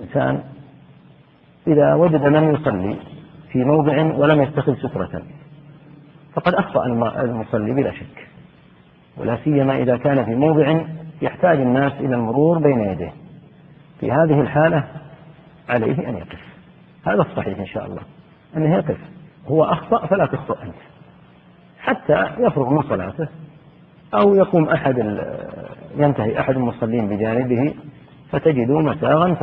الإنسان إذا وجد من يصلي في موضع ولم يتخذ سترة فقد أخطأ المصلي بلا شك ولا سيما إذا كان في موضع يحتاج الناس إلى المرور بين يديه. في هذه الحالة عليه أن يقف. هذا الصحيح إن شاء الله أنه يقف. هو أخطأ فلا تخطأ أنت. حتى يفرغ من صلاته أو يقوم أحد ينتهي أحد المصلين بجانبه فتجد مساغا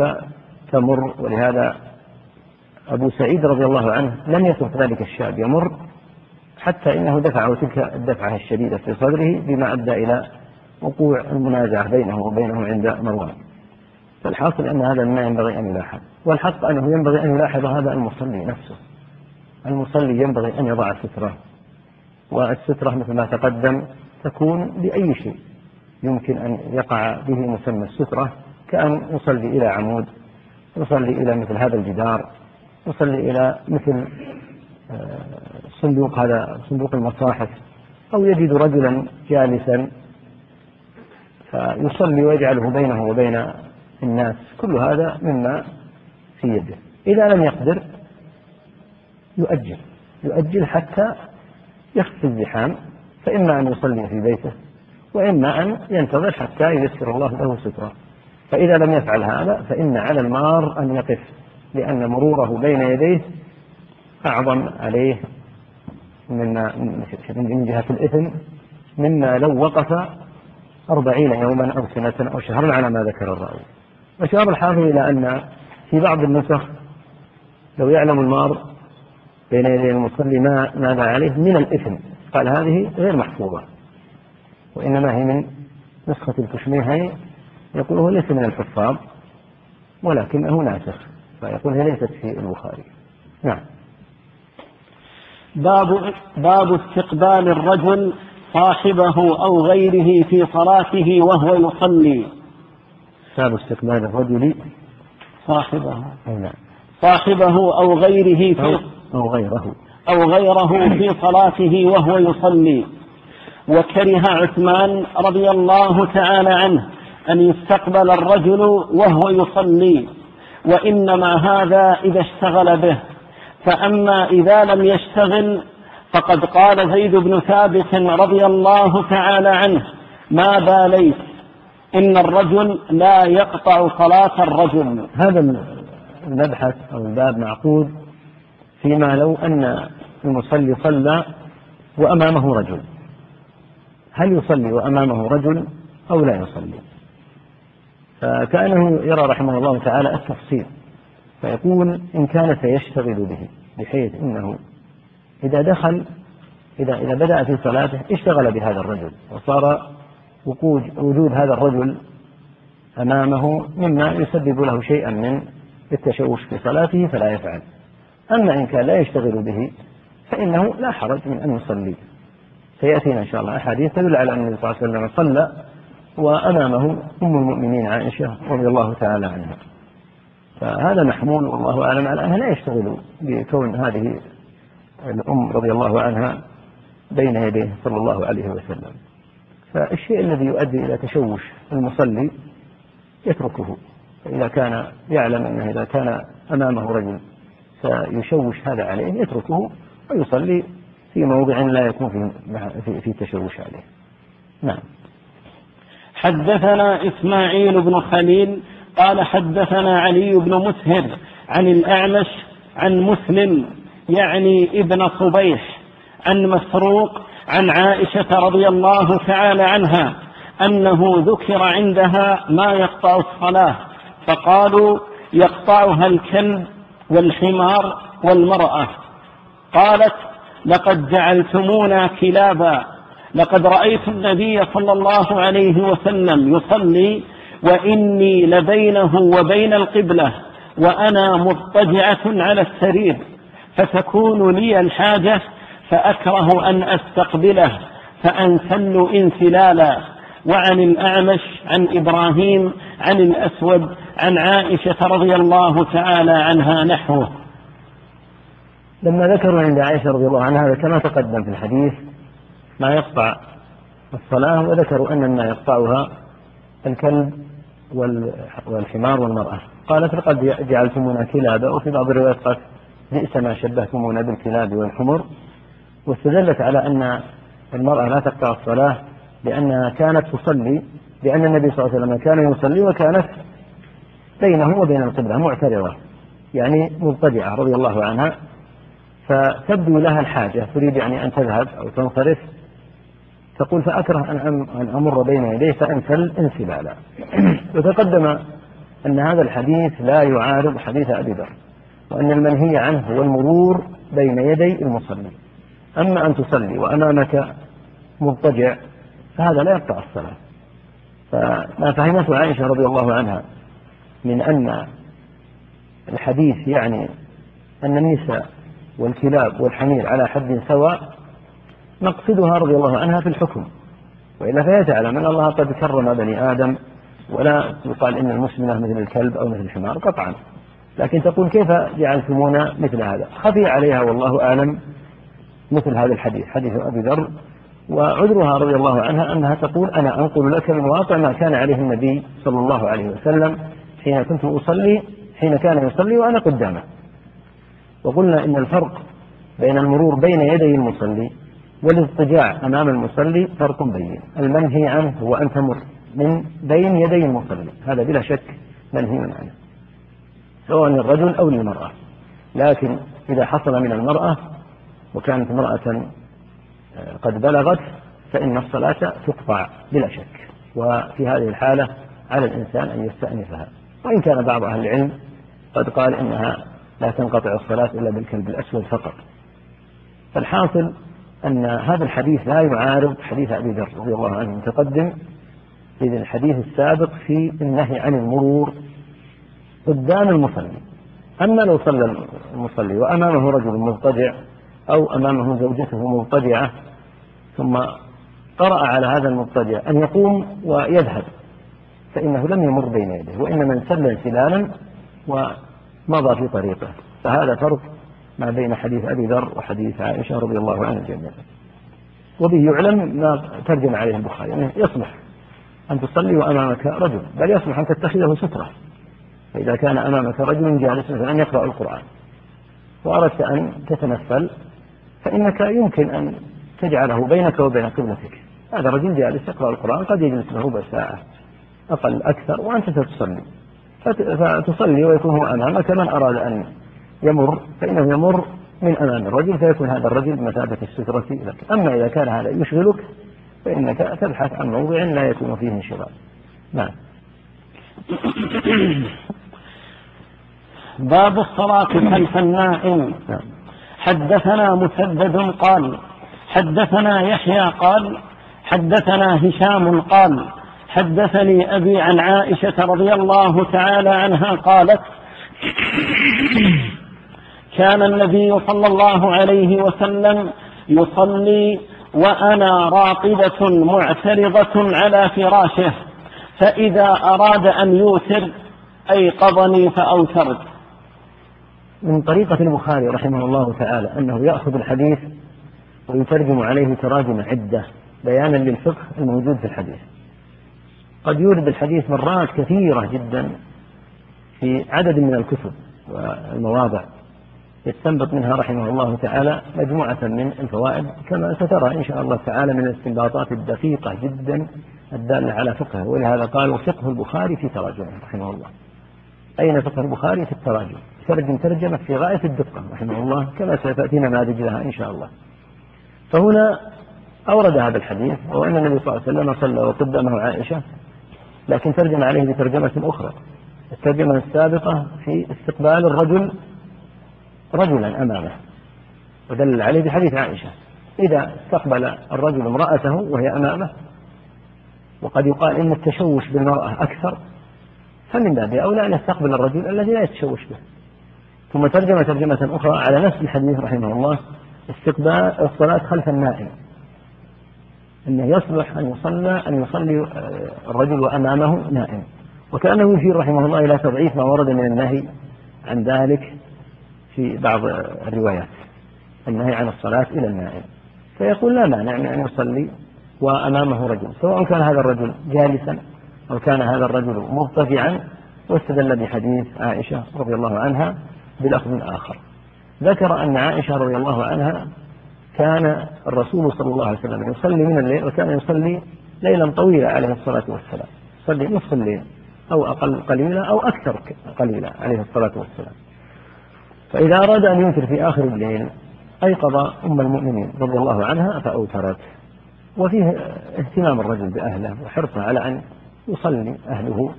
فتمر ولهذا أبو سعيد رضي الله عنه لم يترك ذلك الشاب يمر حتى إنه دفعه تلك الدفعة الشديدة في صدره بما أدى إلى وقوع المنازعة بينه وبينه عند مروان. فالحاصل أن هذا ما ينبغي أن يلاحظ والحق أنه ينبغي أن يلاحظ هذا المصلي نفسه. المصلي ينبغي أن يضع السترة والسترة مثل ما تقدم تكون بأي شيء. يمكن أن يقع به مسمى السترة كأن يصلي إلى عمود يصلي إلى مثل هذا الجدار يصلي إلى مثل آه، صندوق هذا صندوق المصاحف أو يجد رجلا جالسا فيصلي ويجعله بينه وبين الناس كل هذا مما في يده. إذا لم يقدر يؤجل يؤجل حتى يخفي الزحام فإما أن يصلي في بيته وإما أن ينتظر حتى ييسر الله له سترة. فإذا لم يفعل هذا فإن على المار أن يقف لأن مروره بين يديه أعظم عليه مما من جهة الإثم مما لو وقف أربعين يوما أو سنة أو شهرا على ما ذكر الراوي وأشار الحافظ إلى أن في بعض النسخ لو يعلم المار بين يدي المصلي ما ماذا عليه من الإثم. قال هذه غير محفوظة وإنما هي من نسخة الكشميهي يقول هو ليس من الحفاظ ولكنه ناسخ فيقول هي ليست في البخاري. نعم. باب باب استقبال الرجل صاحبه أو غيره في صلاته وهو يصلي. باب استقبال الرجل صاحبه. نعم. صاحبه أو غيره في أو غيره. أو غيره في صلاته وهو يصلي. وكره عثمان رضي الله تعالى عنه. أن يستقبل الرجل وهو يصلي وإنما هذا إذا اشتغل به. فأما إذا لم يشتغل فقد قال زيد بن ثابت رضي الله تعالى عنه ما باليت؟ إن الرجل لا يقطع صلاة الرجل. هذا المبحث أو الباب معقود فيما لو أن المصلي صلى وأمامه رجل. هل يصلي وأمامه رجل أو لا يصلي؟ فكأنه يرى رحمه الله تعالى التفصيل فيقول إن كان سيشتغل به بحيث إنه إذا دخل إذا إذا بدأ في صلاته اشتغل بهذا الرجل وصار وجود هذا الرجل أمامه مما يسبب له شيئا من التشوش في صلاته فلا يفعل. أما إن كان لا يشتغل به فإنه لا حرج من أن يصلي. سيأتينا إن شاء الله أحاديث تدل على أن النبي صلى الله عليه وسلم صلى وأمامه أم المؤمنين عائشة رضي الله تعالى عنها. فهذا محمول والله أعلم على أنها لا يشتغل بكون هذه الأم رضي الله عنها بين يديه صلى الله عليه وسلم. فالشيء الذي يؤدي إلى تشوش المصلي يتركه. فإذا كان يعلم أنه إذا كان أمامه رجل سيشوش هذا عليه يتركه ويصلي في موضع لا يكون في, في, في تشوش عليه. نعم. حدثنا إسماعيل بن خليل قال حدثنا علي بن مسهر عن الأعمش عن مسلم يعني ابن صبيح عن مسروق عن عائشة رضي الله تعالى عنها أنه ذكر عندها ما يقطع الصلاة فقالوا يقطعها الكلب والحمار والمرأة. قالت لقد جعلتمونا كلابا. لقد رأيت النبي صلى الله عليه وسلم يصلي وإني لبينه وبين القبلة وأنا مضطجعة على السرير فتكون لي الحاجة فأكره أن أستقبله فأنسل انسلالا وعن الأعمش عن إبراهيم عن الأسود عن عائشة رضي الله تعالى عنها نحوه. لما ذكروا عند عائشة رضي الله عنها كما تقدم في الحديث ما يقطع الصلاة وذكروا أن ما يقطعها الكلب والحمار والمرأة. قالت لقد جعلتمونا كلابا وفي بعض الروايات قالت بئس ما شبهتمونا بالكلاب والحمر. واستدلت على أن المرأة لا تقطع الصلاة لأنها كانت تصلي لأن النبي صلى الله عليه وسلم كان يصلي وكانت بينه وبين القبلة معترضة يعني مبتدعة رضي الله عنها. فتبدو لها الحاجة تريد يعني أن تذهب أو تنصرف تقول فأكره أن أن أمر بين يديه فأنسل انسلالا وتقدم أن هذا الحديث لا يعارض حديث أبي ذر وأن المنهي عنه هو المرور بين يدي المصلي. أما أن تصلي وأمامك مضطجع فهذا لا يقطع الصلاة. فما فهمته عائشة رضي الله عنها من أن الحديث يعني أن النساء والكلاب والحمير على حد سواء نقصدها رضي الله عنها في الحكم. وإلا فهي تعلم أن الله قد كرم بني آدم ولا يقال إن المسلمة مثل الكلب أو مثل الحمار قطعا. لكن تقول كيف جعلتمونا مثل هذا؟ خفي عليها والله أعلم مثل هذا الحديث حديث أبي ذر. وعذرها رضي الله عنها أنها تقول أنا أنقل لك من واقع ما كان عليه النبي صلى الله عليه وسلم حين كنت أصلي حين كان يصلي وأنا قدامه. وقلنا إن الفرق بين المرور بين يدي المصلي والاضطجاع أمام المصلي فرق بين. المنهي عنه هو أن تمر من بين يدي المصلي. هذا بلا شك منهي عنه. سواء للرجل أو للمرأة لكن إذا حصل من المرأة وكانت امرأة آه، قد بلغت فإن الصلاة تقطع بلا شك. وفي هذه الحالة على الإنسان أن يستأنفها. وإن كان بعض أهل العلم قد قال إنها لا تنقطع الصلاة إلا بالكلب الأسود فقط. فالحاصل أن هذا الحديث لا يعارض حديث أبي ذر رضي الله عنه. المتقدم إذ الحديث السابق في النهي عن المرور قدام المصلي. أما لو صلى المصلي وأمامه رجل مضطجع أو أمامه زوجته مضطجعة ثم قرأ على هذا المضطجع أن يقوم ويذهب فإنه لم يمر بين يديه وإنما انسل انسلالا ومضى في طريقه. فهذا فرق ما بين حديث أبي ذر وحديث عائشة رضي الله عنها جميعا. وبه يعلم ما ترجم عليه البخاري يعني يصلح أن تصلي وأمامك رجل بل يصلح أن تتخذه سترة. فإذا كان أمامك رجل جالس مثلا يقرأ القرآن. وأردت أن تتنفل فإنك يمكن أن تجعله بينك وبين قبلتك. هذا رجل جالس يقرأ القرآن قد يجلس له ربع ساعة أقل أكثر وأنت ستصلي فتصلي ويكون هو أمامك من أراد أن يمر فإنه يمر من أمام الرجل فيكون هذا الرجل بمثابة السترة لك أما إذا كان هذا يشغلك فإنك تبحث عن موضع لا يكون فيه انشغال. نعم. باب الصلاة خلف النائم. نعم. حدثنا مسدد قال حدثنا يحيى قال حدثنا هشام قال حدثني أبي عن عائشة رضي الله تعالى عنها قالت كان النبي صلى الله عليه وسلم يصلي وأنا راقدة معترضة على فراشه فإذا أراد أن يوتر أيقظني فأوترت. من طريقة البخاري رحمه الله تعالى أنه يأخذ الحديث ويترجم عليه تراجم عدة بيانا للفقه الموجود في الحديث. قد يورد الحديث مرات كثيرة جدا في عدد من الكتب والمواضع. يستنبط منها رحمه الله تعالى مجموعة من الفوائد كما سترى إن شاء الله تعالى من الاستنباطات الدقيقة جدا الدالة على فقهه. ولهذا قال فقه البخاري في تراجمه رحمه الله. أين فقه البخاري؟ في التراجم. ترجم ترجمة في غاية الدقة رحمه الله كما ستأتي نماذج لها إن شاء الله. فهنا أورد هذا الحديث وأن النبي صلى الله عليه وسلم صلى وقدمه عائشة لكن ترجم عليه بترجمة أخرى. الترجمة السابقة في استقبال الرجل رجلا أمامه ودل عليه بحديث عائشة إذا استقبل الرجل امرأته وهي أمامه وقد يقال إن التشوش بالمرأة أكثر فمن باب أولى أن يستقبل الرجل الذي لا يتشوش به. ثم ترجم ترجمة أخرى على نفس الحديث رحمه الله استقبال الصلاة خلف النائم. أنه يصلح أن يصلى أن يصلي آه، الرجل وأمامه نائم. وكأنه يشير رحمه الله إلى تضعيف ما ورد من النهي عن ذلك في بعض الروايات النهي عن الصلاة إلى النائم فيقول لا مانع من أن يصلي وأمامه رجل سواء كان هذا الرجل جالسا أو كان هذا الرجل مضطجعا واستدل بحديث عائشة رضي الله عنها بلفظ آخر. ذكر أن عائشة رضي الله عنها كان الرسول صلى الله عليه وسلم يصلي من الليل وكان يصلي ليلا طويلا عليه الصلاة والسلام. يصلي نصف الليل أو أقل قليلا أو أكثر قليلا عليه الصلاة والسلام. فإذا أراد أن ينكر في آخر الليل أيقظ أم المؤمنين رضي الله عنها فأوترت. وفيه اهتمام الرجل بأهله وحرصه على أن يصلي أهله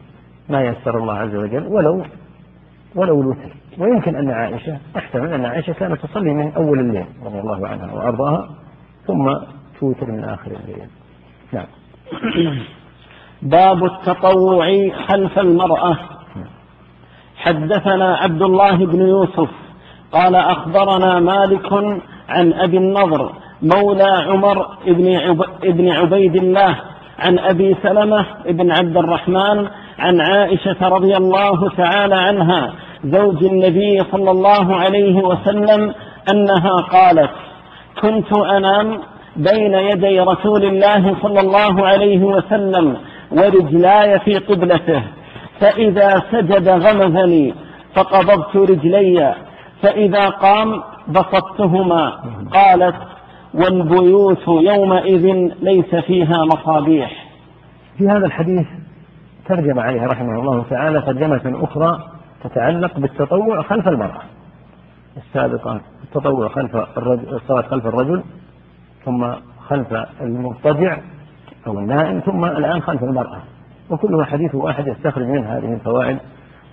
ما يسر الله عز وجل ولو ولو الوتر. ويمكن أن عائشة أحتمل أن عائشة كانت تصلي من أول الليل رضي الله عنها وأرضاها ثم توتر من آخر الليل. نعم. باب التطوع خلف المرأة. حدثنا عبد الله بن يوسف قال أخبرنا مالك عن أبي النضر مولى عمر بن, عب... بن عبيد الله عن أبي سلمة بن عبد الرحمن عن عائشة رضي الله تعالى عنها زوج النبي صلى الله عليه وسلم أنها قالت كنت أنام بين يدي رسول الله صلى الله عليه وسلم ورجلاي في قبلته. فإذا سجد غمزني فقبضت رجلي فإذا قام بسطتهما قالت والبيوت يومئذ ليس فيها مصابيح. في هذا الحديث ترجم عليه رحمه الله تعالى ترجمة أخرى تتعلق بالتطوع خلف المرأة. السابقة التطوع خلف الرجل الصلاة خلف الرجل ثم خلف المضطجع أو النائم ثم الآن خلف المرأة. وكلها حديث واحد يستخرج منه هذه الفوائد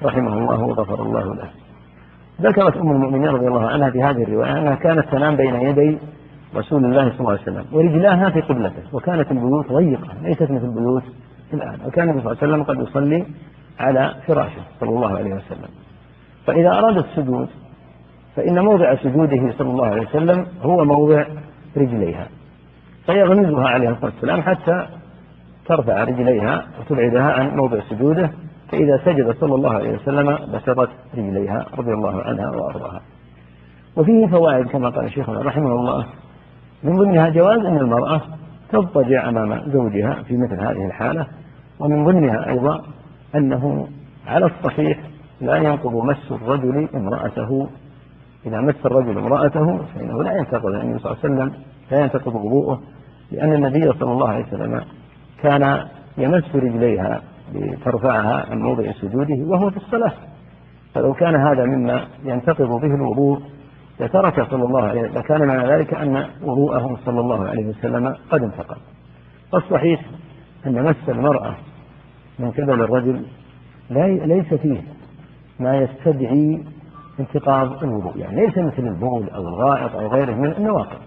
رحمه الله وغفر الله له. ذكرت أم المؤمنين رضي الله عنها في هذه الرواية أنها كانت تنام بين يدي رسول الله صلى الله عليه وسلم ورجلاها في قبلته وكانت البيوت ضيقة ليست مثل البيوت الآن وكان النبي صلى الله عليه وسلم قد يصلي على فراشه صلى الله عليه وسلم. فإذا أراد السجود فإن موضع سجوده صلى الله عليه وسلم هو موضع رجليها فيغمزها عليه الصلاة والسلام حتى ترفع رجليها وتبعدها عن موضع سجوده فإذا سجد صلى الله عليه وسلم بسطت رجليها رضي الله عنها وأرضاها. وفيه فوائد كما قال شيخنا رحمه الله. من ضمنها جواز أن المرأة تضطجع أمام زوجها في مثل هذه الحالة ومن ضمنها أيضا أنه على الصحيح لا ينقض مس الرجل امرأته. إذا مس الرجل امرأته فإنه لا ينتقض النبي صلى الله عليه وسلم لا ينتقض وضوءه لأن النبي صلى الله عليه وسلم كان يمس رجليها لترفعها عن موضع سجوده وهو في الصلاة. فلو كان هذا مما ينتقض به الوضوء لترك صلى الله عليه وسلم لكان معنى ذلك أن وضوءه صلى الله عليه وسلم قد انتقض. والصحيح أن مس المرأة من قبل الرجل ليس فيه ما يستدعي انتقاض الوضوء يعني ليس مثل البول أو الغائط أو غيره من النواقض.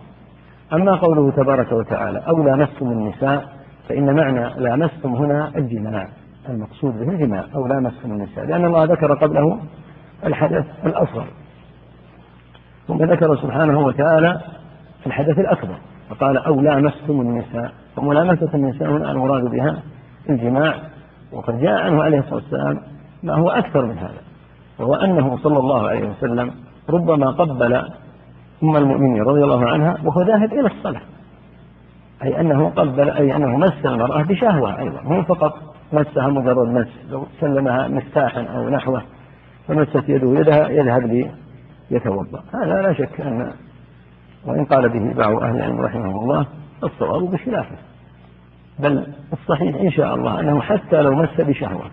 أما قوله تبارك وتعالى أو لامستم النساء فإن معنى لامستم هنا الجماع المقصود به الجماع أو لامستم النساء لأن الله ذكر قبله الحدث الأصغر. ثم ذكر سبحانه وتعالى الحدث الأكبر فقال أو لامستم النساء. فملامسة النساء هنا المراد بها الجماع وقد جاء عنه عليه الصلاة والسلام ما هو أكثر من هذا وهو أنه صلى الله عليه وسلم ربما قبل أم المؤمنين رضي الله عنها وهو ذاهب إلى الصلاة. أي أنه قبل أي أنه مس المرأة بشهوة أيضا. مو فقط مسها مجرد مس لو سلمها مفتاحا أو نحوه فمست يده يدها يذهب ليتوضأ هذا لا شك أن وإن قال به بعض أهل العلم رحمه الله الصواب بخلافه. بل الصحيح إن شاء الله أنه حتى لو مس بشهوة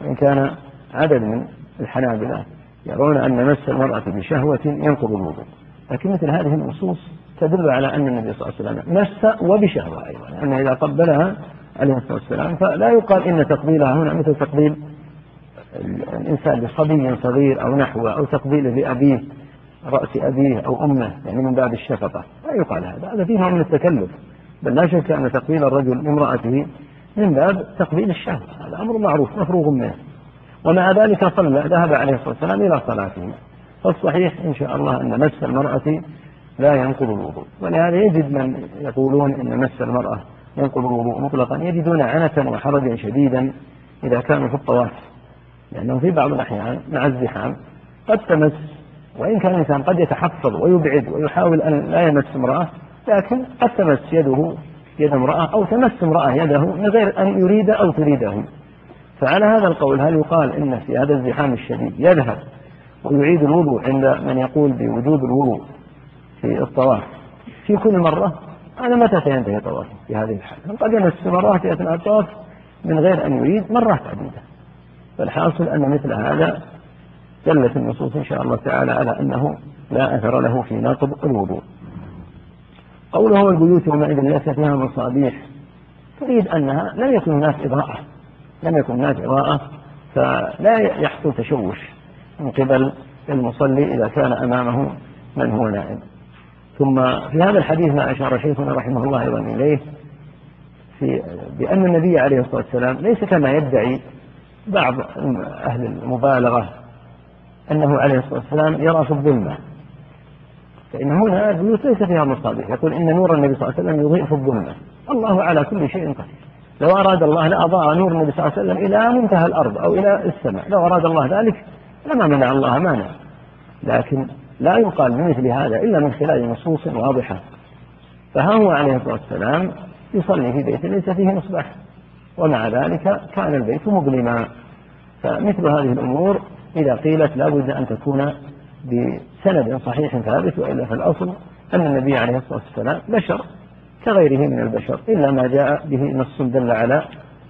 وإن كان عدد من الحنابلة يرون أن مس المرأة بشهوة ينقض الوضوء. لكن مثل هذه النصوص تدل على أن النبي صلى الله عليه وسلم مس وبشهوة أيضا لأن إذا قبلها عليه الصلاة والسلام فلا يقال إن تقبيلها هنا مثل تقبيل الإنسان لصبي صغير أو نحوه أو تقبيله لأبيه رأس أبيه أو أمه يعني من باب الشفقة. لا يقال هذا هذا فيه من التكلف. بل لا شك أن تقبيل الرجل لامرأته من باب تقبيل الشهوة هذا أمر معروف مفروغ منه. ومع ذلك صلى ذهب عليه الصلاة والسلام إلى صلاته. فالصحيح إن شاء الله أن مس المرأة لا ينقض الوضوء. ولهذا يجد من يقولون أن مس المرأة ينقض الوضوء مطلقا يجدون عنة وحرجا شديدا إذا كانوا في الطواف. لأنه في بعض الأحيان مع الزحام قد تمس وإن كان الإنسان قد يتحفظ ويبعد ويحاول أن لا يمس امرأة لكن قد تمس يده يد امرأة أو تمس امرأة يده من غير أن يريد أو تريده. فعلى هذا القول هل يقال إن في هذا الزحام الشديد يذهب ويعيد الوضوء عند من يقول بوجود الوضوء في الطواف. في كل مرة هذا متى سينتهي طوافه في هذه الحالة؟ قد يمس مرات في أثناء الطواف من غير أن يريد مرات عديدة. فالحاصل أن مثل هذا دلت النصوص إن شاء الله تعالى على أنه لا أثر له في نقض الوضوء. قوله البيوت يومئذ ليس فيها مصابيح. تريد أنها لم يكن الناس إضاءة. لم يكن الناس إضاءة فلا يحصل تشوش. من قبل المصلي إذا كان أمامه من هو نائم. ثم في هذا الحديث ما أشار شيخنا رحمه الله أيضا إليه في بأن النبي عليه الصلاة والسلام ليس كما يدعي بعض أهل المبالغة أنه عليه الصلاة والسلام يرى في الظلمة. فإن هنا البيوت ليس فيها مصابيح. يقول إن نور النبي صلى الله عليه وسلم يضيء في الظلمة. الله على كل شيء قدير. لو أراد الله لأضاء نور النبي صلى الله عليه وسلم إلى منتهى الأرض أو إلى السماء لو أراد الله ذلك لما منع الله مانع لكن لا يقال بمثل هذا إلا من خلال نصوص واضحة. فها هو عليه الصلاة والسلام يصلي في بيت ليس فيه مصباح. ومع ذلك كان البيت مظلما. فمثل هذه الأمور إذا قيلت لا بد أن تكون بسند صحيح ثابت وإلا فالأصل أن النبي عليه الصلاة والسلام بشر كغيره من البشر إلا ما جاء به نص دل على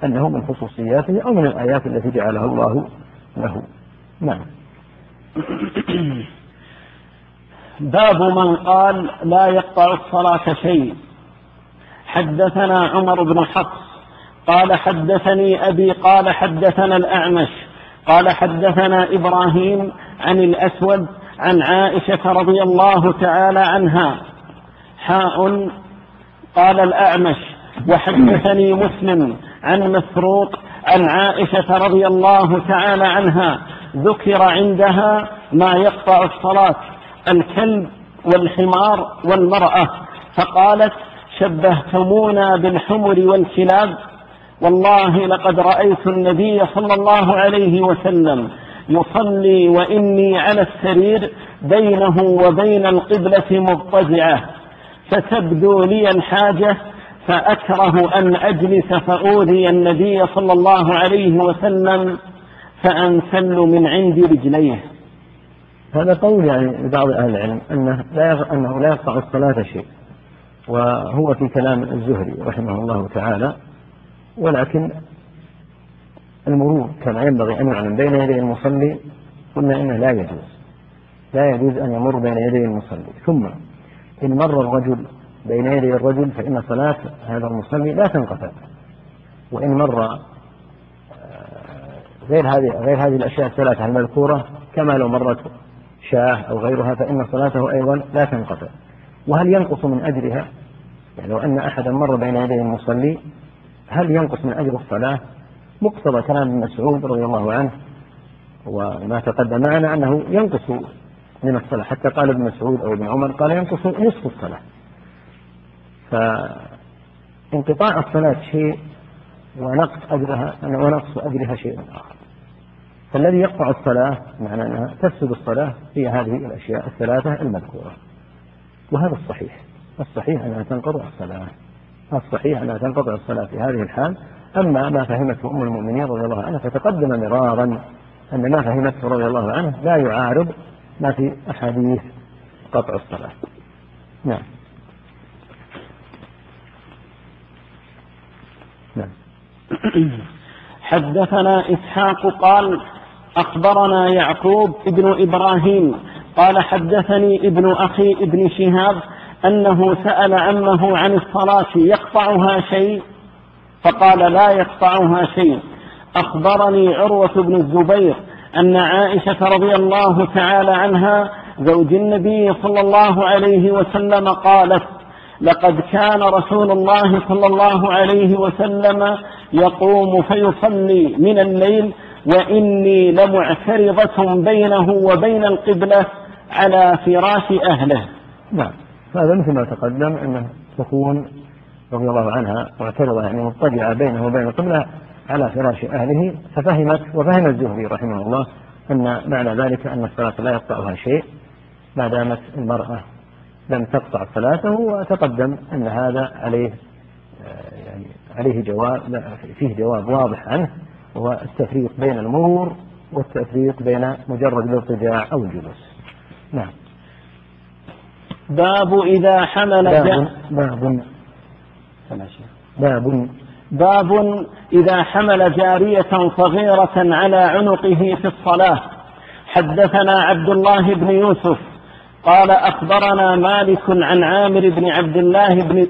أنه من خصوصياته أو من الآيات التي جعلها الله له. نعم. باب من قال لا يقطع الصلاة شيء. حدثنا عمر بن حفص قال حدثني أبي قال حدثنا الأعمش قال حدثنا إبراهيم عن الأسود عن عائشة رضي الله تعالى عنها. حاء قال الأعمش. وحدثني مسلم عن مسروق عن عائشة رضي الله تعالى عنها ذكر عندها ما يقطع الصلاة الكلب والحمار والمرأة. فقالت شبهتمونا بالحمر والكلاب. والله لقد رأيت النبي صلى الله عليه وسلم يصلي وإني على السرير بينه وبين القبلة مضطجعة. فتبدو لي الحاجة فأكره أن أجلس فأوذي النبي صلى الله عليه وسلم فأنسل من عند رجليه. هذا قول يعني لبعض أهل العلم أنه لا أنه لا يقطع الصلاة شيء وهو في كلام الزهري رحمه الله تعالى ولكن المرور كما ينبغي أن يعلم بين يدي المصلي قلنا إنه لا يجوز. لا يجوز أن يمر بين يدي المصلي. ثم إن مر الرجل بين يدي الرجل فإن صلاة هذا المصلي لا تنقطع. وإن مر غير هذه غير هذه الأشياء الثلاثة المذكورة كما لو مرت شاه أو غيرها فإن صلاته أيضا لا تنقطع. وهل ينقص من أجرها؟ يعني لو أن أحدا مر بين يدي المصلي هل ينقص من أجر الصلاة؟ مقتضى كلام ابن مسعود رضي الله عنه وما تقدم معنا أنه ينقص من الصلاة. حتى قال ابن مسعود أو ابن عمر قال ينقص نصف الصلاة. فانقطاع الصلاة شيء ونقص أجرها ونقص أجرها شيء آخر. فالذي يقطع الصلاة معنى أنها تفسد الصلاة هي هذه الأشياء الثلاثة المذكورة. وهذا الصحيح. الصحيح أنها تنقطع الصلاة. الصحيح أنها تنقطع الصلاة في هذه الحال. أما ما فهمته أم المؤمنين رضي الله عنها فتقدم مرارا أن ما فهمته رضي الله عنه لا يعارض ما في أحاديث قطع الصلاة. نعم. نعم. حدثنا إسحاق قال أخبرنا يعقوب ابن إبراهيم قال حدثني ابن أخي ابن شهاب أنه سأل عمه عن الصلاة يقطعها شيء؟ فقال لا يقطعها شيء. أخبرني عروة بن الزبير أن عائشة رضي الله تعالى عنها زوج النبي صلى الله عليه وسلم قالت لقد كان رسول الله صلى الله عليه وسلم يقوم فيصلي من الليل وإني لمعترضة بينه وبين القبلة على فراش أهله. نعم. هذا مثل ما تقدم أنه تكون رضي الله عنها معترضة يعني مضطجعة بينه وبين القبلة على فراش أهله. ففهمت وفهم الزهري رحمه الله أن معنى ذلك أن الصلاة لا يقطعها شيء ما دامت المرأة لم تقطع صلاته وتقدم أن هذا عليه يعني عليه جواب فيه جواب واضح عنه. هو التفريق بين المرور والتفريق بين مجرد الاضطجاع أو الجلوس. نعم. باب إذا حمل باب باب باب باب إذا حمل جارية صغيرة على عنقه في الصلاة. حدثنا عبد الله بن يوسف. قال أخبرنا مالك عن عامر بن عبد الله بن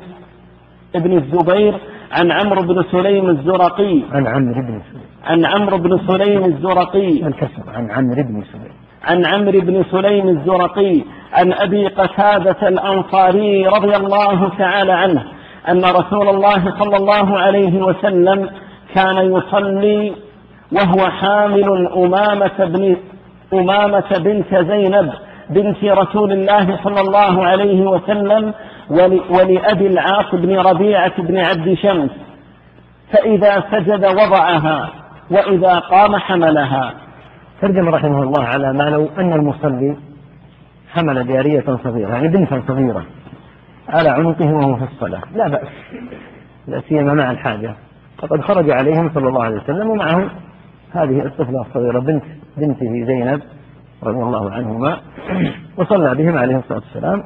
ابن الزبير عن عمرو بن سليم الزرقي. عن عمرو بن سليم. عن عمرو بن سليم الزرقي. الكسر عن عمرو بن سليم. عن عمرو بن سليم الزرقي. عن أبي قتادة الأنصاري رضي الله تعالى عنه أن رسول الله صلى الله عليه وسلم كان يصلي وهو حامل أمامة بن أمامة بنت زينب بنت رسول الله صلى الله عليه وسلم ولأبي العاص بن ربيعة بن عبد شمس. فإذا سجد وضعها وإذا قام حملها. ترجم رحمه الله على ما لو أن المصلي حمل جارية صغيرة يعني بنتا صغيرة على عنقه وهو في الصلاة. لا بأس لا سيما مع الحاجة. فقد خرج عليهم صلى الله عليه وسلم ومعه هذه الطفلة الصغيرة بنت بنته زينب رضي الله عنهما. وصلى بهم عليه الصلاة والسلام.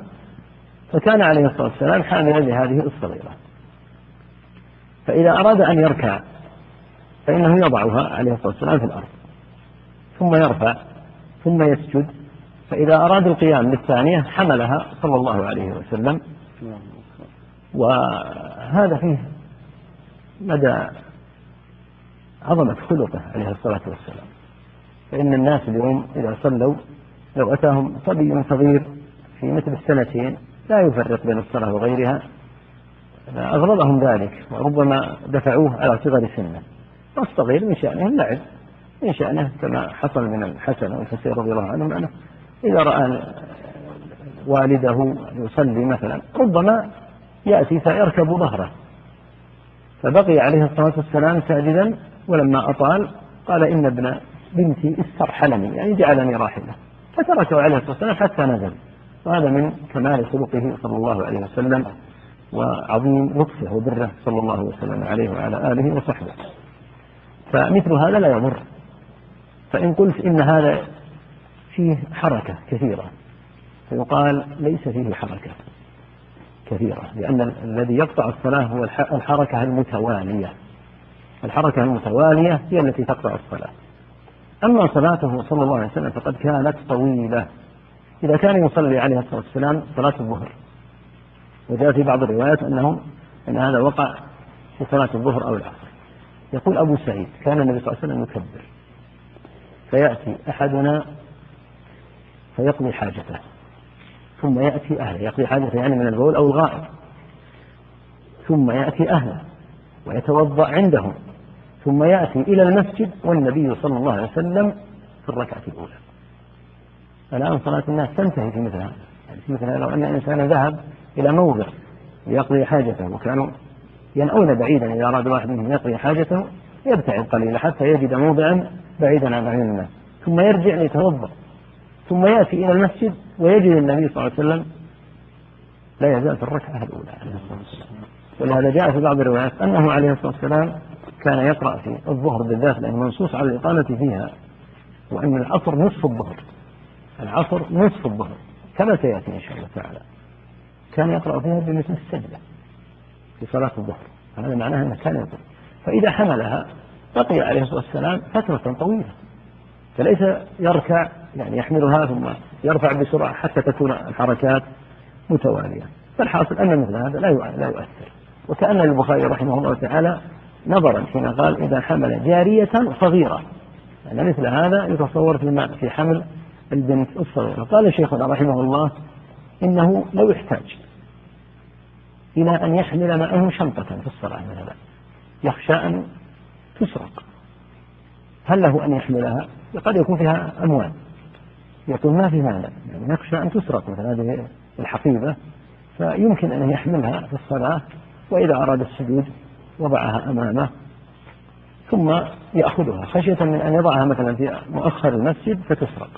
فكان عليه الصلاة والسلام حاملا لهذه الصغيرة. فإذا أراد أن يركع فإنه يضعها عليه الصلاة والسلام في الأرض. ثم يرفع ثم يسجد. فإذا أراد القيام للثانية حملها صلى الله عليه وسلم. وهذا فيه مدى عظمة خلقه عليه الصلاة والسلام. فإن الناس اليوم إذا صلوا لو أتاهم صبي صغير في مثل السنتين لا يفرق بين الصلاة وغيرها. أغضبهم ذلك وربما دفعوه على صغر سنه. والصغير من شأنه اللعب من شأنه كما حصل من الحسن والحسين رضي الله عنهم أنه إذا رأى والده يصلي مثلا ربما يأتي فيركب ظهره. فبقي عليه الصلاة والسلام ساجدا ولما أطال قال إن ابن بنتي استرحلني يعني جعلني راحلة فتركه عليه الصلاة والسلام حتى نزل. وهذا من كمال خلقه صلى الله عليه وسلم وعظيم لطفه وبره صلى الله وسلم عليه وعلى آله وصحبه. فمثل هذا لا يضر. فإن قلت إن هذا فيه حركة كثيرة فيقال ليس فيه حركة كثيرة لأن الذي يقطع الصلاة هو الحركة المتوالية. الحركة المتوالية هي التي تقطع الصلاة. أما صلاته صلى الله عليه وسلم فقد كانت طويلة. إذا كان يصلي عليه الصلاة والسلام صلاة الظهر. وجاء في بعض الروايات أنه أن هذا وقع في صلاة الظهر أو العصر. يقول أبو سعيد كان النبي صلى الله عليه وسلم يكبر. فيأتي أحدنا فيقضي حاجته. ثم يأتي أهله. يقضي حاجته يعني من البول أو الغائط ثم يأتي أهله ويتوضأ عندهم. ثم يأتي إلى المسجد والنبي صلى الله عليه وسلم في الركعة الأولى. الآن صلاة الناس تنتهي في مثل هذا يعني في مثل هذا لو أن إنسانا ذهب إلى موضع ليقضي حاجته وكانوا ينأون بعيدا إذا أراد واحد منهم يقضي حاجته يبتعد قليلا حتى يجد موضعا بعيدا عن أعين الناس. ثم يرجع ليتوضأ. ثم يأتي إلى المسجد ويجد النبي صلى الله عليه وسلم لا يزال في الركعة الأولى عليه الصلاة والسلام. ولهذا جاء في بعض الروايات أنه عليه الصلاة والسلام كان يقرأ في الظهر بالذات لأنه منصوص على الإقامة فيها وأن العصر نصف الظهر. العصر نصف الظهر كما سيأتي إن شاء الله تعالى. كان يقرأ فيها بمثل السجدة في صلاة الظهر. هذا معناه أنه كان يقرأ. فإذا حملها بقي عليه الصلاة والسلام فترة طويلة. فليس يركع يعني يحملها ثم يرفع بسرعة حتى تكون الحركات متوالية. فالحاصل أن مثل هذا لا لا يؤثر. وكأن البخاري رحمه الله تعالى نظرا حين قال إذا حمل جارية صغيرة. يعني مثل هذا يتصور في في حمل البنت الصغيرة قال شيخنا رحمه الله إنه لو يحتاج إلى أن يحمل معه شنطة في الصلاة مثلا يخشى أن تسرق. هل له أن يحملها؟ قد يكون فيها أموال. يقول ما في مانع. يعني نخشى أن تسرق مثلا هذه الحقيبة فيمكن أن يحملها في الصلاة وإذا أراد السجود وضعها أمامه ثم يأخذها. خشية من أن يضعها مثلا في مؤخر المسجد فتسرق.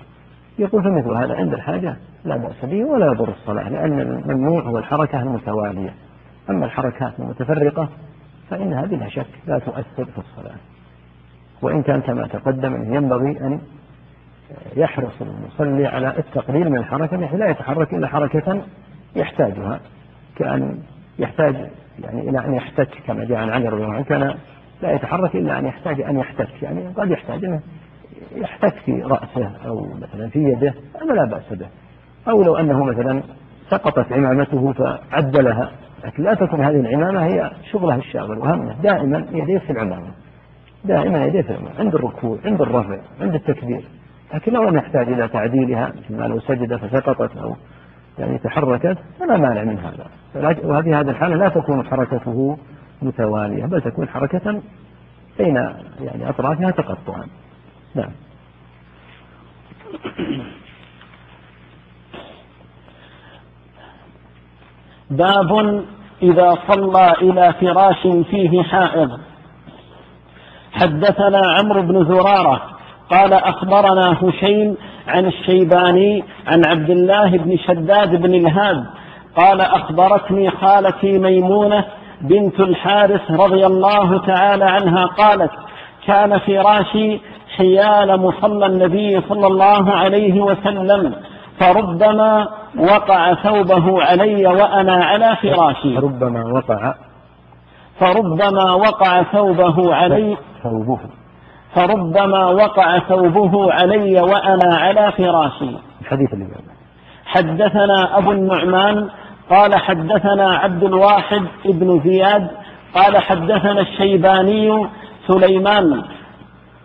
يقول فمثل هذا عند الحاجة لا بأس به ولا يضر الصلاة لأن الممنوع هو الحركة المتوالية. أما الحركات المتفرقة فإنها بلا شك لا تؤثر في الصلاة. وإن كان كما تقدم أنه ينبغي أن يحرص المصلي على التقليل من الحركة بحيث لا يتحرك إلا حركة يحتاجها كأن يحتاج يعني إلى أن يحتك كما جاء عن علي رضي الله عنه كان لا يتحرك إلا أن يحتاج أن يحتك يعني قد يحتاج أنه يحتك في رأسه أو مثلا في يده هذا لا بأس به. أو لو أنه مثلا سقطت عمامته فعدلها. لكن لا تكون هذه العمامة هي شغلها الشاغل وهمه. دائما يديه في العمامة. دائما يديه في العمامة. عند الركوع عند الرفع عند التكبير. لكن لو لم يحتاج إلى تعديلها مثل ما لو سجد فسقطت أو يعني تحركت فلا مانع من هذا. وهذه هذه الحالة لا تكون حركته متوالية بل تكون حركة بين يعني أطرافها تقطعا. نعم. باب إذا صلى إلى فراش فيه حائض. حدثنا عمرو بن زرارة قال أخبرنا هشيم عن الشيباني عن عبد الله بن شداد بن الهاد قال أخبرتني خالتي ميمونة بنت الحارث رضي الله تعالى عنها قالت كان فراشي حيال مصلى النبي صلى الله عليه وسلم فربما وقع ثوبه علي وأنا على فراشي. ربما وقع. فربما وقع ثوبه علي. ثوبه. فربما وقع ثوبه علي وأنا على فراشي. الحديث اللي بعده حدثنا أبو النعمان قال حدثنا عبد الواحد بن زياد قال حدثنا الشيباني سليمان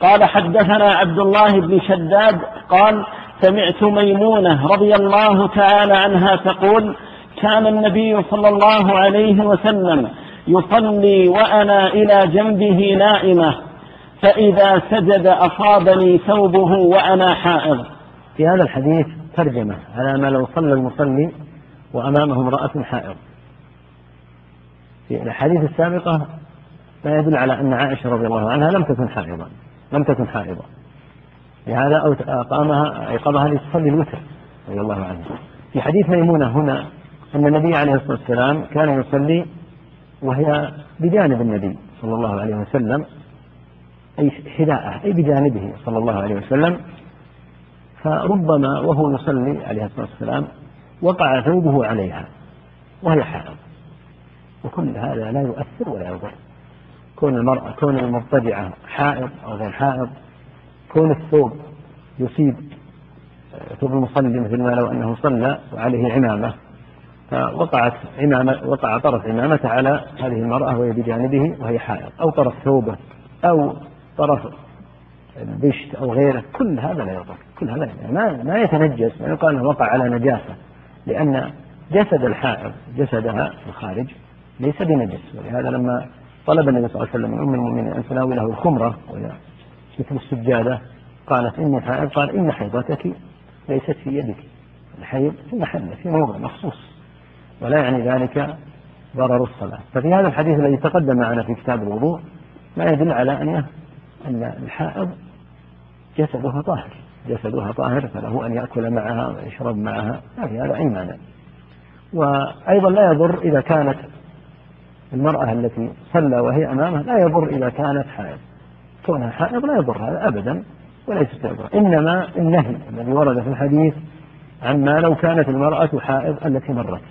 قال حدثنا عبد الله بن شداد قال سمعت ميمونة رضي الله تعالى عنها تقول كان النبي صلى الله عليه وسلم يصلي وأنا إلى جنبه نائمة فإذا سجد أصابني ثوبه وأنا حائض. في هذا الحديث ترجمة على ما لو صلى المصلي وأمامه امرأة حائض. في الأحاديث السابقة ما يدل على أن عائشة رضي الله عنها لم تكن حائضا. لم تكن حائضا لهذا أقامها أيقظها لتصلي الوتر رضي الله عنها في حديث ميمونة هنا أن النبي عليه الصلاة والسلام كان يصلي وهي بجانب النبي صلى الله عليه وسلم أي حذاءه أي بجانبه صلى الله عليه وسلم. فربما وهو يصلي عليه الصلاة والسلام وقع ثوبه عليها وهي حائض وكل هذا لا يؤثر ولا يضر. كون المرأة كون المضطجعة حائض أو غير حائض كون الثوب يصيب ثوب المصلي مثل ما لو أنه صلى وعليه عمامة. فوقعت عمامة وقع طرف عمامته على هذه المرأة وهي بجانبه وهي حائض أو طرف ثوبه أو طرف البشت أو غيره كل هذا لا يضر كل هذا يعني ما ما يتنجس ما يقال أنه وقع على نجاسة لأن جسد الحائض جسدها في الخارج ليس بنجس. ولهذا لما طلب النبي صلى الله عليه وسلم من أم المؤمنين أن تناوله الخمرة وهي مثل السجادة. قالت إني حائض قال إن حيضتك ليست في يدك. الحيض في محل في موضع مخصوص. ولا يعني ذلك ضرر الصلاة. ففي هذا الحديث الذي تقدم معنا في كتاب الوضوء ما يدل على أن أن الحائض جسدها طاهر. جسدها طاهر فله أن يأكل معها ويشرب معها. ما في هذا أي مانع وأيضا لا يضر إذا كانت المرأة التي صلى وهي أمامه لا يضر إذا كانت حائض. كونها حائض لا يضر هذا أبدا وليست يضر إنما النهي الذي ورد في الحديث عما لو كانت المرأة حائض التي مرت.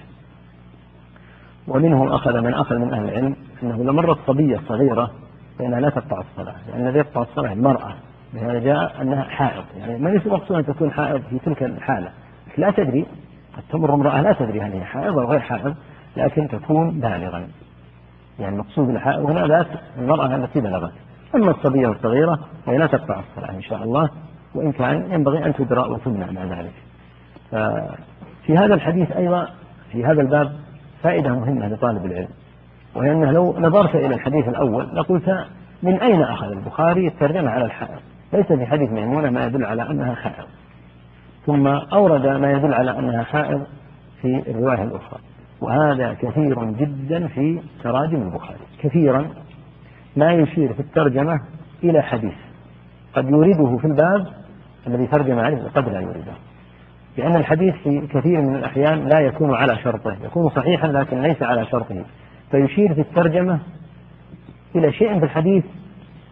ومنه أخذ من أخذ من أهل العلم أنه لو مرت صبية صغيرة فإنها لا تقطع الصلاة. لأن الذي يقطع الصلاة المرأة. لهذا جاء أنها حائض. يعني ما ليس مقصود أن تكون حائض في تلك الحالة. لا تدري. قد تمر امرأة لا تدري هل هي حائض أو غير حائض لكن تكون بالغا. يعني المقصود هنا ذات المرأة التي بلغت. أما الصبية الصغيرة فهي لا تقطع الصلاة إن شاء الله وإن كان ينبغي أن تدرى وتمنع مع ذلك. ففي هذا الحديث أيضا في هذا الباب فائدة مهمة لطالب العلم وهي أنه لو نظرت إلى الحديث الأول لقلت من أين أخذ البخاري الترجمة على الحائض؟ ليس في حديث ميمونة ما يدل على أنها حائض. ثم أورد ما يدل على أنها حائض في الرواية الأخرى. وهذا كثير جدا في تراجم البخاري. كثيرا ما يشير في الترجمة إلى حديث. قد يورده في الباب الذي ترجم عليه وقد لا يورده. لأن الحديث في كثير من الأحيان لا يكون على شرطه. يكون صحيحا لكن ليس على شرطه. فيشير في الترجمة إلى شيء في الحديث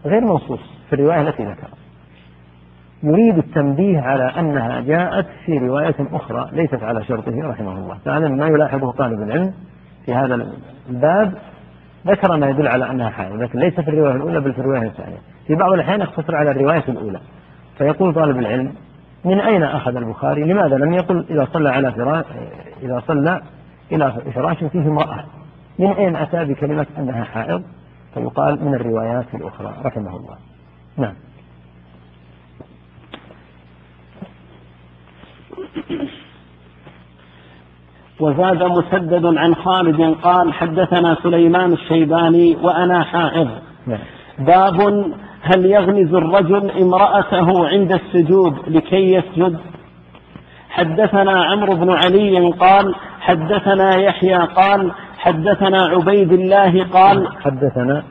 غير منصوص في الرواية التي ذكر يريد التنبيه على أنها جاءت في رواية أخرى ليست على شرطه رحمه الله. فهذا ما يلاحظه طالب العلم في هذا الباب. ذكر ما يدل على أنها حائض لكن ليس في الرواية الأولى بل في الرواية الثانية. في بعض الأحيان يقتصر على الرواية الأولى. فيقول طالب العلم من أين أخذ البخاري؟ لماذا لم يقل إذا صلى على فراش إذا صلى إلى فراش فيه امرأة؟ من أين أتى بكلمة أنها حائض؟ فيقال من الروايات الأخرى رحمه الله. نعم. وزاد مسدد عن خالد قال حدثنا سليمان الشيباني وأنا حائض نعم. باب هل يغمز الرجل امرأته عند السجود لكي يسجد حدثنا عمرو بن علي قال حدثنا يحيى قال حدثنا عبيد الله قال حدثنا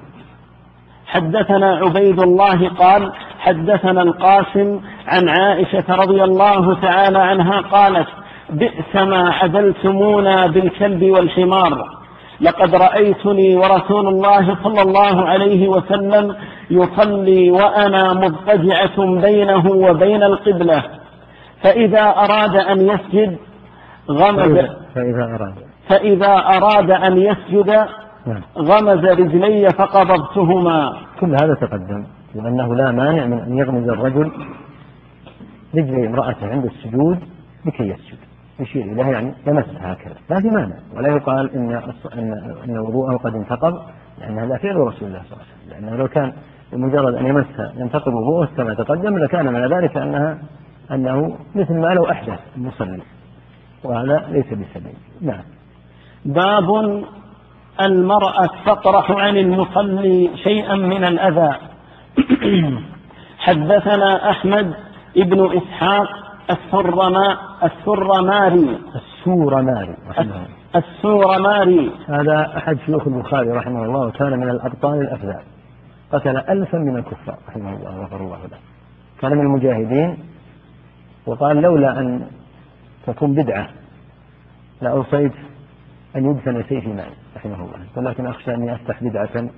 حدثنا عبيد الله قال حدثنا القاسم عن عائشة رضي الله تعالى عنها قالت بئس ما عدلتمونا بالكلب والحمار. لقد رأيتني ورسول الله صلى الله عليه وسلم يصلي وأنا مضطجعة بينه وبين القبلة. فإذا أراد أن يسجد غمز فإذا أراد. فإذا أراد أن يسجد نعم. غمز رجلي فقبضتهما. كل هذا تقدم لأنه لا مانع من أن يغمز الرجل رجلي امرأته عند السجود لكي يسجد. يشير إليها يعني يمسها هكذا. ما في مانع. ولا يقال إن إن إن وضوءه قد انتقض لأن هذا فعل رسول الله صلى الله عليه وسلم. لأنه لو كان بمجرد أن يمسها ينتقض وضوءه كما تقدم لكان من ذلك أنها أنه مثل ما لو أحدث المصلي. وهذا ليس بسبيل. نعم. باب المرأة تطرح عن المصلي شيئا من الأذى. حدثنا أحمد ابن إسحاق السرما السرماري. السورماري السورماري. هذا أحد شيوخ البخاري رحمه الله وكان من الأبطال الأفذاذ قتل ألفا من الكفار رحمه الله غفر الله له. كان من المجاهدين وقال لولا أن تكون بدعة لأوصيت أن يدفن سيفي معي رحمه الله. ولكن أخشى أني أفتح بدعة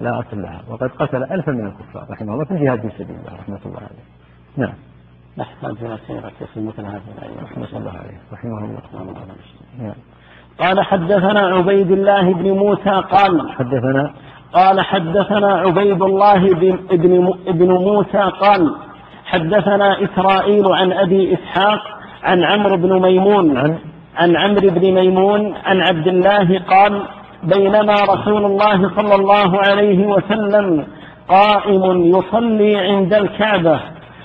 لا أصل لها. وقد قتل ألفا من الكفار رحمه الله في الجهاد في سبيل الله رحمة الله عليه. نعم. إلى سيرة في مثل الأيام رحمة الله عليه رحمه الله. نعم. قال حدثنا عبيد الله بن موسى قال حدثنا؟ قال حدثنا عبيد الله بن ابن ابن موسى قال حدثنا إسرائيل عن أبي إسحاق عن عمرو بن ميمون. عن عن عمرو بن ميمون عن عبد الله قال بينما رسول الله صلى الله عليه وسلم قائم يصلي عند الكعبة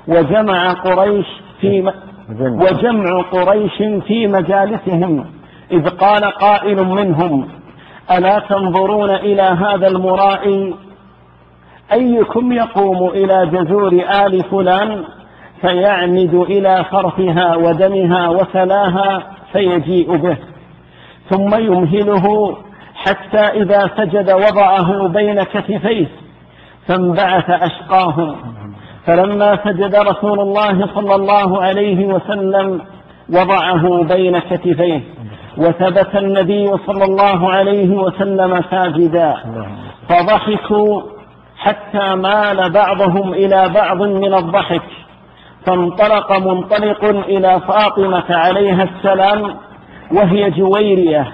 وجمع قريش في وجمع. قريش في مجالسهم. إذ قال قائل منهم ألا تنظرون إلى هذا المرائي؟ أيكم يقوم إلى جزور آل فلان؟ فيعمد إلى فرثها ودمها وسلاها فيجيء به. ثم يمهله حتى إذا سجد وضعه بين كتفيه فانبعث أشقاهم فلما سجد رسول الله صلى الله عليه وسلم وضعه بين كتفيه وثبت النبي صلى الله عليه وسلم ساجدا. فضحكوا حتى مال بعضهم إلى بعض من الضحك. فانطلق منطلق إلى فاطمة عليها السلام وهي جويرية.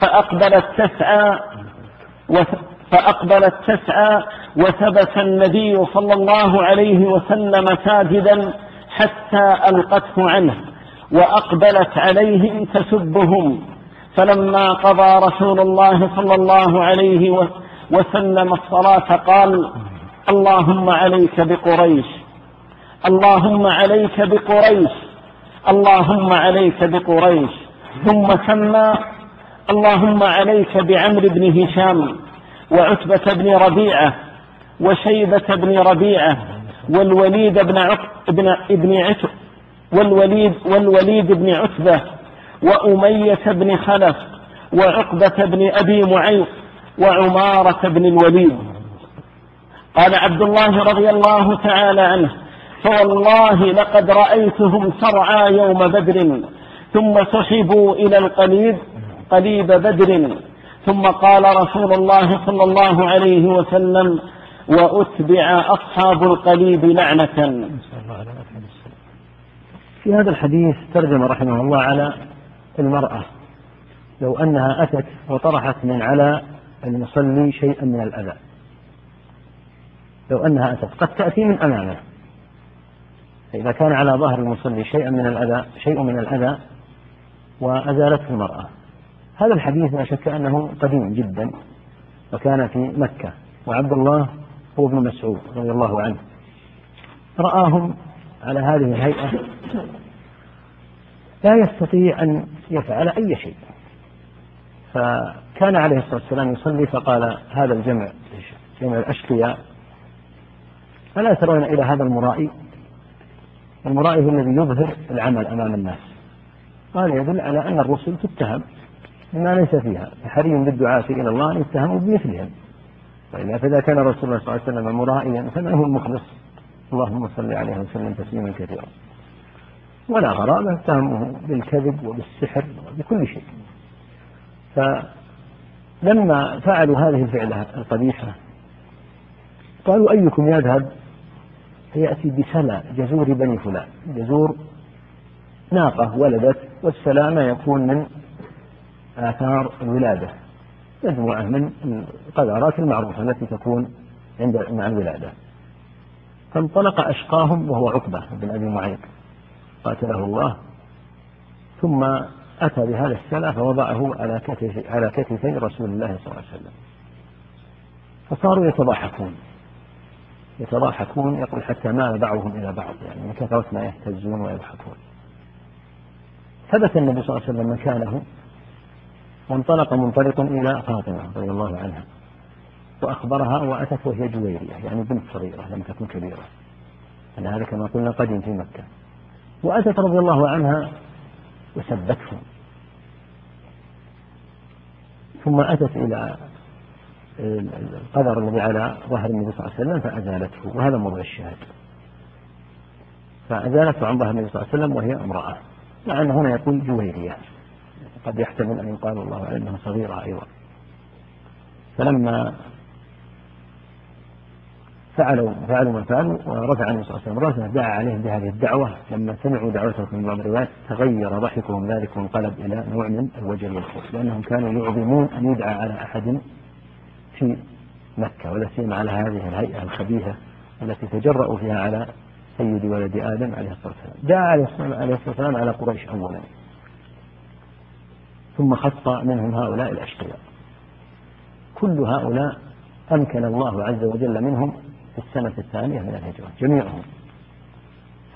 فأقبلت تسعى فأقبلت تسعى وثبت النبي صلى الله عليه وسلم ساجدا حتى ألقته عنه وأقبلت عليهم تسبهم. فلما قضى رسول الله صلى الله عليه وسلم الصلاة قال اللهم عليك بقريش. اللهم عليك بقريش. اللهم عليك بقريش. ثم سمى. اللهم عليك بعمرو بن هشام وعتبة بن ربيعة وشيبة بن ربيعة والوليد بن عق... ابن ابن عتب والوليد والوليد بن عتبة وأمية بن خلف وعقبة بن أبي معيط وعمارة بن الوليد. قال عبد الله رضي الله تعالى عنه فوالله لقد رأيتهم سرعى يوم بدر ثم سحبوا إلى القليب قليب بدر. ثم قال رسول الله صلى الله عليه وسلم وأتبع أصحاب القليب لعنة. في هذا الحديث ترجم رحمه الله على المرأة. لو أنها أتت وطرحت من على المصلي شيئا من الأذى. لو أنها أتت قد تأتي من أمامه. فإذا كان على ظهر المصلي شيئا من الأذى شيء من الأذى وأزالته المرأة. هذا الحديث لا شك أنه قديم جدا وكان في مكة وعبد الله هو ابن مسعود رضي الله عنه. رآهم على هذه الهيئة. لا يستطيع أن يفعل أي شيء. فكان عليه الصلاة والسلام يصلي فقال هذا الجمع جمع الأشقياء ألا ترون إلى هذا المرائي؟ المرائي هو الذي يظهر العمل أمام الناس. قال يدل على أن الرسل تتهم بما ليس فيها. فحري بالدعاة إلى الله أن يتهموا بمثلهم. وإلا فإذا كان رسول الله صلى الله عليه وسلم مرائيا فمن هو المخلص؟ اللهم صل عليه وسلم تسليما كثيرا. ولا غرابة اتهموه بالكذب وبالسحر وبكل شيء. فلما فعلوا هذه الفعلة القبيحة قالوا أيكم يذهب فيأتي بسلا جزور بني فلان. جزور ناقة ولدت والسلامة يكون من آثار الولادة. مجموعة من القذارات المعروفة التي تكون عند مع الولادة. فانطلق أشقاهم وهو عقبة بن أبي معيط. قاتله الله. ثم أتى بهذا السلع فوضعه على كتف على كتفي رسول الله صلى الله عليه وسلم. فصاروا يتضاحكون يتضاحكون يقول حتى مال بعضهم إلى بعض يعني من كثرة ما يهتزون ويضحكون. ثبت النبي صلى الله عليه وسلم مكانه وانطلق منطلق إلى فاطمة رضي الله عنها وأخبرها وأتت وهي جويرية يعني بنت صغيرة لم تكن كبيرة. أن هذا كما قلنا قديم في مكة. وأتت رضي الله عنها وسبته ثم أتت إلى القدر الذي على ظهر النبي صلى الله عليه وسلم فأزالته وهذا موضع الشاهد فأزالته عن ظهر النبي صلى الله عليه وسلم وهي امرأة مع أن هنا يقول جويرية قد يحتمل أن يقال الله أعلم أنها صغيرة أيضا. فلما فعلوا فعلوا ما فعلوا ورفع النبي صلى الله عليه وسلم رأسه دعا عليهم بهذه الدعوة. لما سمعوا دعوته من بعض الروايات تغير ضحكهم ذلك وانقلب إلى نوع من الوجل والخوف لأنهم كانوا يعظمون أن يدعى على أحد في مكة ولا سيما على هذه الهيئة الخبيثة التي تجرأوا فيها على سيد ولد آدم عليه الصلاة والسلام. دعا عليه الصلاة والسلام على قريش أولا. ثم خص منهم هؤلاء الأشقياء. كل هؤلاء أمكن الله عز وجل منهم في السنة الثانية من الهجرة جميعهم.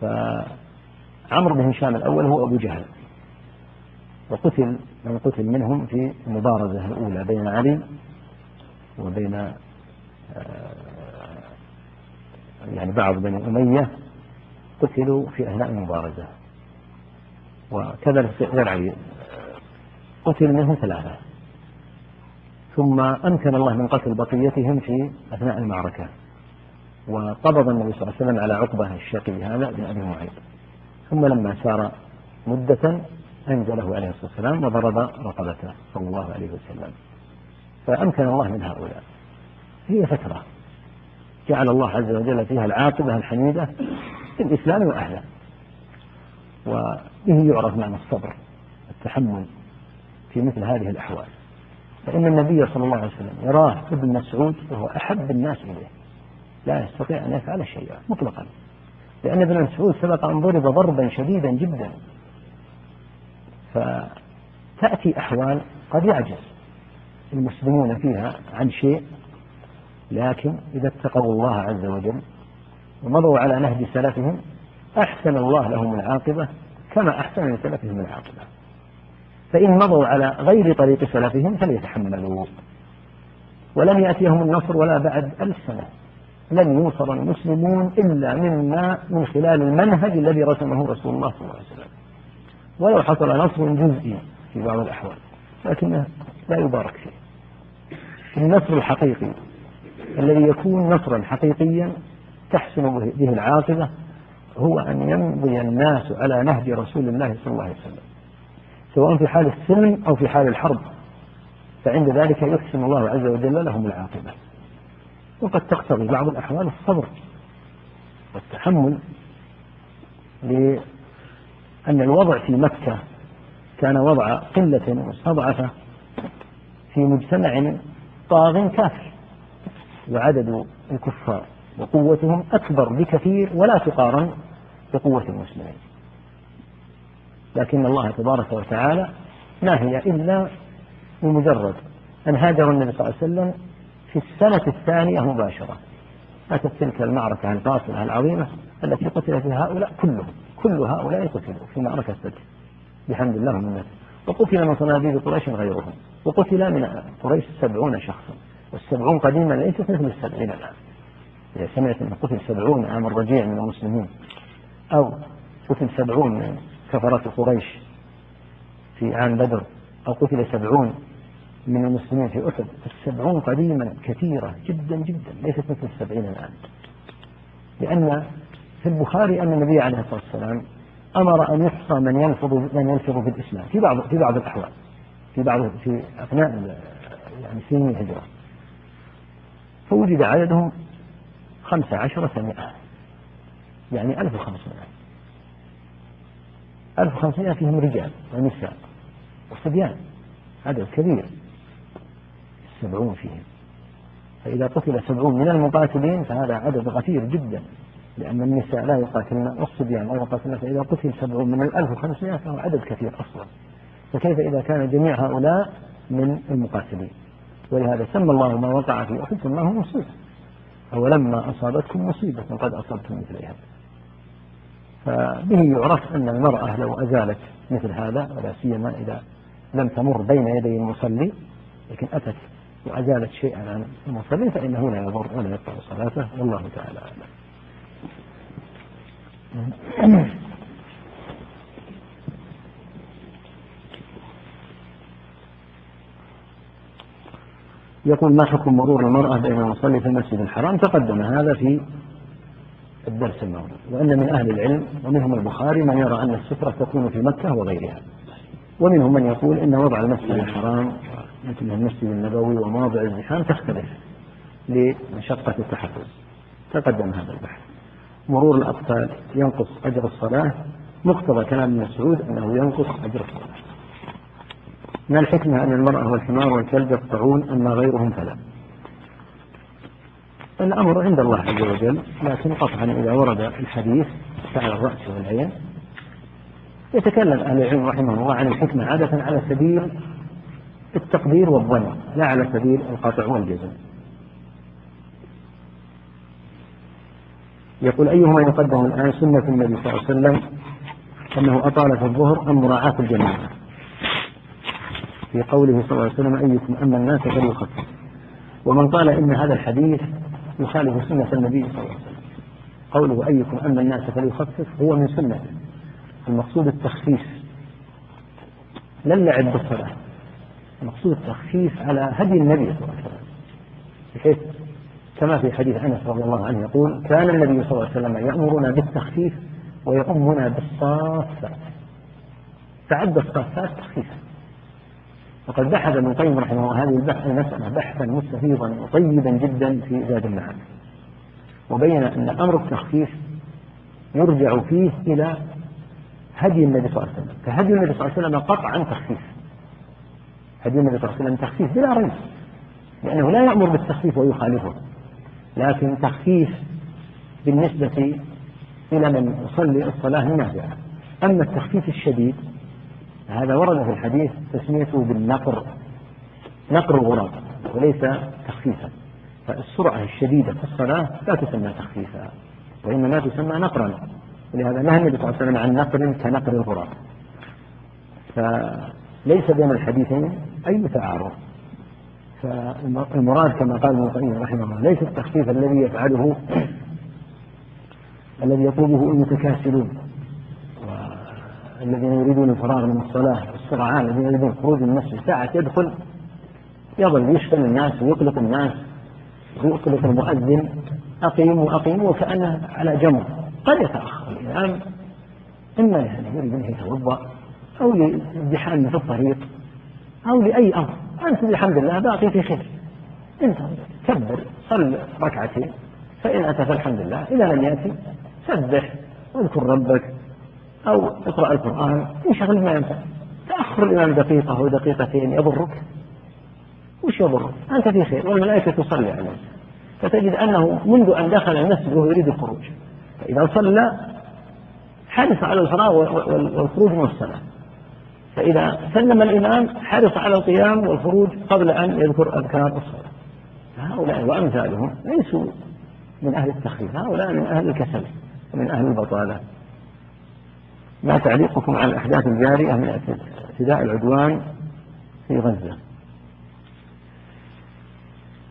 فعمرو بن هشام الأول هو أبو جهل. وقتل من قتل منهم في المبارزة الأولى بين علي وبين آه، يعني بعض بني أمية قتلوا في أثناء المبارزة. وكذا غير علي قتل منهم ثلاثة. ثم أمكن الله من قتل بقيتهم في أثناء المعركة. وقبض النبي صلى الله عليه وسلم على عقبة الشقي هذا بن أبي معيط. ثم لما سار مدة أنزله عليه الصلاة والسلام وضرب رقبته. صلى الله عليه وسلم. فأمكن الله من هؤلاء. هي فترة جعل الله عز وجل فيها العاقبة الحميدة في الإسلام وأهله. وبه يعرف معنى الصبر التحمل في مثل هذه الأحوال. فإن النبي صلى الله عليه وسلم يراه ابن مسعود وهو أحب الناس إليه لا يستطيع أن يفعل شيئا مطلقا. لأن ابن مسعود سبق أن ضرب ضربا شديدا جدا. فتأتي أحوال قد يعجز. المسلمون فيها عن شيء لكن إذا اتقوا الله عز وجل ومضوا على نهج سلفهم أحسن الله لهم العاقبة كما أحسن لسلفهم العاقبة. فإن مضوا على غير طريق سلفهم فليتحملوا. ولن يأتيهم النصر ولا بعد ألف سنة. لن يوصل المسلمون إلا مما من خلال المنهج الذي رسمه رسول الله صلى الله عليه وسلم. ولو حصل نصر جزئي في بعض الأحوال لكنه لا يبارك فيه. النصر الحقيقي الذي يكون نصرا حقيقيا تحسن به العاقبة هو أن يمضي الناس على نهج رسول الله صلى الله عليه وسلم سواء في حال السلم أو في حال الحرب. فعند ذلك يحسن الله عز وجل لهم العاقبة. وقد تقتضي بعض الأحوال الصبر والتحمل لأن الوضع في مكة كان وضع قلة مستضعفة في مجتمع طاغ كافر. وعدد الكفار وقوتهم أكبر بكثير ولا تقارن بقوة المسلمين. لكن الله تبارك وتعالى ما هي إلا بمجرد أن هاجر النبي صلى الله عليه وسلم في السنة الثانية مباشرة. أتت تلك المعركة الفاصلة العظيمة التي قتل فيها هؤلاء كلهم. كل هؤلاء قتلوا في معركة بدر. بحمد الله ومنته وقتل من صناديد قريش غيرهم. وقتل من قريش سبعون شخصا. والسبعون قديما ليست مثل السبعين الآن. إذا سمعت أن قتل سبعون عام الرجيع من المسلمين أو قتل سبعون من كفرة قريش في عام بدر أو قتل سبعون من المسلمين في أحد السبعون قديما كثيرة جدا جدا ليست مثل السبعين الآن. لأن في البخاري أن النبي عليه الصلاة والسلام أمر أن يحصى من ينفض من ينفض في الإسلام في بعض في بعض الأحوال. في بعض في أثناء يعني سنين الهجرة. فوجد عددهم خمسة عشرة مئة يعني ألف وخمسمائة. ألف وخمسمائة فيهم رجال ونساء وصبيان. عدد كبير سبعون فيهم. فإذا قتل سبعون من المقاتلين فهذا عدد غفير جدا. لأن النساء لا يقاتلن والصبيان لا يقاتلن. فإذا قتل سبعون من الألف وخمسمائة فهو عدد كثير أصلا. فكيف إذا كان جميع هؤلاء من المقاتلين؟ ولهذا سمى الله ما وقع في أحد سماه مصيبة. أولما أصابتكم مصيبة قد أصبتم مثلها فبه يعرف أن المرأة لو أزالت مثل هذا ولا سيما إذا لم تمر بين يدي المصلي لكن أتت وأزالت شيئا عن المصلي فإنه لا يضر ولا يقطع صلاته. والله تعالى أعلم. يقول ما حكم مرور المرأة بين المصلي في المسجد الحرام؟ تقدم هذا في الدرس الماضي. وأن من أهل العلم ومنهم البخاري من يرى أن السترة تكون في مكة وغيرها. ومنهم من يقول أن وضع المسجد الحرام مثل المسجد النبوي ومواضع الزحام تختلف لمشقة التحفظ. تقدم هذا البحث. مرور الأطفال ينقص أجر الصلاة. مقتضى كلام ابن مسعود أنه ينقص أجر الصلاة. ما الحكمة أن المرأة والحمار والكلب يقطعون أما غيرهم فلا. الأمر عند الله عز وجل لكن قطعا إذا ورد الحديث فعلى الرأس والعين يتكلم أهل العلم رحمه الله عن الحكمة عادة على سبيل التقدير والظن لا على سبيل القطع والجزم. يقول أيهما يقدم الآن سنة النبي صلى الله عليه وسلم أنه أطال في الظهر أم مراعاة الجماعة في قوله صلى الله عليه وسلم أيكم أما الناس فليخفف ومن قال إن هذا الحديث يخالف سنة النبي صلى الله عليه وسلم. قوله أيكم أما الناس فليخفف هو من سنته المقصود التخفيف. لا اللعب بالصلاة المقصود التخفيف على هدي النبي صلى الله عليه وسلم. بحيث كما في حديث أنس رضي الله عنه يقول كان النبي صلى الله عليه وسلم يأمرنا بالتخفيف ويؤمنا بالصافات. تعدى الصافات تخفيفا. وقد بحث ابن القيم رحمه الله هذه المسألة بحثا مستفيضا وطيبا جدا في زاد المعاد وبين أن أمر التخفيف يرجع فيه إلى هدي النبي صلى الله عليه وسلم. فهدي النبي صلى الله عليه وسلم قطعا تخفيف. هدي النبي صلى الله عليه وسلم تخفيف بلا ريب لأنه لا يأمر بالتخفيف ويخالفه. لكن تخفيف بالنسبة إلى من يصلي الصلاة النافعة أما التخفيف الشديد هذا ورد في الحديث تسميته بالنقر. نقر الغراب وليس تخفيفا. فالسرعة الشديدة في الصلاة لا تسمى تخفيفا وإنما تسمى نقرا. ولهذا نهى النبي صلى الله عليه وسلم عن نقر كنقر الغراب؟ فليس بين الحديثين أي تعارض. فالمراد كما قال ابن القيم رحمه الله ليس التخفيف الذي يفعله الذي يطلبه المتكاسلون. الذين يريدون الفراغ من الصلاة السرعان الذين يريدون خروج من المسجد ساعة يدخل يظل يشتم الناس ويقلق الناس ويقلق المؤذن أقيموا أقيموا وكأنه على جمر قد يتأخر الإمام إما يعني يريد أن يتوضأ أو لازدحام في الطريق أو لأي أمر. أنت الحمد لله باقي في خير. انتظر كبر صل ركعتين فإن أتى فالحمد لله إذا لم يأتي سبح واذكر ربك أو اقرأ القرآن انشغل ما ينفع. تأخر الإمام دقيقة أو دقيقتين يضرك. وش يضرك؟ أنت في خير والملائكة تصلي عليك. فتجد أنه منذ أن دخل المسجد وهو يريد الخروج. فإذا صلى حرص على الفراغ والخروج من الصلاة. فإذا سلم الإمام حرص على القيام والخروج قبل أن يذكر أذكار الصلاة. هؤلاء وأمثالهم ليسوا من أهل التخفيف هؤلاء من أهل الكسل ومن أهل البطالة. ما تعليقكم على الأحداث الجارية من اعتداء العدوان في غزة.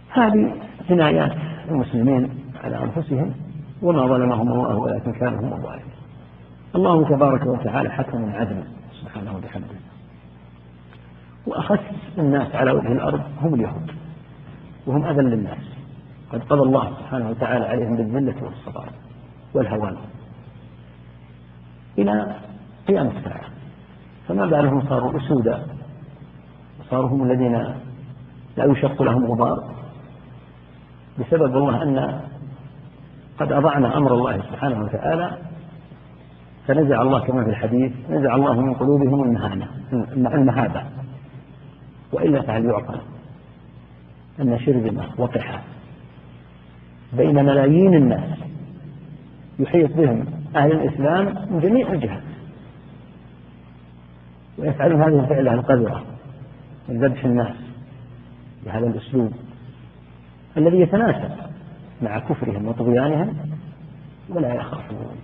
هذه جنايات المسلمين على أنفسهم وما ظلمهم الله ولكن كانوا هم الظالمين الله تبارك وتعالى حكم عدل سبحانه وبحمده وأخس الناس على وجه الأرض هم اليهود وهم أذل الناس قد قضى الله سبحانه وتعالى عليهم بالذلة والصغار والهوان. إلى قيام الساعة. فما بالهم صاروا أسودا. وصاروا هم الذين لا يشق لهم غبار. بسبب والله أن قد أضعنا أمر الله سبحانه وتعالى فنزع الله كما في الحديث نزع الله من قلوبهم المهانة المهابة. وإلا فهل يعقل أن شرذمة وقحة بين ملايين الناس يحيط بهم أهل الإسلام من جميع الجهات. ويفعلون هذه الفعلة القذرة من ذبح الناس بهذا الأسلوب الذي يتناسب مع كفرهم وطغيانهم ولا يخافون.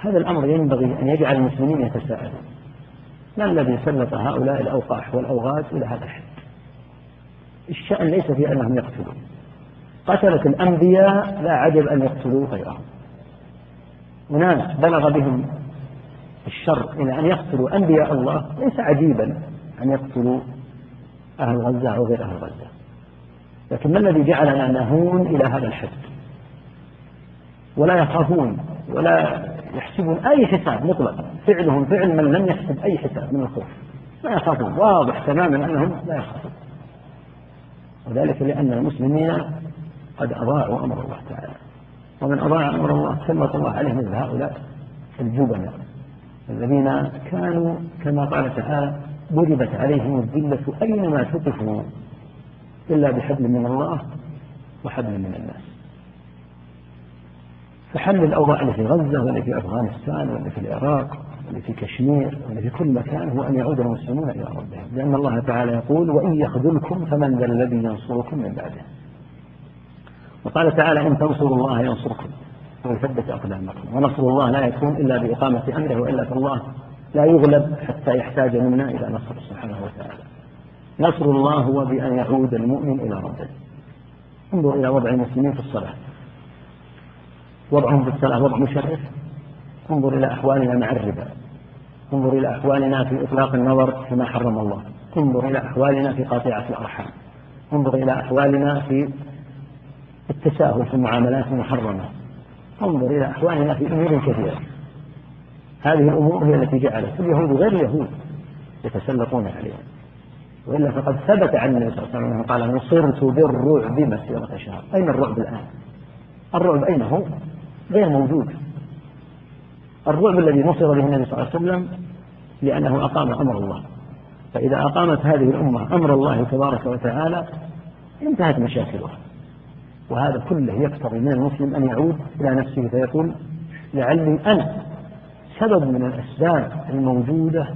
هذا الأمر ينبغي أن يجعل المسلمين يتساءلون. ما الذي سلط هؤلاء الأوقاح والأوغاد إلى هذا الحد؟ الشأن ليس في أنهم يقتلون. قتلة الأنبياء لا عجب أن يقتلوا غيرهم. وناس بلغ بهم الشر إلى أن يقتلوا أنبياء الله. ليس عجيبا أن يقتلوا أهل غزة أو غير أهل غزة. لكن ما الذي جعلنا نهون إلى هذا الحد؟ ولا يخافون ولا يحسبون أي حساب مطلقا فعلهم فعل من لم يحسب أي حساب من الخوف. لا يخافون. واضح تماما أنهم لا يخافون. وذلك لأن المسلمين قد أضاعوا أمر الله تعالى. ومن أضاع أمر الله سلط الله عليه مثل هؤلاء الجبناء الذين كانوا كما قال تعالى ضربت عليهم الذلة أينما ثقفوا إلا بحبل من الله وحبل من الناس. فحل الأوضاع اللي في غزة واللي في أفغانستان واللي في العراق واللي في كشمير واللي في كل مكان هو أن يعود المسلمون إلى ربهم لأن الله تعالى يقول وإن يخذلكم فمن ذا الذي ينصركم من بعده. وقال تعالى إن تنصروا الله ينصركم ويثبت أقدامكم. ونصر الله لا يكون إلا بإقامة أمره وإلا فالله لا يغلب حتى يحتاج منا إلى نصر سبحانه وتعالى. نصر الله هو بأن يعود المؤمن إلى ربه. انظر إلى وضع المسلمين في الصلاة. وضعهم في الصلاة وضع مشرف. انظر إلى أحوالنا مع الربا. انظر إلى أحوالنا في إطلاق النظر فيما حرم الله. انظر إلى أحوالنا في قاطعة الأرحام. انظر إلى أحوالنا في التساهل في المعاملات المحرمة. انظر إلى أحوالنا في أمور كثيرة. هذه الأمور هي التي جعلت اليهود غير اليهود يتسلطون عليها. وإلا فقد ثبت عن النبي صلى الله عليه وسلم قال نصرت بالرعب مسيرة شهر. أين الرعب الآن؟ الرعب أين هو؟ غير موجود. الرعب الذي نصر به النبي صلى الله عليه وسلم لأنه أقام أمر الله. فإذا أقامت هذه الأمة أمر الله تبارك وتعالى انتهت مشاكلها. وهذا كله يقتضي من المسلم أن يعود إلى نفسه فيقول لعلي أنا سبب من الأسباب الموجودة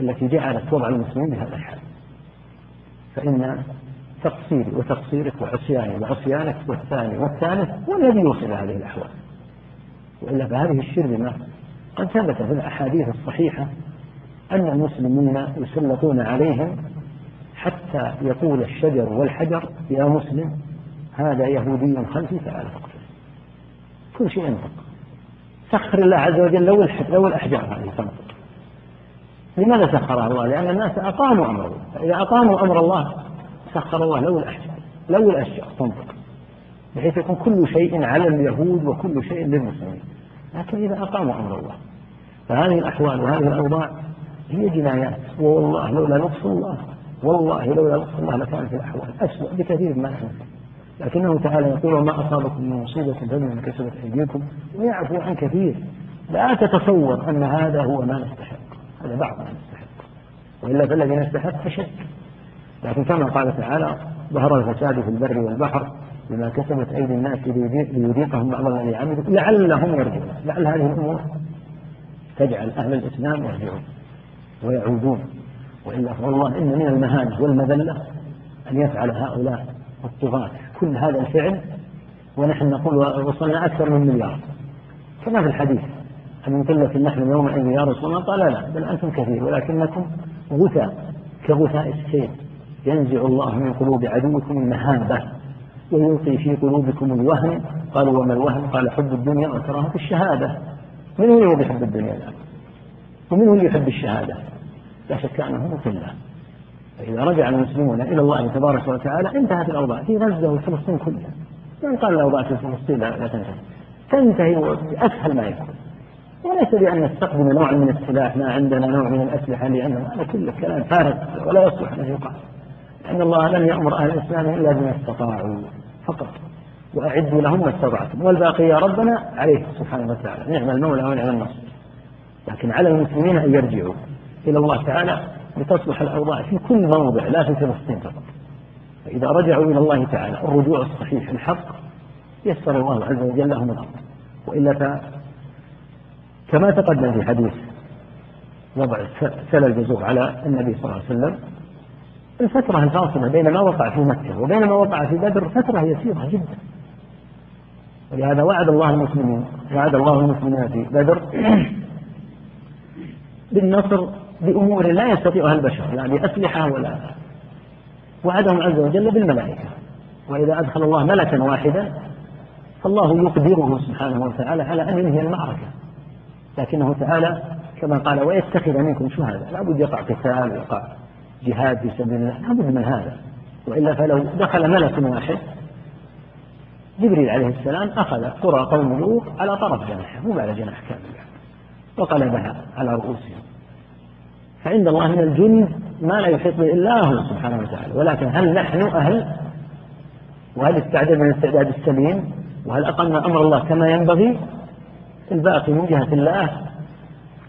التي جعلت وضع المسلمين بهذا الحال. فإن تقصيري وتقصيرك وعصياني وعصيانك والثاني والثالث هو الذي يوصل هذه الأحوال. وإلا فهذه الشرذمة قد ثبت في الأحاديث الصحيحة أن المسلمين يسلطون عليهم حتى يقول الشجر والحجر يا مسلم هذا يهودي خلفي تعال فاقتله كل شيء ينطق. سخر الله عز وجل لو لو الأحجار هذه تنطق. لماذا سخرها الله؟ لأن الناس أقاموا أمر الله فإذا أقاموا أمر الله سخر الله لو الأحجار. لو الأشجار تنطق. بحيث يكون كل شيء على اليهود وكل شيء للمسلمين. لكن إذا أقاموا أمر الله. فهذه الأحوال وهذه الأوضاع هي جنايات. والله لولا لطف الله. والله لولا لطف الله لكانت الأحوال أسوأ بكثير ما نحن لكنه تعالى يقول وما أصابكم من مصيبة فبما كسبت أيديكم. ويعفو عن كثير. لا تتصور أن هذا هو ما نستحق. هذا بعض ما نستحق. وإلا فالذي نستحق أشد لكن كما قال تعالى ظهر الفساد في البر والبحر بما كسبت أيدي الناس ليذيقهم بعض الذي عملوا لعلهم يرجعون. لعل هذه الأمور تجعل أهل الإسلام يرجعون ويعودون. وإلا فوالله إن من المهانة والمذلة أن يفعل هؤلاء الطغاة. كل هذا الفعل ونحن نقول وصلنا أكثر من مليار. كما في الحديث أن قلة نحن يومئذ يا رسول الله. قال لا بل أنتم كثير ولكنكم غثاء كغثاء السيل ينزع الله من قلوب عدوكم المهابة ويلقي في قلوبكم الوهن. قالوا وما الوهن؟ قال حب الدنيا وكراهة الشهادة. من هو يحب الدنيا الآن ومن هو يحب الشهادة؟ لا شك أنه قلة فإذا رجع المسلمون إلى الله تبارك وتعالى انتهت الأوضاع. في غزة وفلسطين كلها. من قال الأوضاع في فلسطين لا تنتهي. تنتهي بأسهل ما يكون. وليس بأن نستخدم نوع من السلاح ما عندنا نوع من الأسلحة لأنه هذا كله كلام فارغ ولا يصلح أن يقال لأن الله لم يأمر أهل الإسلام إلا بما استطاعوا فقط. وأعدوا لهم ما استطعتم. والباقي يا ربنا عليه سبحانه وتعالى. نعم المولى ونعم النصر لكن على المسلمين أن يرجعوا إلى الله تعالى لتصلح الأوضاع في كل موضع لا في فلسطين فقط. فإذا رجعوا إلى الله تعالى الرجوع الصحيح الحق يسر الله عز وجل لهم الأمر. وإلا كما تقدم في حديث وضع سل الجزور على النبي صلى الله عليه وسلم الفترة الفاصلة بين ما وقع في مكة وبين ما وقع في بدر فترة يسيرة جدا. ولهذا وعد الله المسلمين وعد الله المسلمين في بدر بالنصر بأمور لا يستطيعها البشر يعني بأسلحة ولا وعدهم عز وجل بالملائكة. وإذا أدخل الله ملكا واحدا فالله يقدره سبحانه وتعالى على أن ينهي المعركة. لكنه تعالى كما قال ويتخذ منكم شهداء. لابد يقع قتال ويقع جهاد في سبيل الله. لابد من هذا. وإلا فلو دخل ملك واحد جبريل عليه السلام أخذ قرى قوم لوط على طرف جناحه مو على جناح كامل وقلبها على رؤوسهم. فعند الله من الجند ما لا يحيط به إلا هو سبحانه وتعالى. ولكن هل نحن أهل؟ وهل استعددنا الاستعداد السليم وهل أقمنا أمر الله كما ينبغي؟ الباقي من جهة الله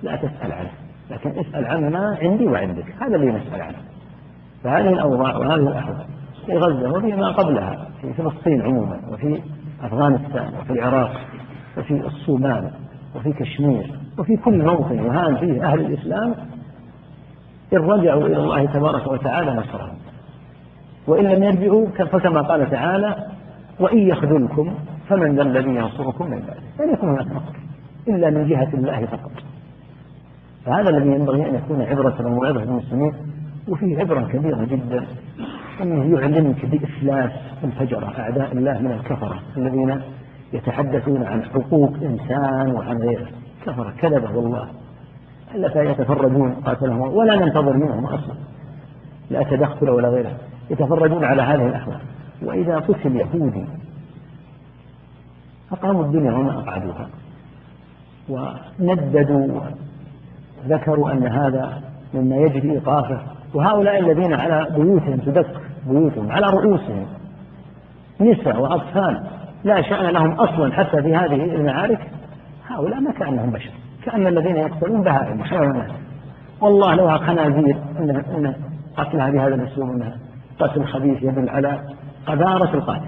لا تسأل عنه. لكن اسأل عما عندي وعندك. هذا اللي نسأل عنه. فهذه الأوضاع وهذه الأحوال في غزة وفي ما قبلها في فلسطين عموما وفي أفغانستان وفي العراق وفي الصومال وفي كشمير وفي كل موطن يهان فيه أهل الإسلام إن رجعوا إلى الله تبارك وتعالى نصرهم وإن لم يرجعوا فكما قال تعالى وإن يخذلكم فمن ذا الذي ينصركم من بعده. لن يكون هناك نصر إلا من جهة الله فقط. فهذا الذي ينبغي أن يكون عبرة وموعظة للمسلمين وفيه عبرة كبيرة جدا أنه يعلمك بإفلاس الفجرة أعداء الله من الكفرة الذين يتحدثون عن حقوق إنسان وعن غيره. كفرة كذبة والله إلا يتفرجون قاتلهم ولا ننتظر منهم أصلا. لا تدخل ولا غيره. يتفرجون على هذه الأحوال وإذا قتل يهودي أقاموا الدنيا وما أقعدوها. ونددوا وذكروا أن هذا مما يجري إيقافه. وهؤلاء الذين على بيوتهم تدق بيوتهم على رؤوسهم نساء وأطفال لا شأن لهم أصلا حتى في هذه المعارك هؤلاء ما كأنهم بشر. كأن الذين يقتلون بهائم وحيوانات والله لو خنازير ان قتلها بهذا الأسلوب انها قتل خبيث يدل على قذارة القاتل.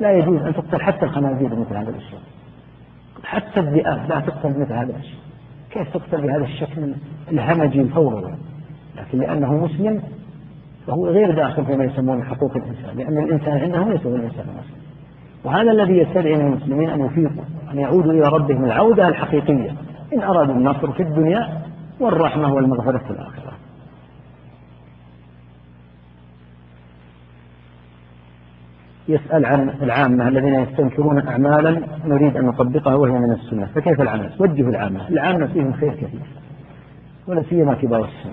لا يجوز أن تقتل حتى الخنازير بمثل هذا الأسلوب. حتى الذئاب لا تقتل بمثل هذا الشيء كيف تقتل بهذا الشكل الهمجي الفوري؟ لكن لأنه مسلم فهو غير داخل فيما يسمون حقوق الإنسان لأن الإنسان عنده ليس الإنسان المسلم وهذا الذي يستدعي من المسلمين أن يفيقوا أن يعودوا إلى ربهم العودة الحقيقية. إن أرادوا النصر في الدنيا والرحمة والمغفرة في الآخرة. يسأل عن العامة الذين يستنكرون أعمالا نريد أن نطبقها وهي من السنة. فكيف العمل؟ وجهوا العامة. العامة فيهم خير كثير ولا سيما كبار السن.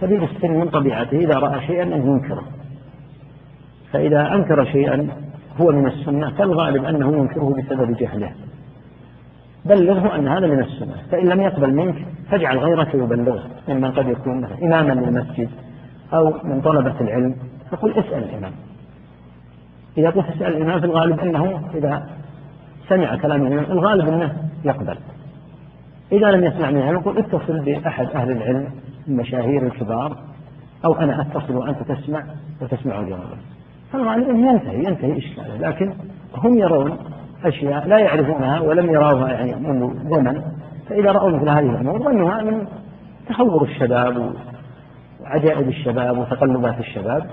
كبير السن من طبيعته إذا رأى شيئا أن ينكره. فإذا أنكر شيئا هو من السنة فالغالب أنه ينكره بسبب جهله. بلغه أن هذا من السنة. فإن لم يقبل منك فاجعل غيرك يبلغه. ممن قد يكون إماما للمسجد أو من طلبة العلم. فقل اسأل الإمام. إذا قلت اسأل الإمام في الغالب أنه إذا سمع كلام الإمام الغالب أنه يقبل. إذا لم يسمع منه نقول اتصل بأحد أهل العلم المشاهير الكبار أو أنا أتصل وأنت تسمع وتسمع الجواب فالغالب أنه ينتهي ينتهي إشكاله. لكن هم يرون أشياء لا يعرفونها ولم يروها يعني منذ زمن فإذا رأوا مثل هذه الأمور ظنوها من تحور الشباب وعجائب الشباب وتقلبات الشباب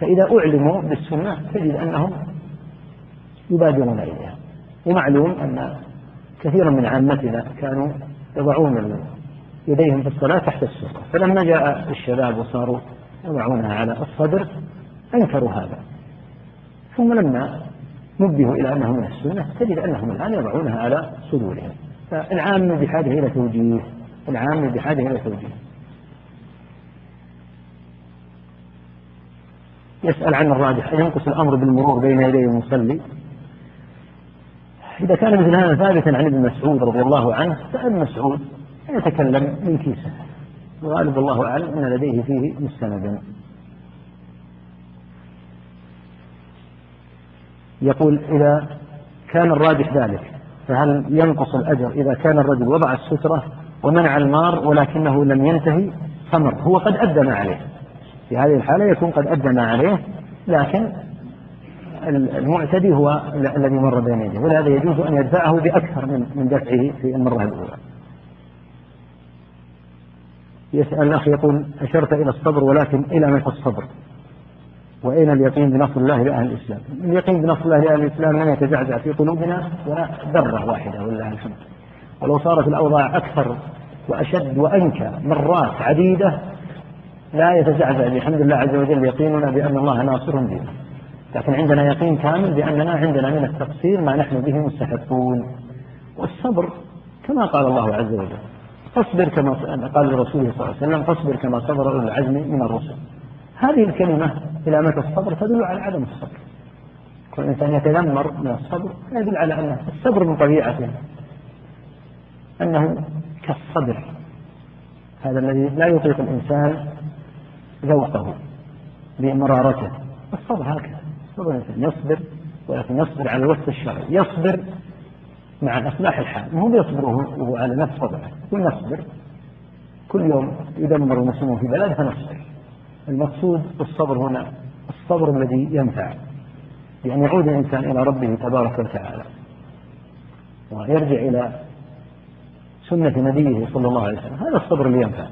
فإذا أعلموا بالسنة تجد أنهم يبادرون إليها. ومعلوم أن كثيرا من عامتنا كانوا يضعون يديهم في الصلاة تحت السرة فلما جاء الشباب وصاروا يضعونها على الصدر أنكروا هذا. ثم لما نبهوا إلى أنه من السنة تجد أنهم الآن يضعونها على صدورهم. فالعام بحاجة إلى توجيه العام بحاجة إلى توجيه. يسأل عن الراجح ينقص الأمر بالمرور بين يدي المصلي. إذا كان مثل هذا ثابتا عن ابن مسعود رضي الله عنه فابن مسعود يتكلم من كيسه. وغالب الله أعلم أن لديه فيه مستندا. يقول إذا كان الراجح ذلك فهل ينقص الأجر إذا كان الرجل وضع السترة ومنع المار ولكنه لم ينتهي؟ فمر هو قد أدى ما عليه. في هذه الحالة يكون قد أدى ما عليه لكن المعتدي هو الذي مر بين يديه ولهذا يجوز أن يدفعه بأكثر من من دفعه في المرة الأولى. يسأل الأخ يقول أشرت إلى الصبر ولكن إلى متى الصبر؟ وأين اليقين بنصر الله لأهل الإسلام. اليقين بنصر الله لأهل الإسلام لم يتزعزع في قلوبنا ولا ذرة واحدة ولله الحمد. ولو صارت الأوضاع أكثر وأشد وأنكى مرات عديدة لا يتزعزع بحمد الله عز وجل يقيننا بأن الله ناصر دينه. لكن عندنا يقين كامل بأننا عندنا من التقصير ما نحن به مستحقون. والصبر كما قال الله عز وجل فاصبر كما قال لرسوله صلى الله عليه وسلم فاصبر كما صبر أولو العزم من الرسل. هذه الكلمة إلى الصبر؟ تدل على عدم الصبر. كل إنسان يتذمر من الصبر يدل على أن الصبر من طبيعته. أنه كالصدر هذا الذي لا يطيق الإنسان ذوقه بمرارته. الصبر هكذا. الصبر الإنسان يصبر ولكن يصبر على الوقت الشرعي. يصبر مع إصلاح الحال. مو يصبر وهو على نفس وضعه يصبر. كل يوم يدمر المسلمون في بلد فنصبر. المقصود بالصبر هنا الصبر الذي ينفع يعني يعود الإنسان إلى ربه تبارك وتعالى ويرجع إلى سنة نبيه صلى الله عليه وسلم. هذا الصبر اللي ينفع.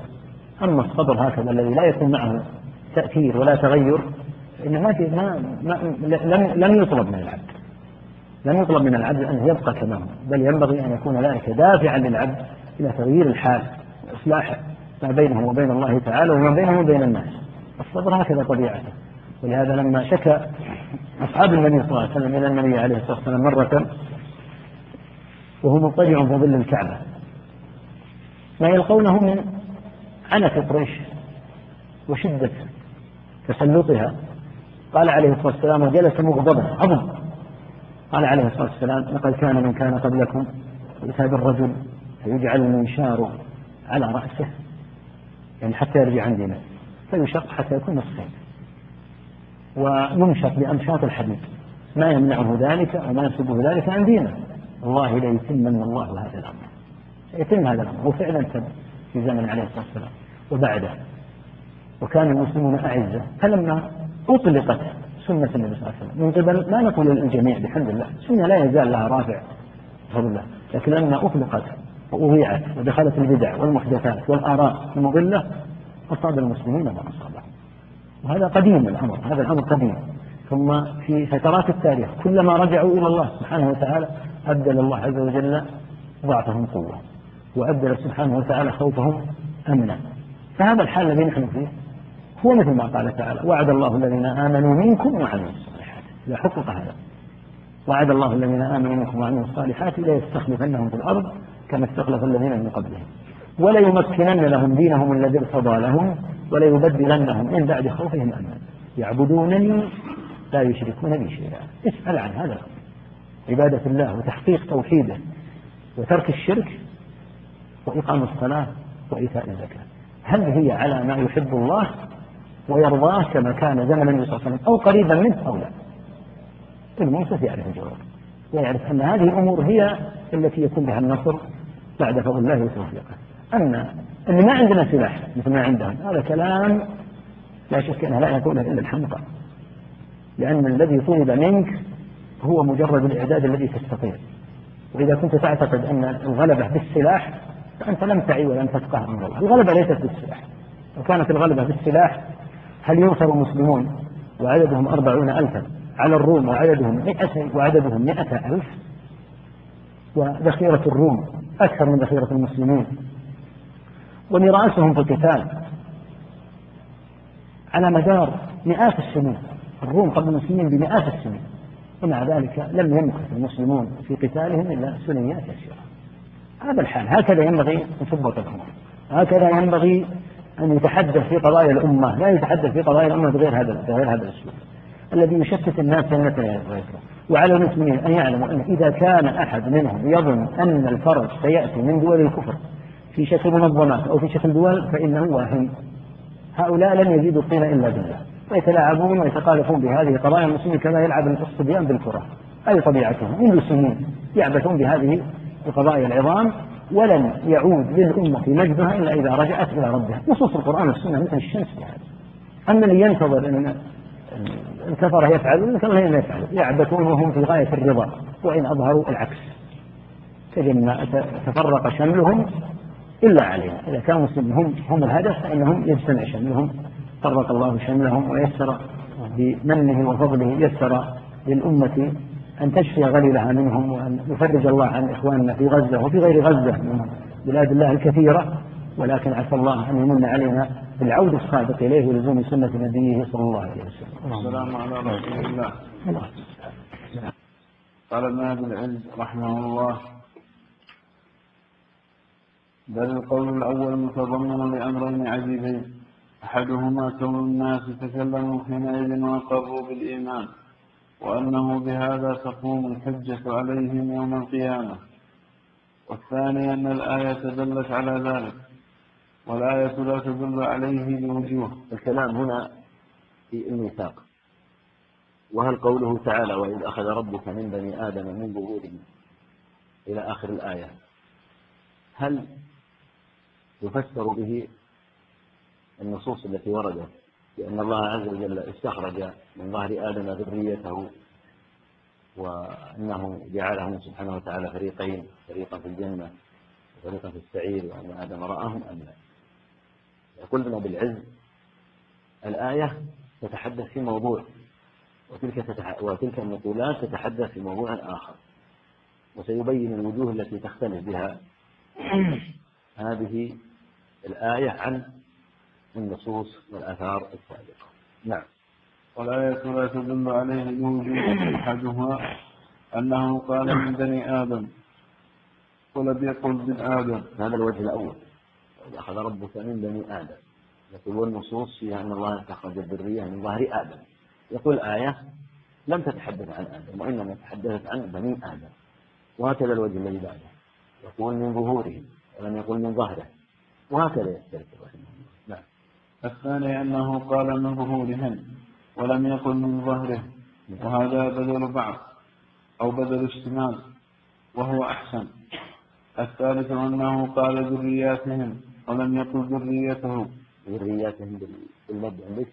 أما الصبر هكذا الذي لا يكون معه تأثير ولا تغير فإنه ما, في ما, ما لم, لم يطلب من العبد. لم يطلب من العبد أن يبقى كما هو بل ينبغي أن يكون ذلك دافعا للعبد إلى تغيير الحال وإصلاح ما بينه وبين الله تعالى وما بينه وبين الناس. الصبر هكذا طبيعته ولهذا لما شكى أصحاب النبي صلى الله عليه وسلم إلى النبي عليه الصلاة والسلام مرة وهو مضطجع في ظل الكعبة. ما يلقونه من عنف قريش وشدة تسلطها. قال عليه الصلاة والسلام وجلس مغضبا عظم. قال عليه الصلاة والسلام لقد كان من كان قبلكم يؤتى بالرجل فيجعل المنشار على رأسه. يعني حتى يرجع عن دينه فيشق حتى يكون نصفين. ويمشط بأمشاط الحديد ما يمنعه ذلك وما يسبه ذلك عن دينه. والله ليتمن الله هذا الأمر. يتم هذا الأمر. وفعلا تم في زمن عليه الصلاة والسلام. وبعده. وكان المسلمون أعزة. فلما أطلقت سنة النبي صلى الله عليه وسلم. من قبل ما نقول للجميع بحمد الله. سنة لا يزال لها رافع بفضل الله. لكن لما أطلقت وأضيعت ودخلت البدع والمحدثات والآراء المضلة أصاب المسلمين ما أصابهم وهذا قديم الأمر هذا الأمر قديم. ثم في فترات التاريخ كلما رجعوا إلى الله سبحانه وتعالى أبدل الله عز وجل ضعفهم قوة وأبدل سبحانه وتعالى خوفهم أمنا. فهذا الحال الذي نحن فيه هو مثل ما قال تعالى وعد الله الذين آمنوا منكم وعملوا الصالحات. إذا حقق هذا. وعد الله الذين آمنوا منكم وعملوا الصالحات لا يستخلفنهم في الأرض كما استخلف الذين من قبلهم. وليمكنن لهم دينهم الذي ارتضى لهم وليبدلنهم من بعد خوفهم أمنا يعبدونني لا يشركون بي شيئا. اسأل عن هذا عبادة الله وتحقيق توحيده وترك الشرك وإقام الصلاة وإيتاء الزكاة. هل هي على ما يحب الله ويرضاه كما كان زمن النبي صلى الله عليه وسلم أو قريبا منه أو لا؟ المنصف يعرف الجواب. ويعرف أن هذه الأمور هي التي يكون بها النصر بعد فضل الله وتوفيقه. أما أن ما عندنا سلاح مثل ما عندهم. هذا كلام لا شك أنه لا يقوله إلا الحمقى. لأن الذي طلب منك هو مجرد الإعداد الذي تستطيع. وإذا كنت تعتقد أن الغلبة بالسلاح فأنت لم تعي ولم تفقه أمر الله. الغلبة ليست بالسلاح. لو كانت الغلبة بالسلاح هل ينصر المسلمون وعددهم أربعون ألفا على الروم وعددهم مئة وعددهم مئة ألف؟ وذخيرة الروم أكثر من ذخيرة المسلمين. وميراثهم في القتال. على مدار مئات السنين الروم قبل المسلمين بمئات السنين. ومع ذلك لم يمكث المسلمون في قتالهم إلا سنيات يسيرة هذا الحال. هكذا ينبغي أن تضبط الأمور هكذا ينبغي أن يتحدث في قضايا الأمة. لا يتحدث في قضايا الأمة بغير هذا بغير هذا الأسلوب. الذي يشتت الناس جنة وعلى المسلمين أن يعلموا أن إذا كان أحد منهم يظن أن الفرج سيأتي من دول الكفر في شكل منظمات أو في شكل دول فإنه واهم هؤلاء لن يزيدوا الطين إلا بالله. ويتلاعبون ويتقالفون بهذه قضايا المسلمين كما يلعب الصبيان بالكرة أي طبيعتهم؟ منذ سنين يعبثون بهذه القضايا العظام ولن يعود للأمة مجدها إلا إذا رجعت إلى ربها. نصوص القرآن والسنة مثل الشمس في هذا أما اللي ينتظر أن الكفرة يفعلون كما هم يفعلون يعبثون وهم في غاية الرضا وإن أظهروا العكس. تجد تفرق شملهم إلا علينا إذا كانوا مسلمين هم هم الهدف فإنهم يجتمع شملهم فرق الله شملهم ويسر بمنه وفضله يسر للأمة أن تشفي غليلها منهم وأن يفرج الله عن إخواننا في غزة وفي غير غزة من بلاد الله الكثيرة ولكن عسى الله أن يمن علينا بالعود الصادق إليه ولزوم سنة نبيه صلى الله عليه وسلم. السلام على رسول الله. قال ابن أبي العز رحمه الله بل القول الأول متضمن لأمرين عجيبين. أحدهما كون الناس تكلموا حينئذ وأقروا بالإيمان وأنه بهذا تقوم الحجة عليهم يوم القيامة. والثاني أن الآية دلت على ذلك والآية لا تدل عليه بوجوه. الكلام هنا في الميثاق. وهل قوله تعالى وإذ أخذ ربك من بني آدم من ظهورهم إلى آخر الآية؟ هل يفسر به النصوص التي وردت بأن الله عز وجل استخرج من ظهر آدم ذريته وأنه جعلهم سبحانه وتعالى فريقين فريقا في الجنة وفريقا في السعير وأن آدم رآهم أم لا. يقول ابن أبي العز الآية تتحدث في موضوع وتلك, تتح... وتلك النقولات تتحدث في موضوع آخر. وسيبين الوجوه التي تختلف بها. هذه الآية عن النصوص والآثار السابقة. نعم. والآية لا تدل عليه بوجود أحدها أنه قال من بني آدم ولم يقل من آدم. هذا الوجه الأول. أخذ ربك من بني آدم. يقول والنصوص فيها أن الله استخرج الذرية من ظهر آدم. يقول آية لم تتحدث عن آدم وإنما تحدثت عن بني آدم. وهكذا الوجه الذي بعده. يقول من ظهورهم ولم يقل من ظهره. وهكذا يختلف. نعم. الثاني أنه قال من ظهورهم ولم يقل من ظهره وهذا بدل بعض أو بدل اشتمال وهو أحسن. الثالث أنه قال ذرياتهم ولم يقل ذريته. ذرياتهم بالمد عندك؟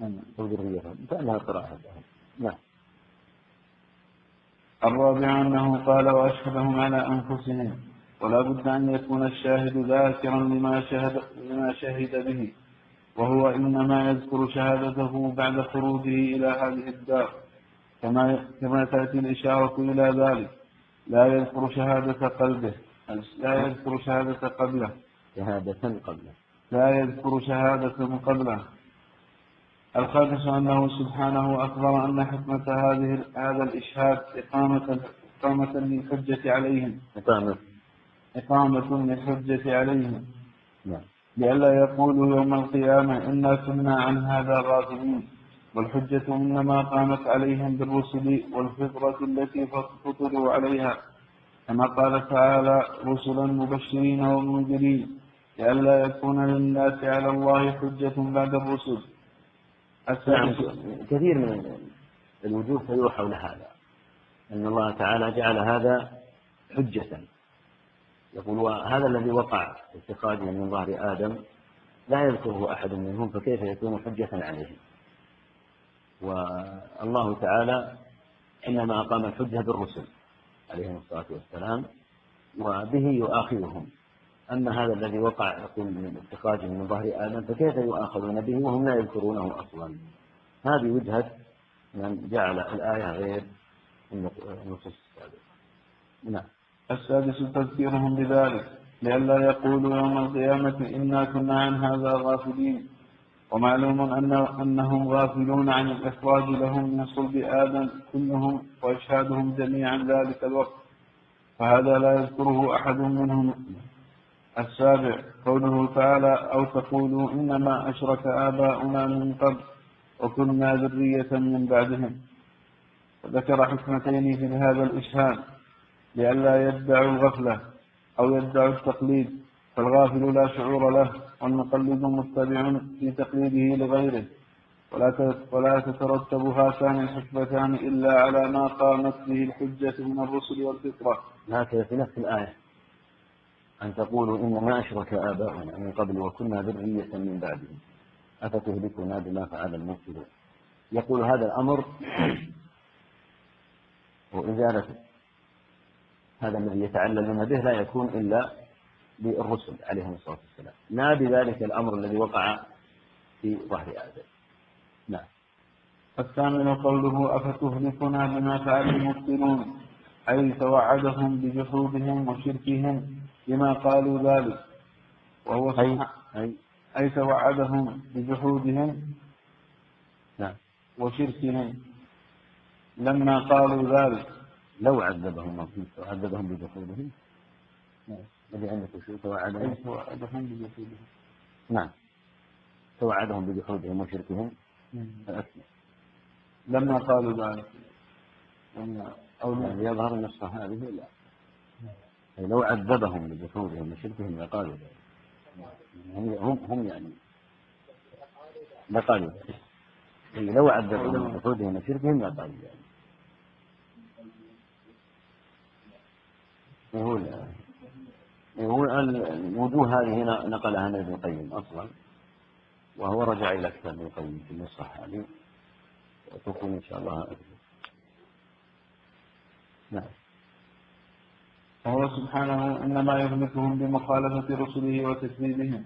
نعم. ذريتهم كأنها قراءة. نعم. الرابع أنه قال وأشهدهم على أنفسهم. ولا بد أن يكون الشاهد ذاكرا لما شهد, لما شهد به وهو إنما يذكر شهادته بعد خروجه إلى هذه الدار. كما كما تأتي الإشارة إلى ذلك. لا يذكر شهادة قلبه. لا يذكر شهادة قبله. شهادة قبله. لا يذكر شهادة قبله. الخامس أنه سبحانه أخبر أن حكمة هذه هذا الإشهاد إقامة إقامة للحجة عليهم. إقامة إقامة للحجة عليهم. نعم. لئلا يقولوا يوم القيامة إنا كنا عن هذا غافلين. والحجة إنما قامت عليهم بالرسل والفطرة التي فطروا عليها. كما قال تعالى رسلا مبشرين ومنذرين. لئلا يكون للناس على الله حجة بعد الرسل. نعم. كثير من الوجوه تدور حول هذا. أن الله تعالى جعل هذا حجة. يقول هذا الذي وقع في اتخاذهم من ظهر آدم لا يذكره أحد منهم فكيف يكون حجة عليهم والله تعالى إنما أقام الحجة بالرسل عليهم الصلاة والسلام وبه يؤاخذهم. أما هذا الذي وقع يقول من اتخاذهم من ظهر آدم فكيف يؤاخذون به وهم لا يذكرونه أصلا؟ هذه وجهة من جعل الآية غير النصوص السابقة. نعم. السادس تذكيرهم بذلك لئلا يقولوا يوم القيامة إنا كنا عن هذا غافلين. ومعلوم أن أنهم غافلون عن الإخراج لهم من صلب آدم كلهم وإشهادهم جميعا ذلك الوقت. فهذا لا يذكره أحد منهم. السابع قوله تعالى أو تقولوا إنما أشرك آباؤنا من قبل وكنا ذرية من بعدهم. وذكر حكمتين في هذا الإشهاد. لئلا يدعوا الغفلة أو يدعوا التقليد فالغافل لا شعور له والمقلد متبع في تقليده لغيره. ولا ولا تترتب هاتان الحكمتان إلا على ما قامت به الحجة من الرسل والفطرة. هكذا في نفس الآية. أن تقولوا إنما أشرك آباؤنا من قبل وكنا ذرية من بعدهم. أفتهلكنا بما فعل المفسدون. يقول هذا الأمر وإزالة هذا الذي يتعللون به لا يكون إلا بالرسل عليهم الصلاة والسلام. لا بذلك الأمر الذي وقع في ظهر آدم نعم. الثامن قوله أفتهلكنا بما فعل المبطلون أي توعدهم بجحودهم وشركهم بما قالوا ذلك. وهو أي, أي, أي توعدهم بجحودهم نعم. وشركهم لما قالوا ذلك. لو عذبهم عذبهم بجحودهم. نعم الذي عندك شو توعدهم بجحودهم. نعم. توعدهم بجحودهم وشركهم. لما قالوا ذلك لما أو يعني يظهر النص هذه لا. يعني لو عذبهم بجحودهم وشركهم لقالوا ذلك. هم هم يعني لقالوا ذلك. لو عذبهم بجحودهم وشركهم لقالوا ذلك. يقول يقول الوجوه هذه نقلها عن ابن القيم أصلا وهو رجع إلى كتاب ابن القيم في النصح هذه وتكون إن شاء الله نعم. وهو سبحانه إنما يهلكهم بمخالفة رسله وتكذيبهم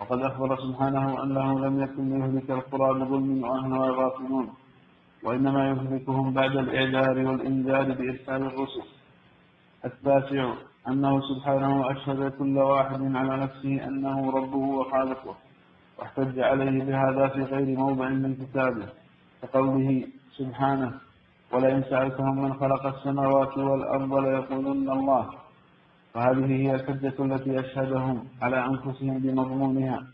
وقد أخبر سبحانه أنه لم يكن ليهلك القرى بظلم وأهلها غافلون وإنما يهلكهم بعد الإعذار والإنذار بإرسال الرسل. التاسع أنه سبحانه أشهد كل واحد على نفسه أنه ربه وخالقه واحتج عليه بهذا في غير موضع من كتابه كقوله سبحانه ولئن سألتهم من خلق السماوات والأرض ليقولن الله وهذه هي الحجة التي أشهدهم على أنفسهم بمضمونها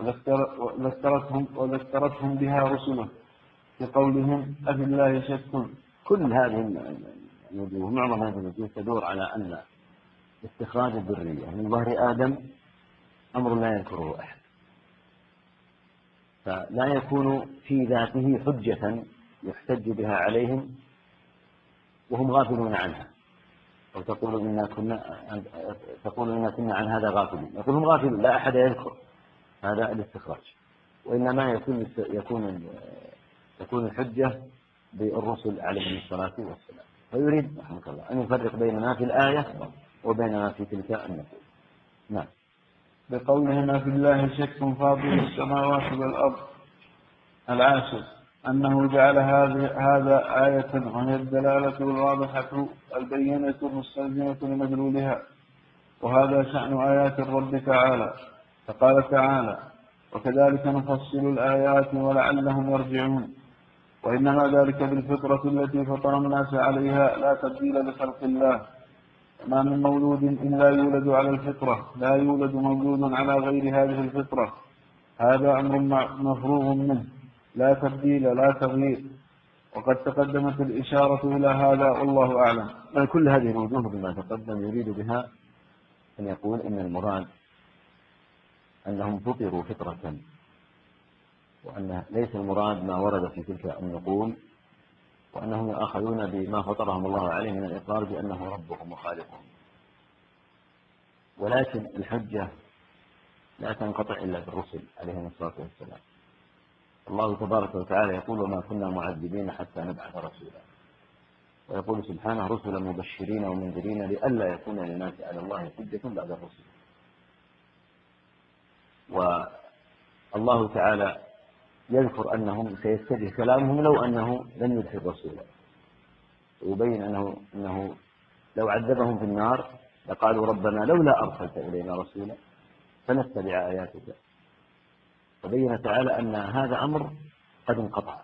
وذكرتهم وذكرتهم بها رسله بقولهم أفي الله شك كل هذه الوجوه معظم هذه الوجوه تدور على أن استخراج الذرية. من ظهر آدم أمر لا يذكره أحد. فلا يكون في ذاته حجة يحتج بها عليهم وهم غافلون عنها. أو تقول إنا كنا تقول إنا كنا عن هذا غافلين. يقول هم غافلون. لا أحد يذكر هذا الاستخراج. وإنما يكون يكون تكون الحجة بالرسل عليهم الصلاة والسلام. فيريد رحمك الله أن يفرق بين ما في الآية وبين ما في تلك النصوص نعم. بقوله ما في الله شك فاضل السماوات والأرض. العاشر. أنه جعل هذا هذا آية وهي الدلالة الواضحة البينة المستلزمة لمدلولها وهذا شأن آيات الرب تعالى. فقال تعالى وكذلك نفصل الآيات ولعلهم يرجعون. وإنما ذلك بالفطرة التي فطر الناس عليها لا تبديل لخلق الله. ما من مولود إلا يولد على الفطرة لا يولد مولود على غير هذه الفطرة. هذا أمر مفروغ منه لا تبديل لا تغيير. وقد تقدمت الإشارة إلى هذا والله أعلم. كل هذه الوجوه بما تقدم يريد بها أن يقول إن المراد أنهم فطروا فطرة. وأن ليس المراد ما ورد في تلك النقول وأنهم يؤاخذون بما فطرهم الله عليه من الإقرار بأنه ربهم وخالقهم. ولكن الحجة لا تنقطع إلا بالرسل عليهم الصلاة والسلام. الله تبارك وتعالى يقول وما كنا معذبين حتى نبعث رسولا. ويقول سبحانه رسلا مبشرين ومنذرين لئلا يكون للناس على الله حجة بعد الرسل. والله تعالى يذكر أنهم سيستجه كلامهم لو أنه لم يدخل رسولا ويبين أنه, أنه لو عذبهم في النار لقالوا ربنا لولا أرسلت إلينا رسولا فنتبع آياتك. وبين تعالى أن هذا أمر قد انقطع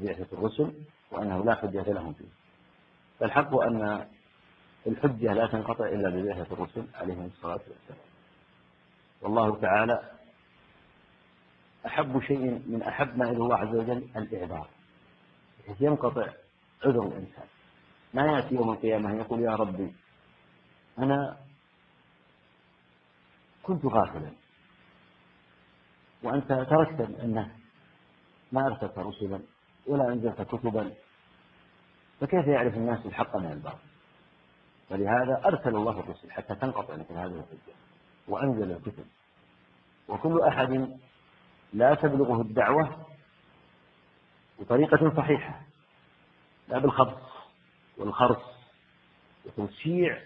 بعثة الرسل وأنه لا حجة لهم فيه. فالحق أن الحجة لا تنقطع إلا ببعثة الرسل عليهم الصلاة والسلام. والله تعالى أحب شيء من أحب ما إلى الله عز وجل الإعذار بحيث ينقطع عذر الإنسان. ما يأتي يوم القيامة يقول يا ربي أنا كنت غافلا. وأنت تركت الناس ما أرسلت رسلا ولا أنزلت كتبا. فكيف يعرف الناس الحق من الباطل؟ ولهذا أرسل الله الرسل حتى تنقطع مثل هذه الحجة. وأنزل الكتب. وكل أحد لا تبلغه الدعوة بطريقة صحيحة لا بالخبص والخرص وتوسيع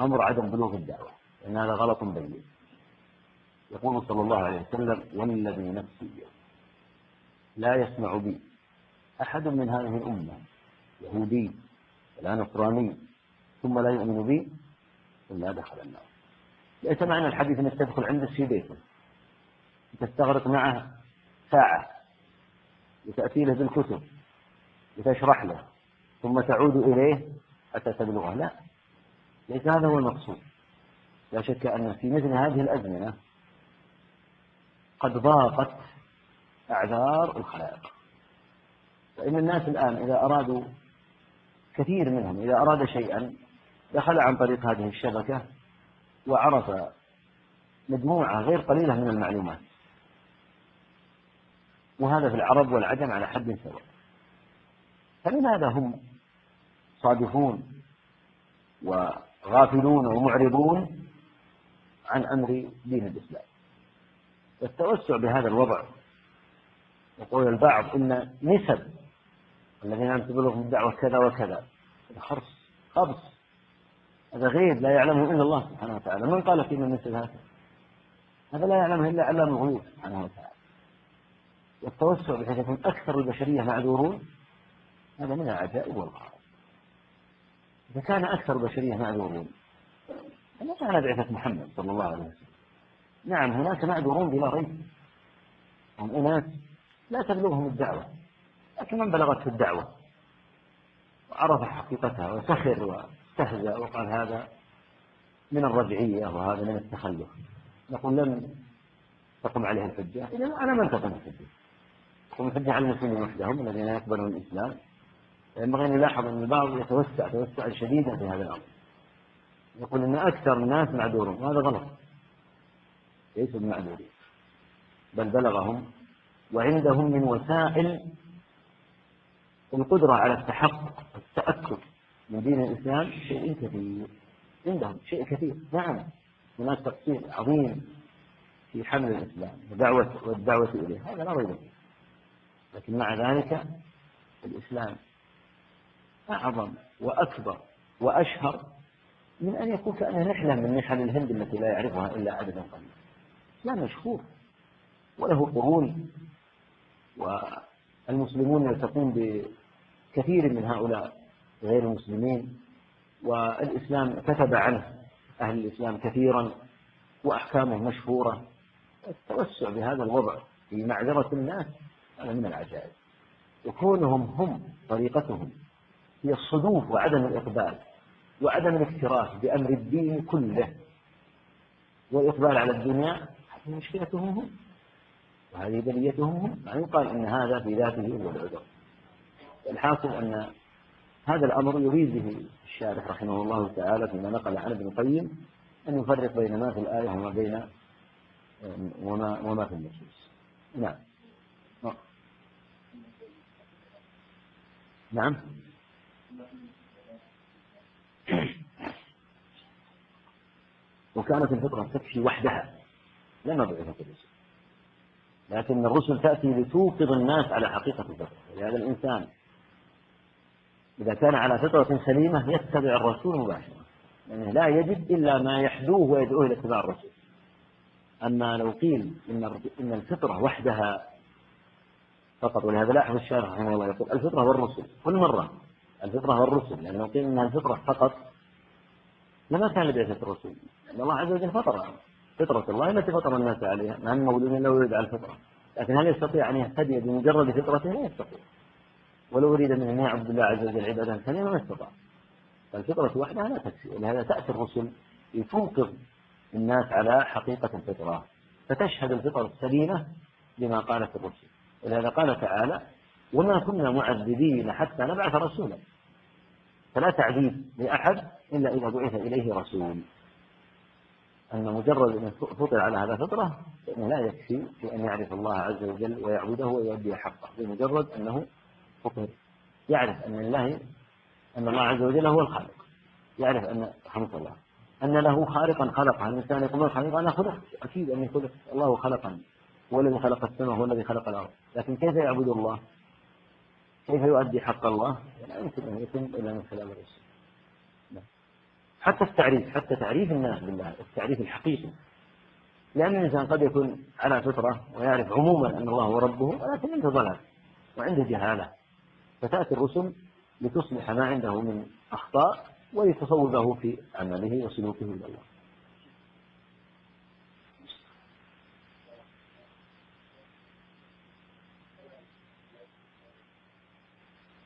أمر عدم بلوغ الدعوة لأن هذا غلط بين يقول صلى الله عليه وسلم والذي نفسي لا يسمع بي أحد من هذه الأمة يهودي ولا نصراني ثم لا يؤمن بي إلا دخل النار. ليس معنى الحديث أنك تدخل عندك في بيته تستغرق معه ساعة وتأتي له بالكتب وتشرح له ثم تعود إليه حتى تبلغه. لا ليس هذا هو المقصود. لا شك أن في مثل هذه الأزمنة قد ضاقت أعذار الخلائق. فإن الناس الآن إذا أرادوا كثير منهم إذا أراد شيئا دخل عن طريق هذه الشبكة وعرف مجموعة غير قليلة من المعلومات. وهذا في العرب والعجم على حد سواء. فلماذا هم صادفون وغافلون ومعرضون عن أمر دين الإسلام؟ والتوسع بهذا الوضع يقول البعض إن نسب الذين ينتبه لهم الدعوة كذا وكذا خرص خبص. هذا غيب لا يعلمه إلا الله سبحانه وتعالى. من قال فيما مثل هذا؟ هذا لا يعلمه إلا علام الغيوب سبحانه وتعالى. والتوسع بحيث يكون أكثر البشرية معذورون؟ هذا من العجائب والغرائب. إذا كان أكثر البشرية معذورون فما كان بعثة محمد صلى الله عليه وسلم نعم هناك معذورون بلا ريب. هم أناس لا تبلغهم الدعوة لكن من بلغته الدعوة؟ وعرف حقيقتها وسخر واستهزأ وقال هذا من الرجعية وهذا من التخلف. نقول لم تقم عليه الحجة. إذا أنا من تقم الحجة؟ الحجة على المسلمين وحدهم الذين يقبلون الإسلام. ينبغي أن نلاحظ أن البعض يتوسع توسعا شديدا في هذا الأمر. يقول أن أكثر الناس معذورون. وهذا غلط. ليسوا بمعذورين بل بلغهم. وعندهم من وسائل القدرة على التحقق التأكد من دين الإسلام شيء كثير عندهم شيء كثير. نعم هناك تقصير عظيم في حمل الإسلام ودعوة والدعوة إليه. هذا لا ريب فيه. لكن مع ذلك الإسلام أعظم وأكبر وأشهر من أن يكون كأنه نحلة من نحل الهند التي لا يعرفها إلا عدد قليل لا مشهور. وله قرون. والمسلمون يلتقون بكثير من هؤلاء غير المسلمين. والإسلام كتب عنه أهل الإسلام كثيرا وأحكامه مشهورة. التوسع بهذا الوضع في معذرة الناس هذا من العجائب. وكونهم هم طريقتهم هي الصدوف وعدم الإقبال وعدم الاكتراث بأمر الدين كله والإقبال على الدنيا هذه مشكلتهم هم وهذه بليتهم هم. ما يقال أن هذا في ذاته هو العذر. الحاصل أن هذا الأمر يريد به الشارح رحمه الله تعالى فيما نقل عن ابن القيم أن يفرق بين ما في الآية وما بين وما, وما في النصوص. نعم. نعم. وكانت الفطرة تكفي وحدها. لما بعثت الرسل لكن الرسل تأتي لتوقظ الناس على حقيقة الفطرة. لهذا الإنسان إذا كان على فطرة سليمة يتبع الرسول مباشرة. يعني لا يجد إلا ما يحدوه ويدعوه إلى اتباع الرسول. أما لو قيل إن إن الفطرة وحدها فقط ولهذا لاحظ الشارع رحمه الله يقول الفطرة والرسل كل مرة. الفطرة والرسل لأنه قيل إنها الفطرة فقط. لما كان لبعثة الرسول؟ لأن الله عز وجل فطر. فطرة الله التي فطر الناس عليها ما من مولود إلا ولد على الفطرة. لكن هل يستطيع أن يهتدي بمجرد فطرته؟ لا يستطيع. ولو أريد من أن يعبد الله عز وجل عبادة سليمة ما استطاع فالفطرة وحدها لا تكفي. ولهذا تأتي الرسل لتوقظ الناس على حقيقة الفطرة. فتشهد الفطرة السليمة لما قالت الرسل. ولهذا قال تعالى وما كنا معذبين حتى نبعث رسولا. فلا تعذيب لأحد إلا إذا بعث إليه رسول. أن مجرد أن فطر على هذا فطرة فإنه لا يكفي في أن يعرف الله عز وجل ويعبده ويؤدي حقه. بمجرد أنه فطر. يعرف أن الله أن الله عز وجل هو الخالق. يعرف أن رحمة الله. أن له خالقا خلقه الإنسان يقول خالق أنا خلقت. أكيد أني خلقت الله خلقني. هو الذي خلق السماء هو الذي خلق الأرض. لكن كيف يعبد الله؟ كيف يؤدي حق الله؟ لا يمكن أن يتم إلا من خلال الرسول حتى التعريف حتى تعريف الناس بالله التعريف الحقيقي. لأن الإنسان قد يكون على فطرة ويعرف عموما أن الله هو ربه ولكن عنده ضلال وعنده جهالة. فتأتي الرسل لتصلح ما عنده من أخطاء ولتصوبه في عمله وسلوكه إلى الله.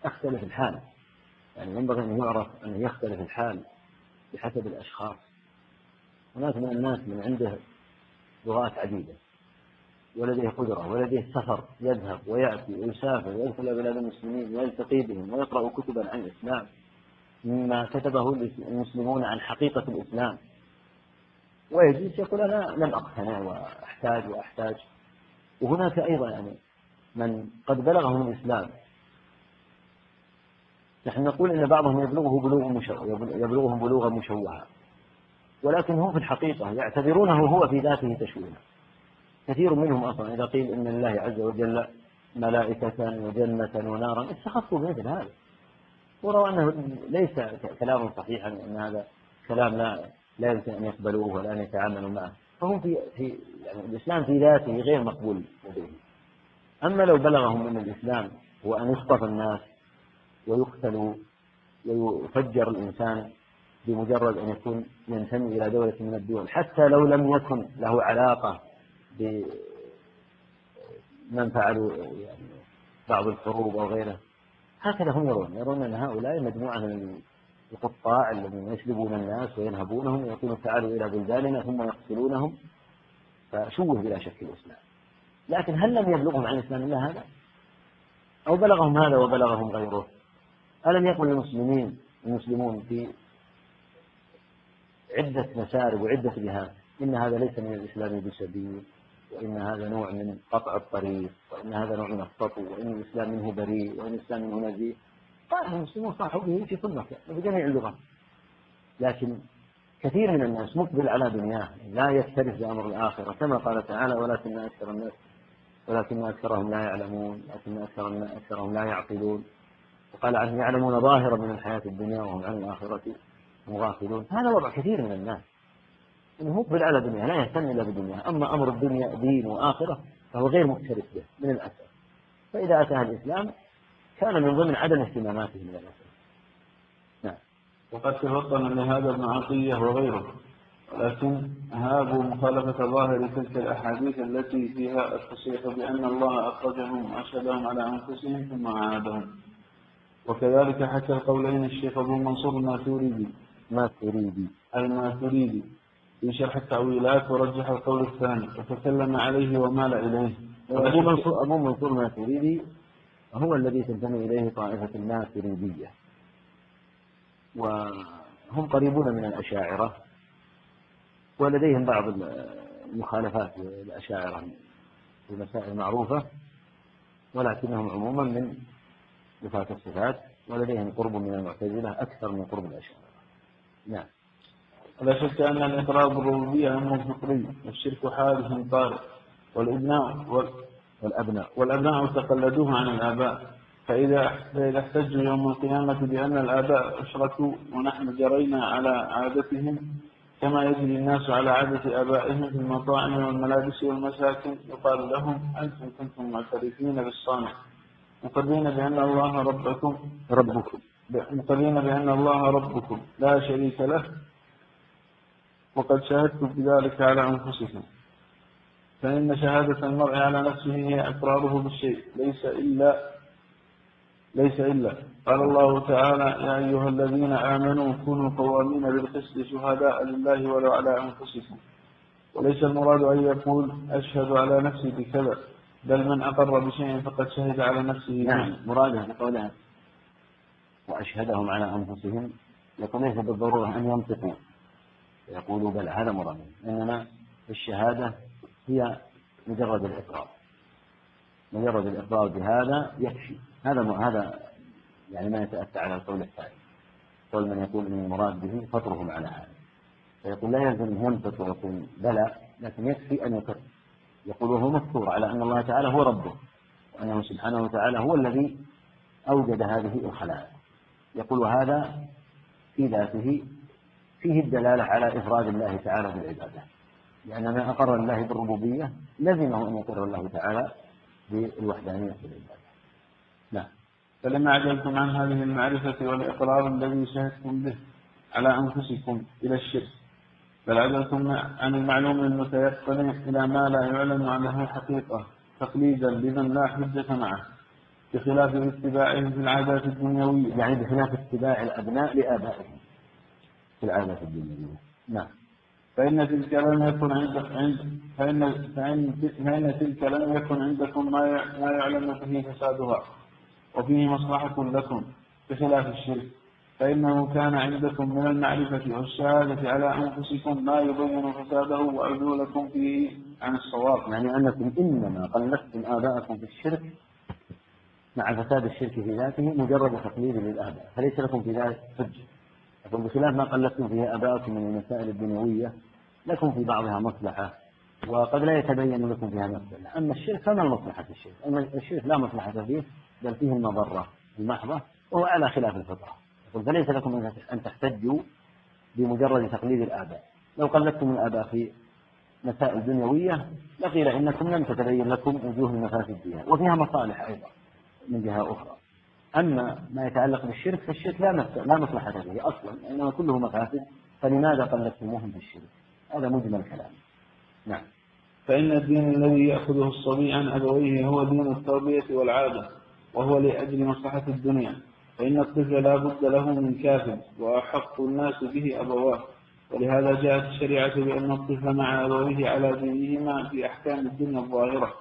يختلف الحال. يعني ينبغي أن يعرف أنه يختلف الحال بحسب الأشخاص. هناك من الناس من عنده لغات عديدة. ولديه قدرة ولديه سفر يذهب ويأتي ويسافر ويدخل إلى بلاد المسلمين ويلتقي بهم ويقرأ كتبا عن الإسلام. مما كتبه المسلمون عن حقيقة الإسلام. ويجلس يقول أنا لم أقتنع وأحتاج وأحتاج. وهناك أيضا يعني من قد بلغهم الإسلام نحن نقول إن بعضهم يبلغه بلوغ يبلغهم بلوغا مشوعا ولكن هم في الحقيقة يعتبرونه هو في ذاته تشويها. كثير منهم أصلا إذا قيل إن الله عز وجل ملائكة وجنة ونارا استخفوا بمثل هذا وروا أنه ليس كلام صحيحا أن هذا كلام لا لا يمكن أن يقبلوه ولا أن يتعاملوا معه. فهم في في يعني الإسلام في ذاته غير مقبول لديهم. أما لو بلغهم من الإسلام هو أن يخطف الناس ويقتل ويفجر الإنسان بمجرد أن يكون ينتمي إلى دولة من الدول. حتى لو لم يكن له علاقة بمن فعلوا يعني بعض الحروب أو غيره هكذا هم يرون. يرون أن هؤلاء مجموعة من القطاع الذين يسلبون الناس وينهبونهم ويقولون تعالوا إلى بلداننا ثم يقتلونهم فشوه بلا شك الإسلام. لكن هل لم يبلغهم عن الإسلام إلا هذا؟ أو بلغهم هذا وبلغهم غيره؟ ألم يقل المسلمين المسلمون في عدة مسارب وعدة جهات؟ إن هذا ليس من الإسلام بسبيل وإن هذا نوع من قطع الطريق وإن هذا نوع من السطو وإن الإسلام منه بريء وإن الإسلام منه نزيه قال المسلمون صاحوا به في كل مكان وبجميع اللغات لكن كثير من الناس مقبل على دنياه لا يكترث بأمر الآخرة كما قال تعالى ولكن أكثر الناس ولكن أكثرهم لا يعلمون لكن أكثر أكثرهم لا يعقلون. وقال عنهم يعلمون ظاهرا من الحياة الدنيا وهم عن الآخرة مغافلون؟ هذا وضع كثير من الناس. إنه مقبل على دنيا لا يهتم إلا بدنيا أما أمر الدنيا دين وآخرة فهو غير مكترث به من الاسف فإذا اتاها الإسلام كان من ضمن عدم اهتماماته من الاسف نعم. وقد تفطن لهذا ابن عطية وغيره ولكن هابوا مخالفة ظاهر تلك الأحاديث التي فيها التصريح بأن الله أخرجهم وأشهدهم على أنفسهم ثم أعادهم. وكذلك حكى القولين الشيخ أبو منصور الماتوريدي ماتوريدي الماتوريدي في شرح التأويلات ورجح القول الثاني وتكلم عليه ومال إليه. أبو منصور أبو منصور الماتوريدي هو الذي تنتمي إليه طائفة الماتريدية وهم قريبون من الأشاعرة ولديهم بعض المخالفات للأشاعرة في مسائل معروفة ولكنهم عموما من صفات الصفات ولديهم قرب من المعتزلة أكثر من قرب الأشاعرة نعم. لا شك أن الإقرار بالربوبية أمر فطري والشرك حادث طارئ والإبناء والأبناء. والأبناء تقلدوه عن الآباء. فإذا فإذا احتجوا يوم القيامة بأن الآباء أشركوا ونحن جرينا على عادتهم كما يجري الناس على عادة آبائهم في المطاعم والملابس والمساكن يقال لهم أنتم كنتم معترفين بالصانع مقرين بأن الله ربكم ربكم. مقرين بأن الله ربكم لا شريك له. وقد شهدتم بذلك على أنفسكم. فإن شهادة المرء على نفسه هي إقراره بالشيء. ليس إلا ليس إلا. قال الله تعالى يا أيها الذين آمنوا كونوا قوامين بالقسط شهداء لله ولو على أنفسكم. وليس المراد أن يقول أشهد على نفسي بكذا. بل من أقر بشيء فقد شهد على نفسه نعم. مراده بقولها. وأشهدهم على أنفسهم. يقول ليس بالضرورة أن ينطقوا. يقولوا بلى هذا مراده إنما الشهادة هي مجرد الإقرار. مجرد الإقرار بهذا يكفي. هذا هذا يعني ما يتأتى على القول الثاني. قول من يقول ان المراد به فطرهم على هذا. فيقول لا يلزم أن ينطق ويقول بلى لكن يكفي أن يقر يقول وهو مذكور على أن الله تعالى هو ربه وانه سبحانه وتعالى هو الذي أوجد هذه الخلائق. يقول وهذا في ذاته فيه الدلالة على إفراد الله تعالى بالعبادة. لأن من أقر الله بالربوبية لزمه أن يقر الله تعالى بالوحدانية في العبادة. نعم. فلما عجلتم عن هذه المعرفة والإقرار الذي شهدتم به على أنفسكم إلى الشرك بل عجلتم عن المعلوم المتيقن إلى ما لا يعلم عنه حقيقة تقليدا لمن لا حجة معه بخلاف اتباعهم في العادات الدنيوية. يعني بخلاف اتباع الأبناء لآبائهم في العادات الدنيوية. نعم. فإن تلك لم يكن عند عند فإن فإن فإن تلك لم يكن عندكم ما ما يعلم به فسادها وفيه مصلحة لكم بخلاف الشرك. فإنه كان عندكم من المعرفة والشهادة على أنفسكم ما يبين فساده وعدولكم فيه عن الصواب. يعني أنكم إنما قلدتم آباءكم في الشرك مع فساد الشرك في ذاته مجرد تقليد للآباء. فليس لكم في ذلك حجة. يقول بخلاف ما قلدتم فيه آباءكم من المسائل الدنيوية لكم في بعضها مصلحة وقد لا يتبين لكم فيها مصلحة. أما الشرك فما المصلحة في الشرك. أما الشرك لا مصلحة فيه بل فيه المضرة المحضة وهو على خلاف الفطرة. يقول فليس لكم أن تحتجوا بمجرد تقليد الآباء. لو قلدتم الآباء في مسائل دنيوية لقيل إنكم لم تتبين لكم وجوه المفاسد فيها وفيها مصالح أيضا من جهة أخرى. أما ما يتعلق بالشرك فالشرك لا لا مصلحة فيه أصلا إنما كله مفاسد. فلماذا قلدتموهم في الشرك؟ هذا مجمل كلام نعم. فإن الدين الذي يأخذه الصبي عن أبويه هو دين التربية والعادة وهو لأجل مصلحة الدنيا. فإن الطفل لا بد له من كافٍ وأحق الناس به أبواه. ولهذا جاءت الشريعة بأن الطفل مع أبويه على دينهما في أحكام الدنيا الظاهرة.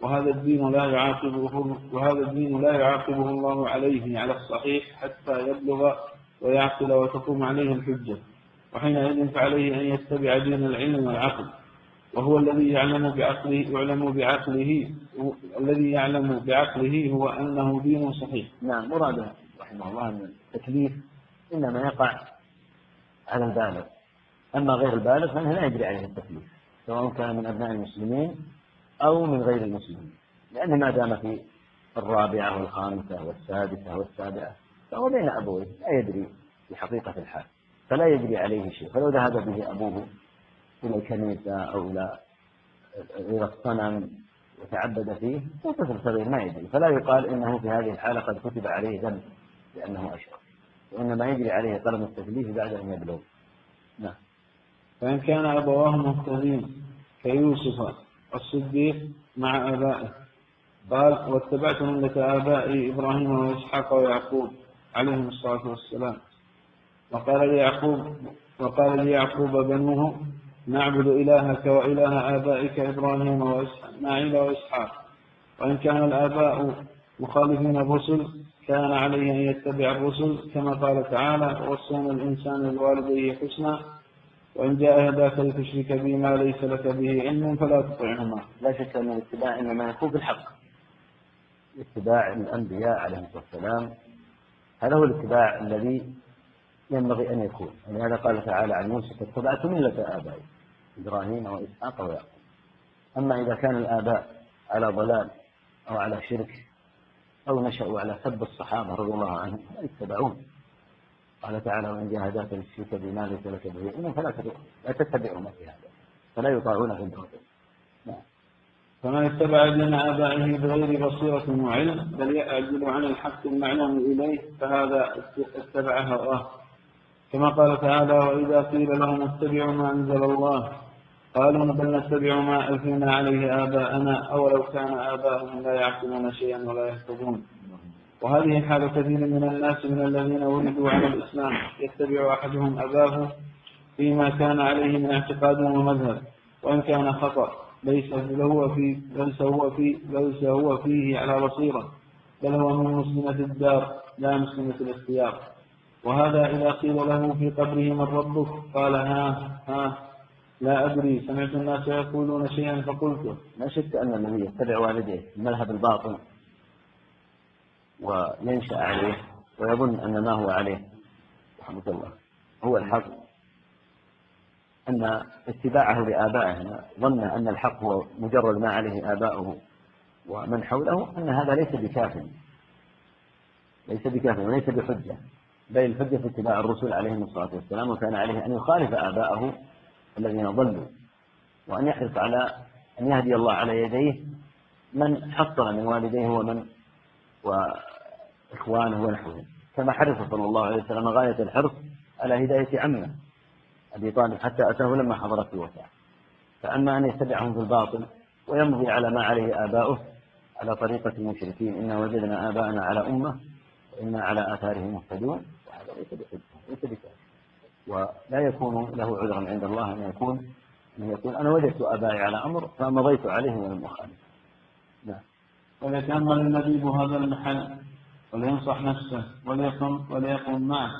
وهذا الدين لا يعاقبه وهذا الدين لا يعاقبه الله عليه على الصحيح حتى يبلغ ويعقل وتقوم عليه الحجة. وحينئذ فعليه أن يتبع دين العلم والعقل. وهو الذي يعلم بعقله يعلم بعقله الذي يعلم بعقله هو أنه دين صحيح. نعم مراده. رحمه الله أن التكليف إنما يقع على البالغ. أما غير البالغ فإنه لا يجري عليه التكليف سواء كان من أبناء المسلمين أو من غير المسلمين. لأنه ما دام في الرابعة والخامسة والسادسة والسابعة فهو بين أبويه لا يدري بحقيقة الحال فلا يجري عليه شيء. فلو ذهب به أبوه إلى الكنيسة أو إلى إلى الصنم وتعبد فيه هو طفل صغير ما يدري. فلا يقال إنه في هذه الحالة قد كتب عليه ذنب. لأنه أشرك وإنما يجري عليه قلم التكليف بعد أن يبلغ. نعم. فإن كان أبواه مهتدين كيوسف الصديق مع آبائه. قال واتبعت ملة آبائي إبراهيم وإسحاق ويعقوب عليهم الصلاة والسلام. وقال ليعقوب وقال ليعقوب بنوه نعبد إلهك وإله آبائك إبراهيم وإسماعيل وإسحاق. وإن كان الآباء مخالفين الرسل كان عليه أن يتبع الرسل كما قال تعالى وصينا الإنسان بوالديه حسنا وإن جاهداك لتشرك بي ما ليس لك به علم فلا تطعهما. لا شك أن الاتباع إنما يكون بالحق. اتباع الأنبياء عليهم الصلاة والسلام هذا هو الاتباع الذي ينبغي أن يكون. ولهذا قال تعالى عن موسى فاتبعت ملة آبائي إبراهيم وإسحاق ويعقوب. أما إذا كان الآباء على ضلال أو على شرك أو نشأوا على سب الصحابة رضي الله عنهم يتبعون قال تعالى وإن جاهداك لتشرك بما ليس لك به؟ علم فلا لا تتبعهما في هذا فلا يطاعون في الباطل. نعم. فمن اتبع دين آبائه بغير بصيرة وعلم بل يعجل عن الحق المعلوم إليه فهذا اتبع هواه. كما قال تعالى وإذا قيل لهم اتبعوا ما أنزل الله قالوا بل نتبع ما ألفينا عليه آباءنا أولو كان آباؤهم لا يعقلون شيئا ولا يهتدون وهذه حال كثير من الناس من الذين ولدوا على الإسلام. يتبع أحدهم أباه فيما كان عليه من اعتقاد ومذهب. وإن كان خطأ ليس هو في ليس هو في ليس هو فيه على بصيرة. بل هو من مسلمة الدار لا مسلمة الاختيار. وهذا إذا قيل له في قبره من ربك قال ها ها لا أدري سمعت الناس يقولون شيئا فقلته لا شك أن النبي يتبع والديه المذهب الباطن. وينشأ عليه ويظن أن ما هو عليه رحمة الله هو الحق. أن اتباعه لآبائه ظن أن الحق هو مجرد ما عليه آباؤه ومن حوله أن هذا ليس بكاف. ليس بكاف وليس بحجة. بل الحجة في اتباع الرسل عليهم الصلاة والسلام وكان عليه أن يخالف آباءه الذين ضلوا وأن يحرص على أن يهدي الله على يديه من حصل من والديه ومن وإخوانه ونحوهم. كما حرص صلى الله عليه وسلم غاية الحرص على هداية عمه أبي طالب حتى أتاه لما حضرت الوفاة. فأما أن يتبعهم في الباطل ويمضي على ما عليه آباؤه على طريقة المشركين إنا وجدنا آباءنا على أمة وإنا على آثارهم مهتدون. وهذا ليس بحجة ليس بكافر ولا يكون له عذرا عند الله أن يكون أن يقول أنا وجدت آبائي على أمر فمضيت عليه ولم أخالف نعم. وليتأمل اللبيب هذا المحل ولينصح نفسه وليقم وليقم معه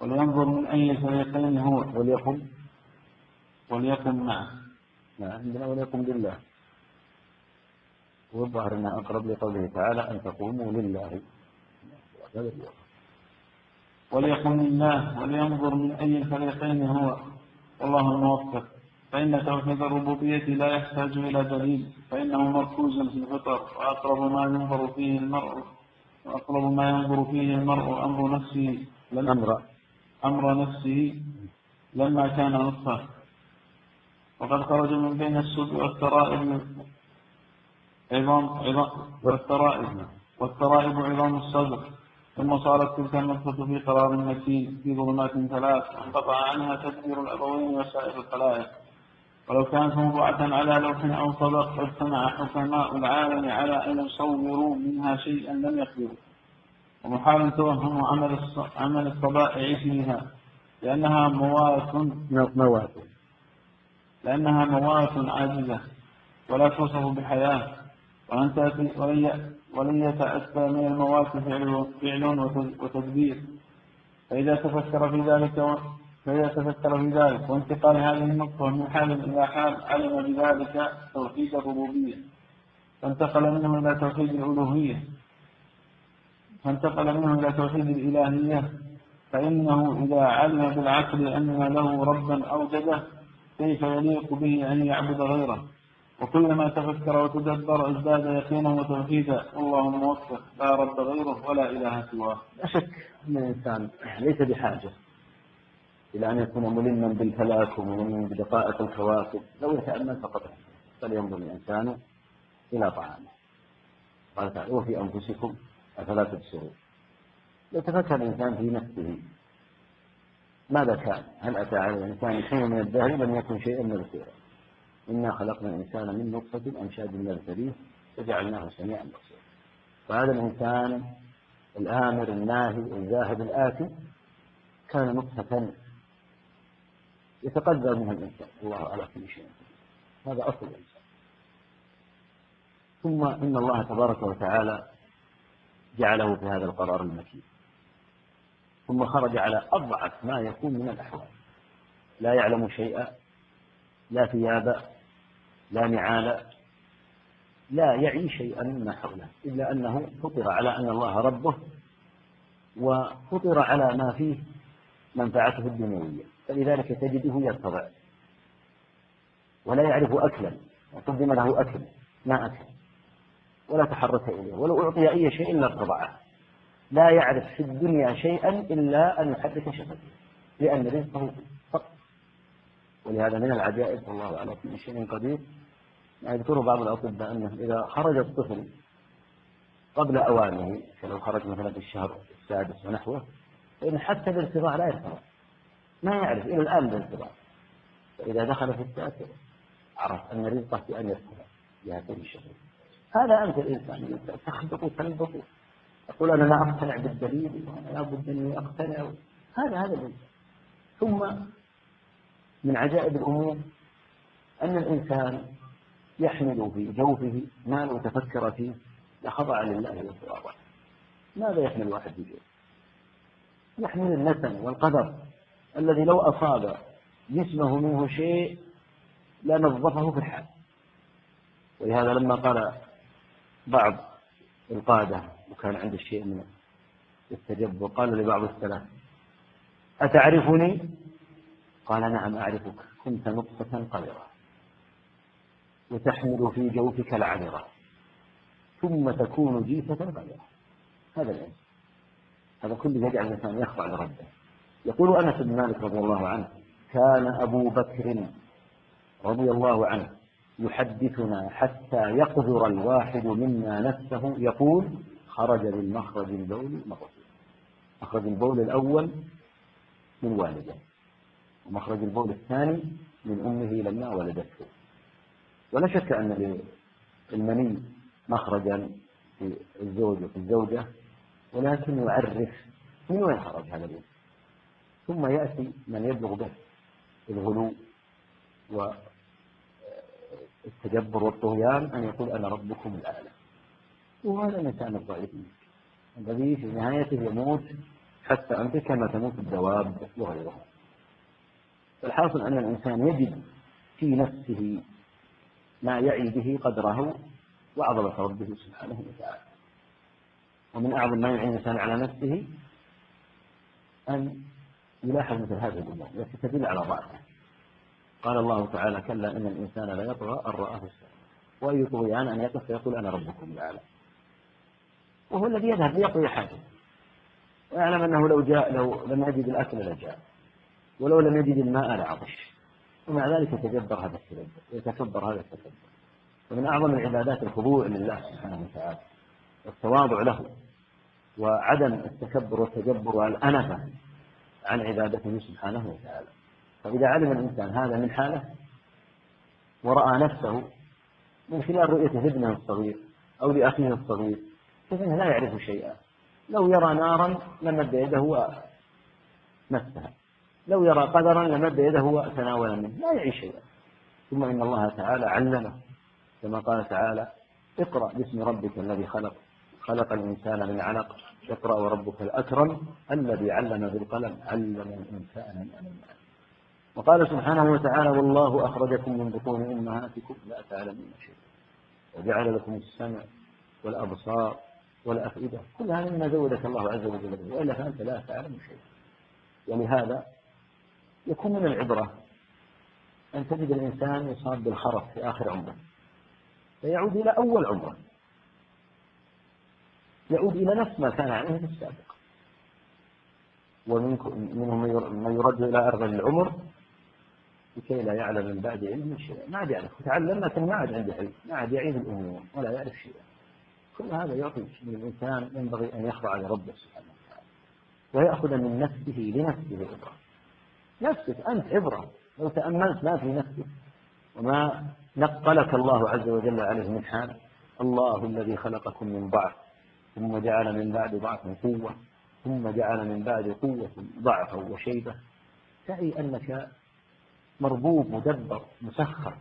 ولينظر من أي الفريقين هو. وليقم. وليقم معه. نعم عندنا وليقم بالله والظاهر أنها أقرب لقوله تعالى أن تقوموا لله. وليقم لله ولينظر من أي الفريقين هو. والله الموفق. فإن توحيد الربوبية لا يحتاج إلى دليل فإنه مركوز في الفطر وأقرب ما ينظر فيه المرء وأقرب ما ينظر فيه المرء أمر نفسه. أمر. أمر نفسه لما كان نطفة. وقد خرج من بين السد والترائب. عظام عظام والترائب. والترائب عظام الصدر. ثم صارت تلك النطفة في قرار مكين في ظلمات ثلاث انقطع عنها تدبير الأبوين وسائر الخلائق. ولو كانت موضوعة على لوح أو صدق فاجتمع حكماء العالم على أن يصوروا منها شيئا لم يخبروا. ومحال توهم عمل عمل الطبائع فيها لأنها موات موات لأنها موات عاجزة ولا توصف بحياة ولن تأتي ولن يتأتى من الموات فعل, فعل وتدبير. فإذا تفكر في ذلك فإذا تفكر في ذلك وانتقال هذه النقطة من حال إلى حال علم بذلك توحيد الربوبية. فانتقل منه إلى توحيد الألوهية. فانتقل منه إلى توحيد الإلهية. فإنه إذا علم بالعقل أن له ربا أوجده كيف يليق به أن يعبد غيره؟ وكلما تفكر وتدبر ازداد يقينا وتوحيدا والله موفق لا رب غيره ولا إله سواه. لا شك أن الإنسان ليس بحاجة إلى أن يكون ملما بالفلك وملما بدقائق الكواكب لو يتامل فقط فلينظر الإنسان إلى طعامه. قال تعالى وفي أنفسكم أفلا تبصرون. لو تفكر الإنسان في نفسه ماذا كان؟ هل أتى على الإنسان شيء من الدهر لم يكن شيئا مذكورا. إنا خلقنا الإنسان من نطفة أمشاج نبتليه فجعلناه سميعا بصيرا. فهذا الإنسان الآمر الناهي الذاهب الآتي كان نطفة يتقدر منها الإنسان. الله على كل شيء. هذا أصل الإنسان. ثم إن الله تبارك وتعالى جعله في هذا القرار المكين. ثم خرج على أضعف ما يكون من الأحوال. لا يعلم شيئا لا ثياب لا نعال لا يعي شيئا مما حوله إلا أنه فطر على أن الله ربه وفطر على ما فيه منفعته الدنيوية فلذلك تجده يرتضع ولا يعرف أكلا وقدم له أكل ما أكل ولا تحرك إليه ولو أعطي أي شيء إلا ارتضعه. لا يعرف في الدنيا شيئا إلا أن يحرك شفتيه لأن رزقه فقط ولهذا من العجائب والله على كل شيء قدير يذكر بعض الأطباء أنه إذا خرج الطفل قبل أوانه فلو خرج مثلا في الشهر السادس ونحوه فإن حتى بالارتضاع لا يرتضع ما يعرف إلى الآن بالارتضاع فإذا دخل في التاسع عرف أن رزقه في أن يرتضع بهذه الشهور هذا أنت الإنسان تخبط تنبط يقول أنا لا أقتنع بالدليل وأنا لابد أني أقتنع. هذا هذا الإنسان. ثم من عجائب الأمور أن الإنسان يحمل في جوفه ما لو تفكر فيه لخضع لله وتواضع ماذا يحمل واحد في جوفه يحمل النسم والقدر الذي لو أصاب جسمه منه شيء لنظفه في الحال. ولهذا لما قال بعض القادة وكان عنده شيء من التجبر قال لبعض السلف أتعرفني؟ قال نعم أعرفك كنت نطفة قذرة. وتحمل في جوفك العذرة. ثم تكون جيفة قذرة هذا العلم. هذا كله يجعل الإنسان يخضع لربه. يقول أنس بن مالك رضي الله عنه كان أبو بكر رضي الله عنه يحدثنا حتى يقذر الواحد منا نفسه. يقول خرج بالمخرج البول مغسول مخرج البول الأول من والده. ومخرج البول الثاني من أمه لما ولدته. ولا شك أن للمني مخرجا في الزوج وفي الزوجة ولكن يعرف من وين خرج هذا اليوم ثم يأتي من يبلغ به الغلو والتجبر والطغيان أن يقول أنا ربكم الأعلى. وهذا الإنسان الضعيف الذي في نهايته يموت حتى أنت كما تموت الدواب وغيرها. الحاصل أن الإنسان يجد في نفسه ما يعي به قدره وعظمة ربه سبحانه وتعالى. ومن أعظم ما يعين الإنسان على نفسه أن يلاحظ مثل هذه الأمور التي تدل على ضعفه. قال الله تعالى كلا إن الإنسان لا يطغى أن رآه استغنى وأي طغيان أن يقف فيقول أنا ربكم الأعلى. وهو الذي يذهب ليقضي حاجة ويعلم أنه لو جاء لو لم يجد الأكل لجاء. ولو لم يجد الماء لعطش ومع ذلك يتجبر هذا التجبر ويتكبر هذا التكبر ومن أعظم العبادات الخضوع لله سبحانه وتعالى. والتواضع له. وعدم التكبر والتجبر والأنفة عن عبادته سبحانه وتعالى. فإذا علم الإنسان هذا من حاله ورأى نفسه من خلال رؤيته لابنه الصغير أو لأخيه الصغير فإنه لا يعرف شيئا. لو يرى نارا لمد يده ومسها. لو يرى قدرا لمد يده وتناول منه لا يعي شيئا. ثم إن الله تعالى علمه كما قال تعالى اقرأ باسم ربك الذي خلق خلق الإنسان من علق اقرأ وربك الأكرم الذي علم بالقلم علم الإنسان ما لم وقال سبحانه وتعالى والله أخرجكم من بطون أمهاتكم لا تعلمون شيئا وجعل لكم السمع والأبصار والأفئدة كل هذا مما زودك الله عز وجل به وإلا فأنت لا تعلم شيئا. ولهذا يكون من العبرة أن تجد الإنسان يصاب بالخرف في آخر عمره. فيعود إلى أول عمره. يعود إلى نفس ما كان عليه في السابق. ومنهم من يرد إلى أرض العمر لكي لا يعلم من بعد علم شيئا ما عاد يعرف. تعلم لكن ما عاد عنده علم. ما عاد يعيد الأمور ولا يعرف شيئا كل هذا يعطي للإنسان ينبغي أن يخضع لربه سبحانه وتعالى. ويأخذ من نفسه لنفسه عبرة نفسك أنت عبرة. لو تأملت ما في نفسك. وما نقلك الله عز وجل عليه من حال. الله الذي خلقكم من ضعف. ثم جعل من بعد ضعف قوة. ثم جعل من بعد قوة ضعفا وشيبة. تعي أنك مربوب مدبر مسخر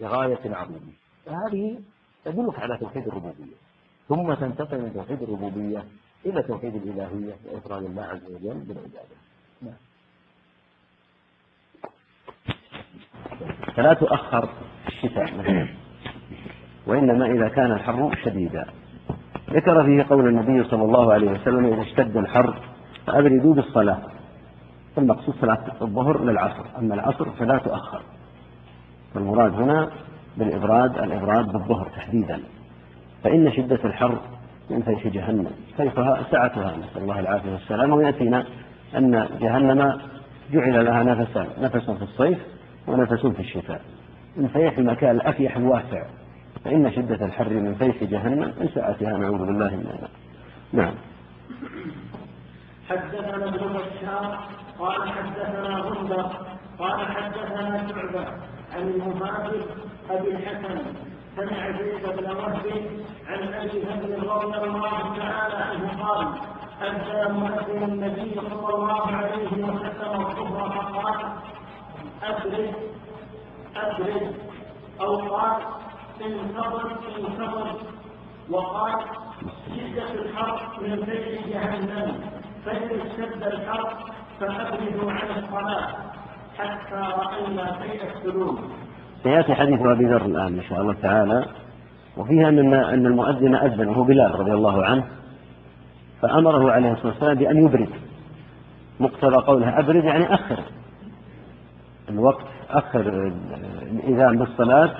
لغاية عظيمة فهذه تدلك على توحيد الربوبية. ثم تنتقل من توحيد الربوبية إلى توحيد الإلهية وإفراد الله عز وجل بالعبادة. نعم. فلا تؤخر الشتاء مثلا. وإنما إذا كان الحر شديدا. ذكر فيه قول النبي صلى الله عليه وسلم إذا اشتد الحر فأبردوا بالصلاة. المقصود صلاة الظهر للعصر أما العصر فلا تؤخر. فالمراد هنا بالإبراد الإبراد بالظهر تحديدا. فإن شدة الحر من فيح جهنم. فيحها سعتها نسأل الله العافية والسلامة. ويأتينا أن جهنم جعل لها نفسان نفس في الصيف ونفس في الشتاء من فيح المكان الأفيح الواسع فإن شدة الحر من فيح جهنم من سعتها نعوذ بالله من نعم. حدثنا ابن بشار قال حدثنا غندر قال حدثنا شعبة عن المهاجر أبي الحسن سمع زيد بن وهب عن أبي بكر رضي الله تعالى عنه قال أتى مؤذن النبي صلى الله عليه وسلم الظهر فقال أبرد أبرد أو قال انتظر انتظر وقال شدة الحر من فيح جهنم. فإن اشتد الحر فأبردوا عن الصلاة حتى رأينا في السلوك سيأتي حديث أبي ذر الآن إن شاء الله تعالى. وفيها أن أن المؤذن أذن وهو بلال رضي الله عنه. فأمره عليه الصلاة والسلام بأن يبرد مقتضى قولها أبرد يعني أخر. الوقت أخر الإذان بالصلاة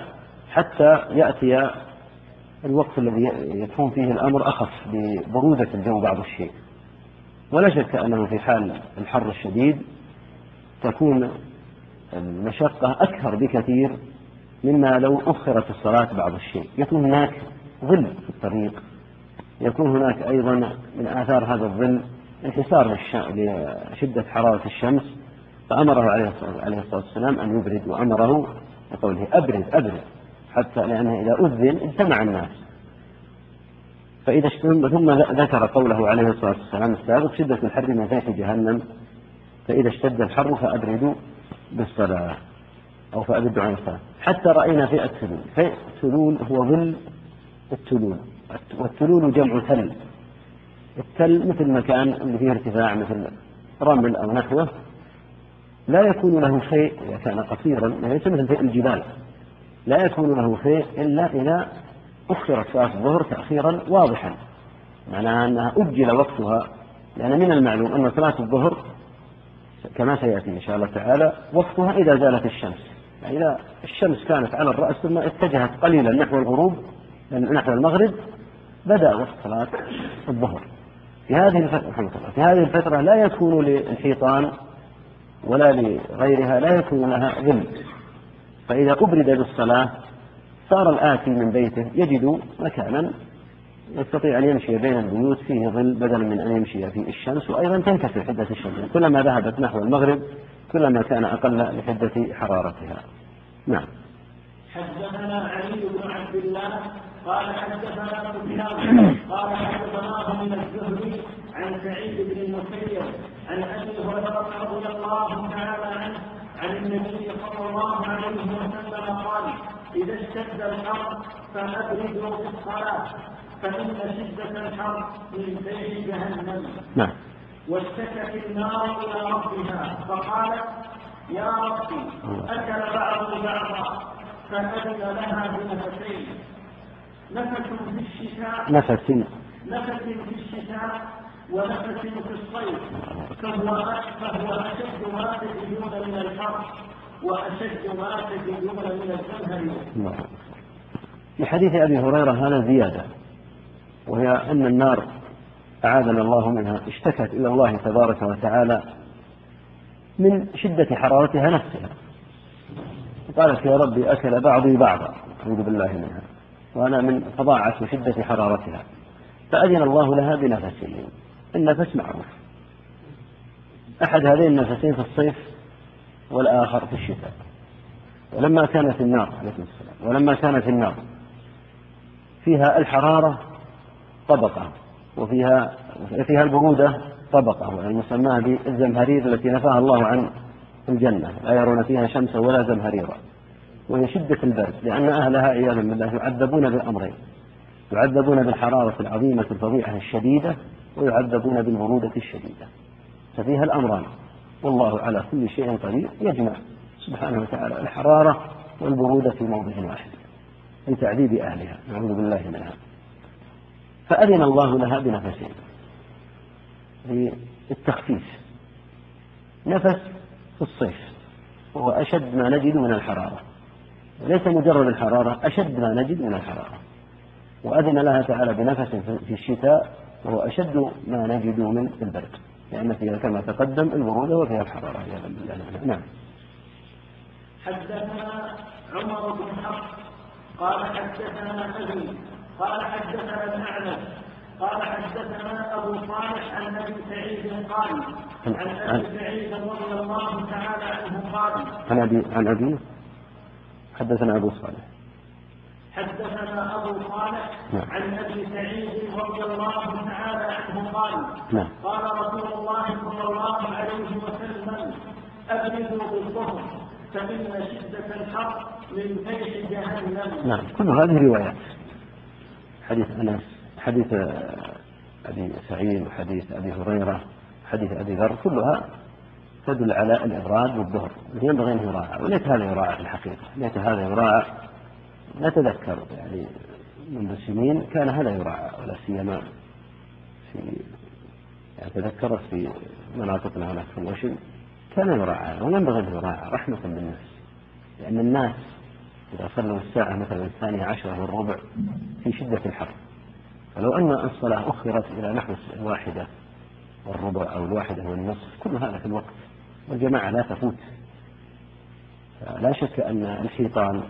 حتى يأتي الوقت الذي يكون فيه الأمر أخف ببرودة الجو بعض الشيء. ولا شك أنه في حال الحر الشديد تكون المشقة أكثر بكثير مما لو أخرت الصلاة بعض الشيء. يكون هناك ظل في الطريق. يكون هناك أيضا من آثار هذا الظل انحسار لشدة حرارة الشمس. فأمره عليه الصلاة والسلام أن يبرد وأمره بقوله أبرد أبرد حتى لأنه إذا أذن اجتمع الناس. فإذا ثم ذكر قوله عليه الصلاة والسلام السابق شدة الحر فيح جهنم. فإذا اشتد الحر فأبردوا بالصلاة أو فأبردوا عن الصلاة. حتى رأينا في التلول في التلول هو ظل التلول والتلول جمع تل التل مثل مكان اللي فيه ارتفاع مثل رمل أو نحوه. لا يكون له شيء إذا كان قصيرا ليس مثل في الجبال لا يكون له شيء إلا إذا أخرت صلاة الظهر تأخيرا واضحا. معناها أنها أجل وقتها لأن من المعلوم أن صلاة الظهر كما سيأتي إن شاء الله تعالى وقتها إذا زالت الشمس. يعني إذا الشمس كانت على الرأس ثم اتجهت قليلا نحو الغروب نحو المغرب بدأ وقت صلاة الظهر. في هذه الفترة في هذه الفترة لا يكون للحيطان ولا لغيرها لا يكون لها ظل. فإذا أبرد بالصلاة صار الآتي من بيته يجد مكانا يستطيع أن يمشي بين البيوت فيه ظل بدلا من أن يمشي في الشمس وأيضا تنكسر حدة الشمس. كلما ذهبت نحو المغرب كلما كان أقل لحدة حرارتها. نعم. حدثنا علي بن عبد الله قال حدثنا قال حدثناه من الزهري عن سعيد بن المسيب عن ابي هريره رضي الله تعالى عنه عن النبي صلى الله عليه وسلم قال إذا اشتد الحر فابردوا في الصلاة فإن شدة الحر من سيف جهنم. نعم. واشتكت النار إلى ربها فقالت يا ربي أكل بعض بعضا فاذن لها بنفسين. نفس في الشتاء نفس نفس في الشتاء ونفس في الصيف فهو فهو أشد ما تجدون من الحر وأشد ما تجدون من الزمهرير. في حديث أبي هريرة هذا زيادة وهي أن النار أعاذنا الله منها اشتكت إلى الله تبارك وتعالى من شدة حرارتها نفسها. قالت يا ربي أكل بعضي بعضا أعوذ بالله منها. وأنا من فظاعة وشدة حرارتها فأذن الله لها بنفسين النفس معروف. أحد هذين النفسين في الصيف والآخر في الشتاء. ولما كانت النار عليكم السلام ولما كانت النار فيها الحرارة طبقة وفيها فيها البرودة طبقة المسماة بالزمهرير التي نفاها الله عن الجنة. لا يرون فيها شمسا ولا زمهريرا. وهي شدة البرد لأن أهلها عياذا بالله يعذبون بالأمرين. يعذبون بالحرارة العظيمة الفظيعة الشديدة ويعذبون بالبرودة الشديدة. ففيها الأمران. والله على كل شيء قدير. يجمع سبحانه وتعالى الحرارة والبرودة في موضع واحد. لتعذيب أهلها. نعوذ بالله منها. فأذن الله لها بنفسين للتخفيف. نفس في الصيف. وهو أشد ما نجد من الحرارة. ليس مجرد الحرارة أشد ما نجد من الحرارة. وأذن لها تعالى بنفس في الشتاء وهو أشد ما نجد من البرد لأن فيها كما تقدم البرودة وفيها الحرارة عياذا بالله نعم. حدثنا عمر بن حفص قال حدثنا أبي قال حدثنا الأعمش قال حدثنا أبو صالح عن أبي سعيد قال عن أبي سعيد رضي الله تعالى عنه قال عن أبي عن أبي؟ حدثنا أبو صالح. حدثنا أبو صالح نعم. عن أبي سعيد رضي الله تعالى عنه قال نعم. قال رسول الله صلى الله عليه وسلم أبردوا بالظهر فإن شدة الحر من فيح جهنم. نعم. كل هذه روايات حديث أنس حديث آه، أبي سعيد وحديث أبي هريرة حديث أبي ذر كلها تدل على الإبراد والظهر ينبغي أن يراعى وليس هذا يراعى في الحقيقة. ليس هذا يراعى نتذكر يعني منذ سنين كان هذا يراعى ولا سيما في يعني تذكرت في مناطقنا هناك في الوشم كان يراعى وينبغي أن يراعى رحمة بالناس لأن الناس إذا صلوا الساعة مثلا الثانية عشرة والربع في شدة الحر. فلو أن الصلاة أخرت إلى نحو الواحدة والربع أو الواحدة والنصف كل هذا في الوقت. والجماعة لا تفوت. لا شك أن الحيطان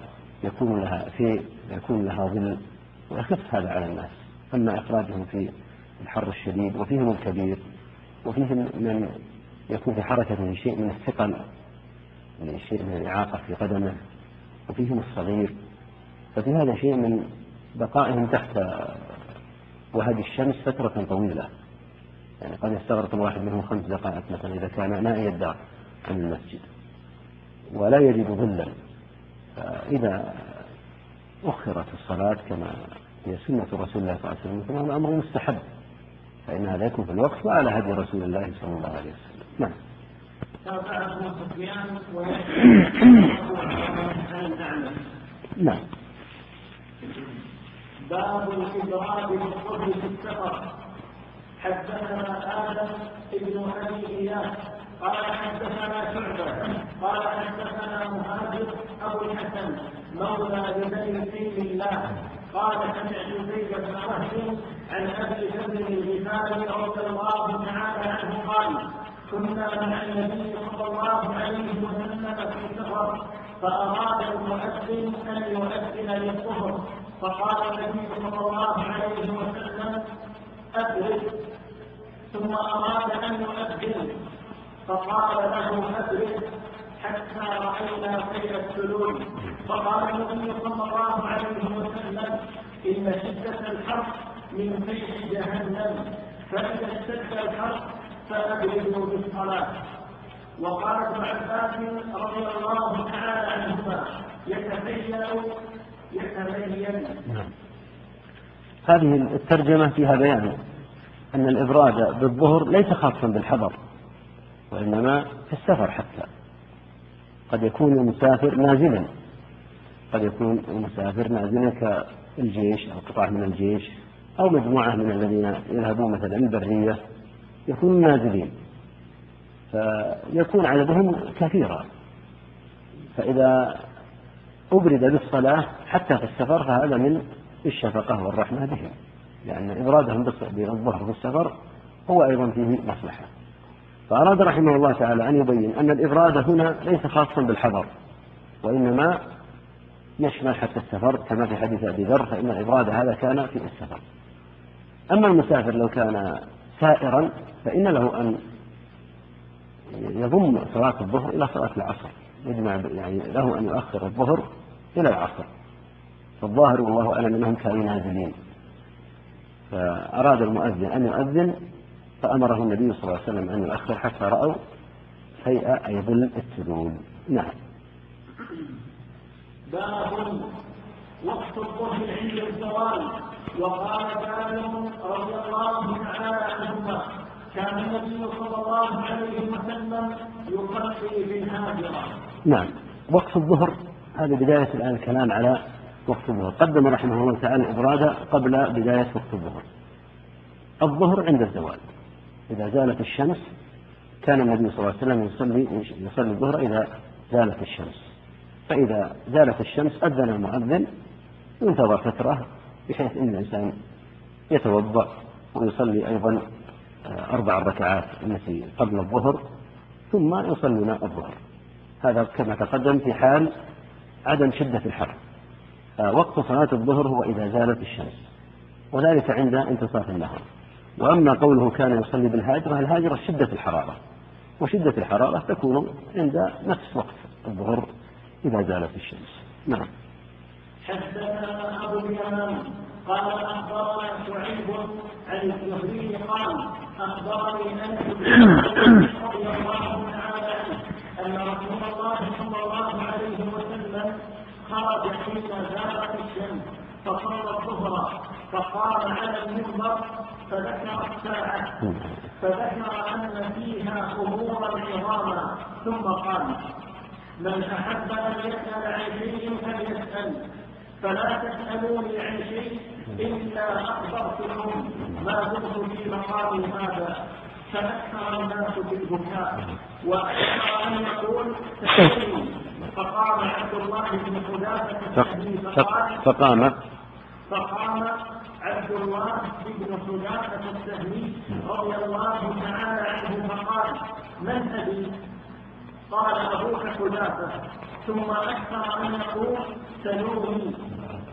يكون لها في يكون لها ظل ويخف هذا على الناس. أما إخراجهم في الحر الشديد وفيهم الكبير وفيهم من يكون في حركته شيء من الثقل شيء من الإعاقة في قدمه وفيهم الصغير. ففي هذا شيء من بقائهم تحت وهج الشمس فترة طويلة. يعني قد يستغرق الواحد منهم خمس دقائق مثلا إذا كان نائي الدار عن المسجد. ولا يجد ظلا. فإذا أخرت الصلاة كما هي سنة رسول الله صلى الله عليه وسلم فهذا أمر مستحب. فإن هذا يكون في الوقت وعلى هدي رسول الله صلى الله عليه وسلم. نعم. سفيان نعم. باب الإبراد بالصبر في السفر. حدثنا آدم بن أبي إياس قال حدثنا شعبة قال حدثنا مهاجر أبو الحسن مولى سيف الله. قال سمعت زيد بن وهب عن أبي ذر الغفاري رضي الله تعالى عنه قال كنا مع النبي صلى الله عليه وسلم في سفر فأراد المؤذن أن يؤذن للظهر فقال النبي صلى الله عليه وسلم أدرك. ثم أراد أن يؤذن. فقال له أدرك حتى رأينا خير السلول. فقال النبي صلى الله عليه وسلم إن شدة الحر من فيح جهنم فإذا اشتد الحر فأبردوا بالصلاة. وقال ابن عباس رضي الله تعالى عنهما يتبين يتبين. نعم. هذه الترجمة فيها بيان أن الإبراد بالظهر ليس خاصا بالحضر. وإنما في السفر حتى. قد يكون المسافر نازلا. قد يكون المسافر نازلا كالجيش أو قطاع من الجيش أو مجموعة من الذين يذهبون مثلا البرية يكونون نازلين. فيكون عددهم كثيرا. فإذا أبرد بالصلاة حتى في السفر فهذا من الشفقة والرحمة بهم. لأن إبرادهم بالظهر في السفر هو أيضا فيه مصلحة. فأراد رحمه الله تعالى أن يبين أن الإبراد هنا ليس خاصا بالحضر وإنما يشمل حتى السفر كما في حديث أبي ذر فإن الإبراد هذا كان في السفر. أما المسافر لو كان سائرا فإن له أن يضم صلاة الظهر إلى صلاة العصر يجمع يعني له أن يؤخر الظهر إلى العصر. فالظاهر والله أعلم أنهم كانوا نازلين. فأراد المؤذن أن يؤذن فأمره النبي صلى الله عليه وسلم أن يؤخر حتى رأوا هيئة أي ظل السدود نعم. باب وقت الظهر عند الزوال. وقال سالم رضي الله تعالى عنهما. كان النبي صلى الله عليه وسلم يصلي بالهاجرة. نعم. وقت الظهر هذا بداية الآن الكلام على وقت الظهر. قدم رحمه الله تعالى الإبراد قبل بداية وقت الظهر. الظهر عند الزوال. إذا زالت الشمس كان النبي صلى الله عليه وسلم يصلي يصلي الظهر إذا زالت الشمس. فإذا زالت الشمس أذن المؤذن ينتظر فترة بحيث أن الإنسان يتوضأ ويصلي أيضا آه، أربع ركعات التي قبل الظهر ثم يصلون الظهر. هذا كما تقدم في حال عدم شدة الحر. آه، وقت صلاة الظهر هو إذا زالت الشمس. وذلك عند انتصاف النهار وأما قوله كان يصلي بالهاجرة الهاجرة شدة الحرارة. وشدة الحرارة تكون عند نفس وقت الظهر إذا زالت الشمس. نعم. حدثنا أبو اليمان قال أخبرنا شعيب عن الزهري قال أخبرني أنس رضي الله تعالى أن رسول الله صلى الله عليه وسلم خرج حين زالت الشمس فصلى الظهر فقام على المنبر فذكر الساعة فذكر أن فيها أمورا عظاما. ثم قال من أحب أن يسأل عن شيء فليسأل فلا تسألوني عن شيء إلا أخبرتكم ما دمت في مقام هذا. فأكثر الناس بالبكاء وأكثر أن يقول تسألني. فقام عبد الله بن حذافة فقام. فقام عبد الله بن حذافة السهمي رضي الله تعالى عنه فقال من أبي؟ قال أبوك حذافة ثم أكثر أن يقول سلوني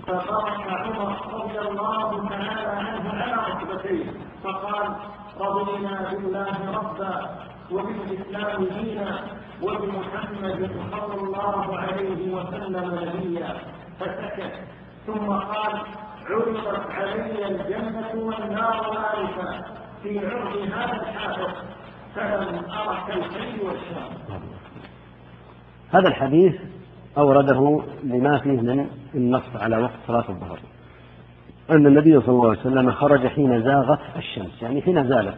فبرك عمر رضي الله تعالى عنه على ركبتيه فقال رضينا بالله ربا وبالإسلام دينا وبمحمد صلى الله عليه وسلم نبيا فسكت ثم قال عرضت علي الجنة والنار آلفا في عرض هذا الحافظ فلم أرى كالخير والشر هذا الحديث أورده لما فيه من النص على وقت صلاة الظهر. أن النبي صلى الله عليه وسلم خرج حين زاغت الشمس يعني حين زالت.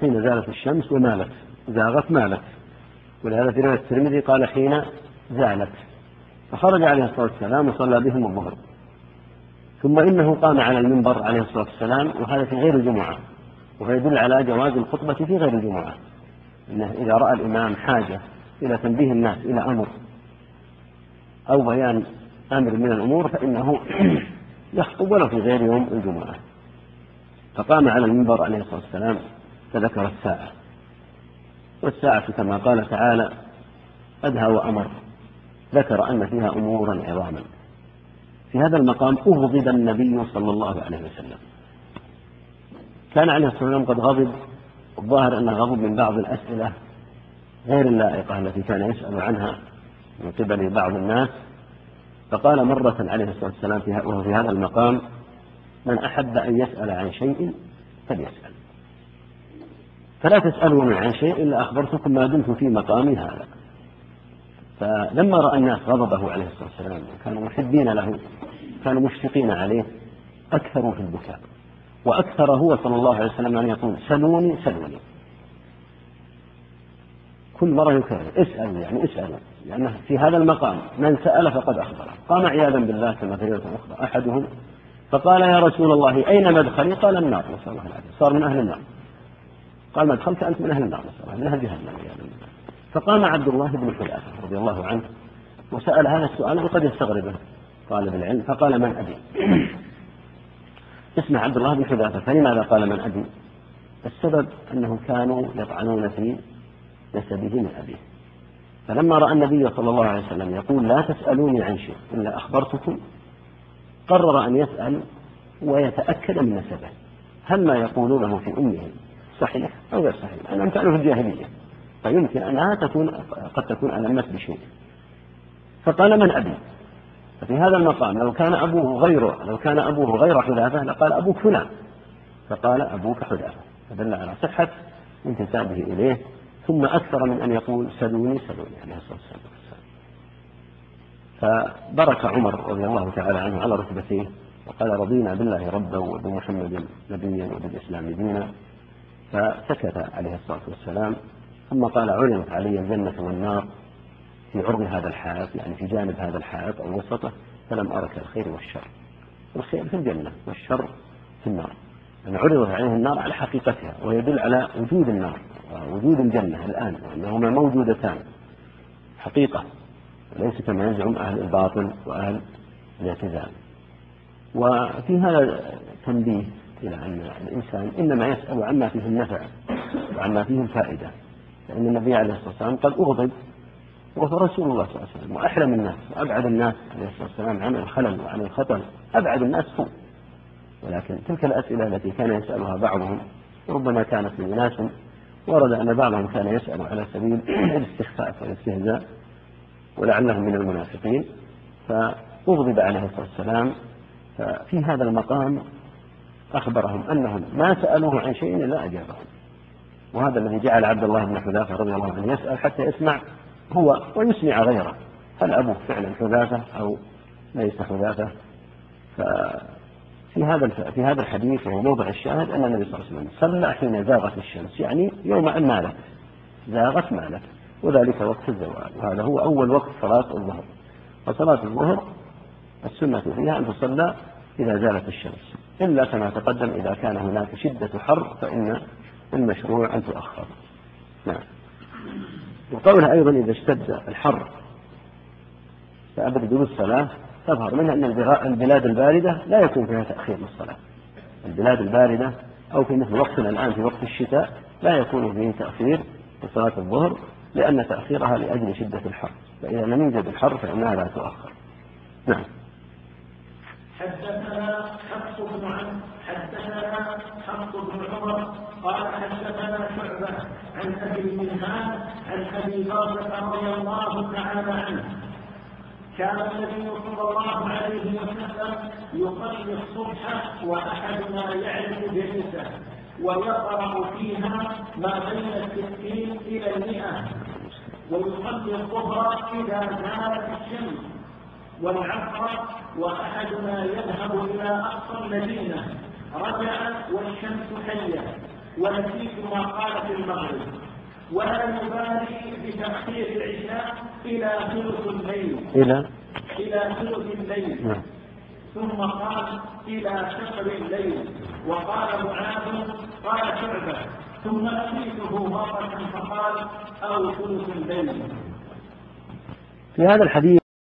حين زالت الشمس ومالت. زاغت مالت. ولهذا في رواية الترمذي قال حين زالت. فخرج عليه الصلاة والسلام وصلى بهم الظهر. ثم إنه قام على المنبر عليه الصلاة والسلام وهذا في غير الجمعة. وهو يدل على جواز الخطبة في غير الجمعة. إنه إذا رأى الإمام حاجة إلى تنبيه الناس إلى أمر أو بيان أمر من الأمور فإنه يخطب ولو في غير يوم الجمعة. فقام على المنبر عليه الصلاة والسلام فذكر الساعة. والساعة كما قال تعالى أدهى وأمر. ذكر أن فيها أمورا عظاما. في هذا المقام أغضب النبي صلى الله عليه وسلم. كان عليه الصلاة والسلام قد غضب الظاهر أنه غضب من بعض الأسئلة غير اللائقة التي كان يسأل عنها من قبل بعض الناس. فقال مرة عليه الصلاة والسلام وهو في هذا المقام من أحب أن يسأل عن شيء فليسأل. فلا تسألوني عن شيء إلا أخبرتكم ما دمت في مقامي هذا. فلما رأى الناس غضبه عليه الصلاة والسلام وكانوا محبين له كانوا مشفقين عليه أكثروا في البكاء. وأكثر هو صلى الله عليه وسلم أن يقول سلوني سلوني. كل مرة يكرر اسألوا يعني اسألوا لأنه يعني في هذا المقام من سأل فقد أخبره. قام عياذا بالله كما في أخرى أحدهم فقال يا رسول الله أين مدخلي؟ قال النار. نسأل الله العافية صار من أهل النار. قال مدخلت أنت من أهل النار. نسأل الله من أهل جهنم فقام عبد الله بن حذافة رضي الله عنه وسأل هذا السؤال وقد يستغربه طالب العلم فقال من أبي؟ اسمه عبد الله بن حذافة فلماذا قال من أبي؟ السبب أنهم كانوا يطعنون في نسبه من أبيه. فلما رأى النبي صلى الله عليه وسلم يقول لا تسألوني عن شيء إلا أخبرتكم قرر أن يسأل ويتأكد من نسبه. هل ما يقولونه في أمه صحيح أو غير صحيح؟ كانوا في الجاهلية. فيمكن أنها تكون قد تكون ألمت بشيء. فقال من أبي؟ ففي هذا المقام لو كان أبوه غيره لو كان أبوه غير حذافة لقال أبوك فلان. فقال أبوك حذافة. فدل على صحة انتسابه إليه. ثم أكثر من أن يقول سلوني سلوني عليه الصلاة والسلام. فبرك عمر رضي الله تعالى عنه على ركبتيه وقال رضينا بالله ربا وبمحمد نبيا وبالإسلام دينا. فسكت عليه الصلاة والسلام. ثم قال علمت علي الجنة والنار في عرض هذا الحائط يعني في جانب هذا الحائط أو وسطه فلم أرك الخير والشر. الخير في الجنة والشر في النار. أن عرضت عليه النار على حقيقتها ويدل على وجود النار ووجود الجنة الآن وأنهما موجودتان. حقيقة ليس كما يزعم أهل الباطل وأهل الاعتزال. وفي هذا تنبيه إلى أن الإنسان إنما يسأل عما فيه النفع وعما فيه الفائدة. لأن النبي عليه الصلاة والسلام قد أغضب وهو رسول الله صلى الله عليه وسلم وأحلم الناس وأبعد الناس عليه الصلاة والسلام عن الخلل وعن الخطر. أبعد الناس هو ولكن تلك الأسئلة التي كان يسألها بعضهم ربما كانت من ناس ورد أن بعضهم كان يسأل على سبيل الاستخفاف والاستهزاء ولعلهم من المنافقين. فأغضب عليه الصلاة والسلام. ففي هذا المقام أخبرهم أنهم ما سألوه عن شيء إلا أجابهم. وهذا الذي جعل عبد الله بن حذافة رضي الله عنه يسأل حتى يسمع هو ويسمع غيره. هل أبوه فعلا حذافة أو ليس حذافة؟ ففي هذا في هذا الحديث وهو موضع الشاهد أن النبي صلى الله عليه وسلم صلى حين زاغت الشمس يعني يوم أن مالت. زاغت مالت. وذلك وقت الزوال. وهذا هو أول وقت صلاة الظهر. وصلاة الظهر السنة فيها أن تصلى إذا زالت الشمس. إلا كما تقدم إذا كان هناك شدة حر فإن المشروع أن تؤخر نعم. وقولها أيضا إذا اشتد الحر فأبردوا الصلاة تظهر منها أن البلاد الباردة لا يكون فيها تأخير للصلاة البلاد الباردة أو في مثل وقتنا الآن في وقت الشتاء لا يكون فيه تأخير لصلاة الظهر لأن تأخيرها لأجل شدة الحر. فإذا لم يوجد الحر فإنها لا تؤخر. نعم. حدثنا حفص بن عن حدثنا حفص بن عمر قال حدثنا شعبة عن أبي المنهال عن أبي بكر رضي الله تعالى عنه. كان النبي صلى الله عليه وسلم يصلي الصبح وأحدنا يعرف جليسه ويقرأ فيها ما بين الستين إلى المئة ويصلي الظهر إذا زالت الشمس والعصر وأحدنا يذهب إلى أقصى المدينة رجع والشمس حية. ونسيت ما قال في المغرب. ولا يبالي بتأخير العشاء إلى ثلث الليل. إلى؟ إلى ثلث الليل. نعم. ثم قال إلى شطر الليل. وقال معاذ قال شعبة ثم أتيته مرة فقال أو ثلث الليل. في هذا الحديث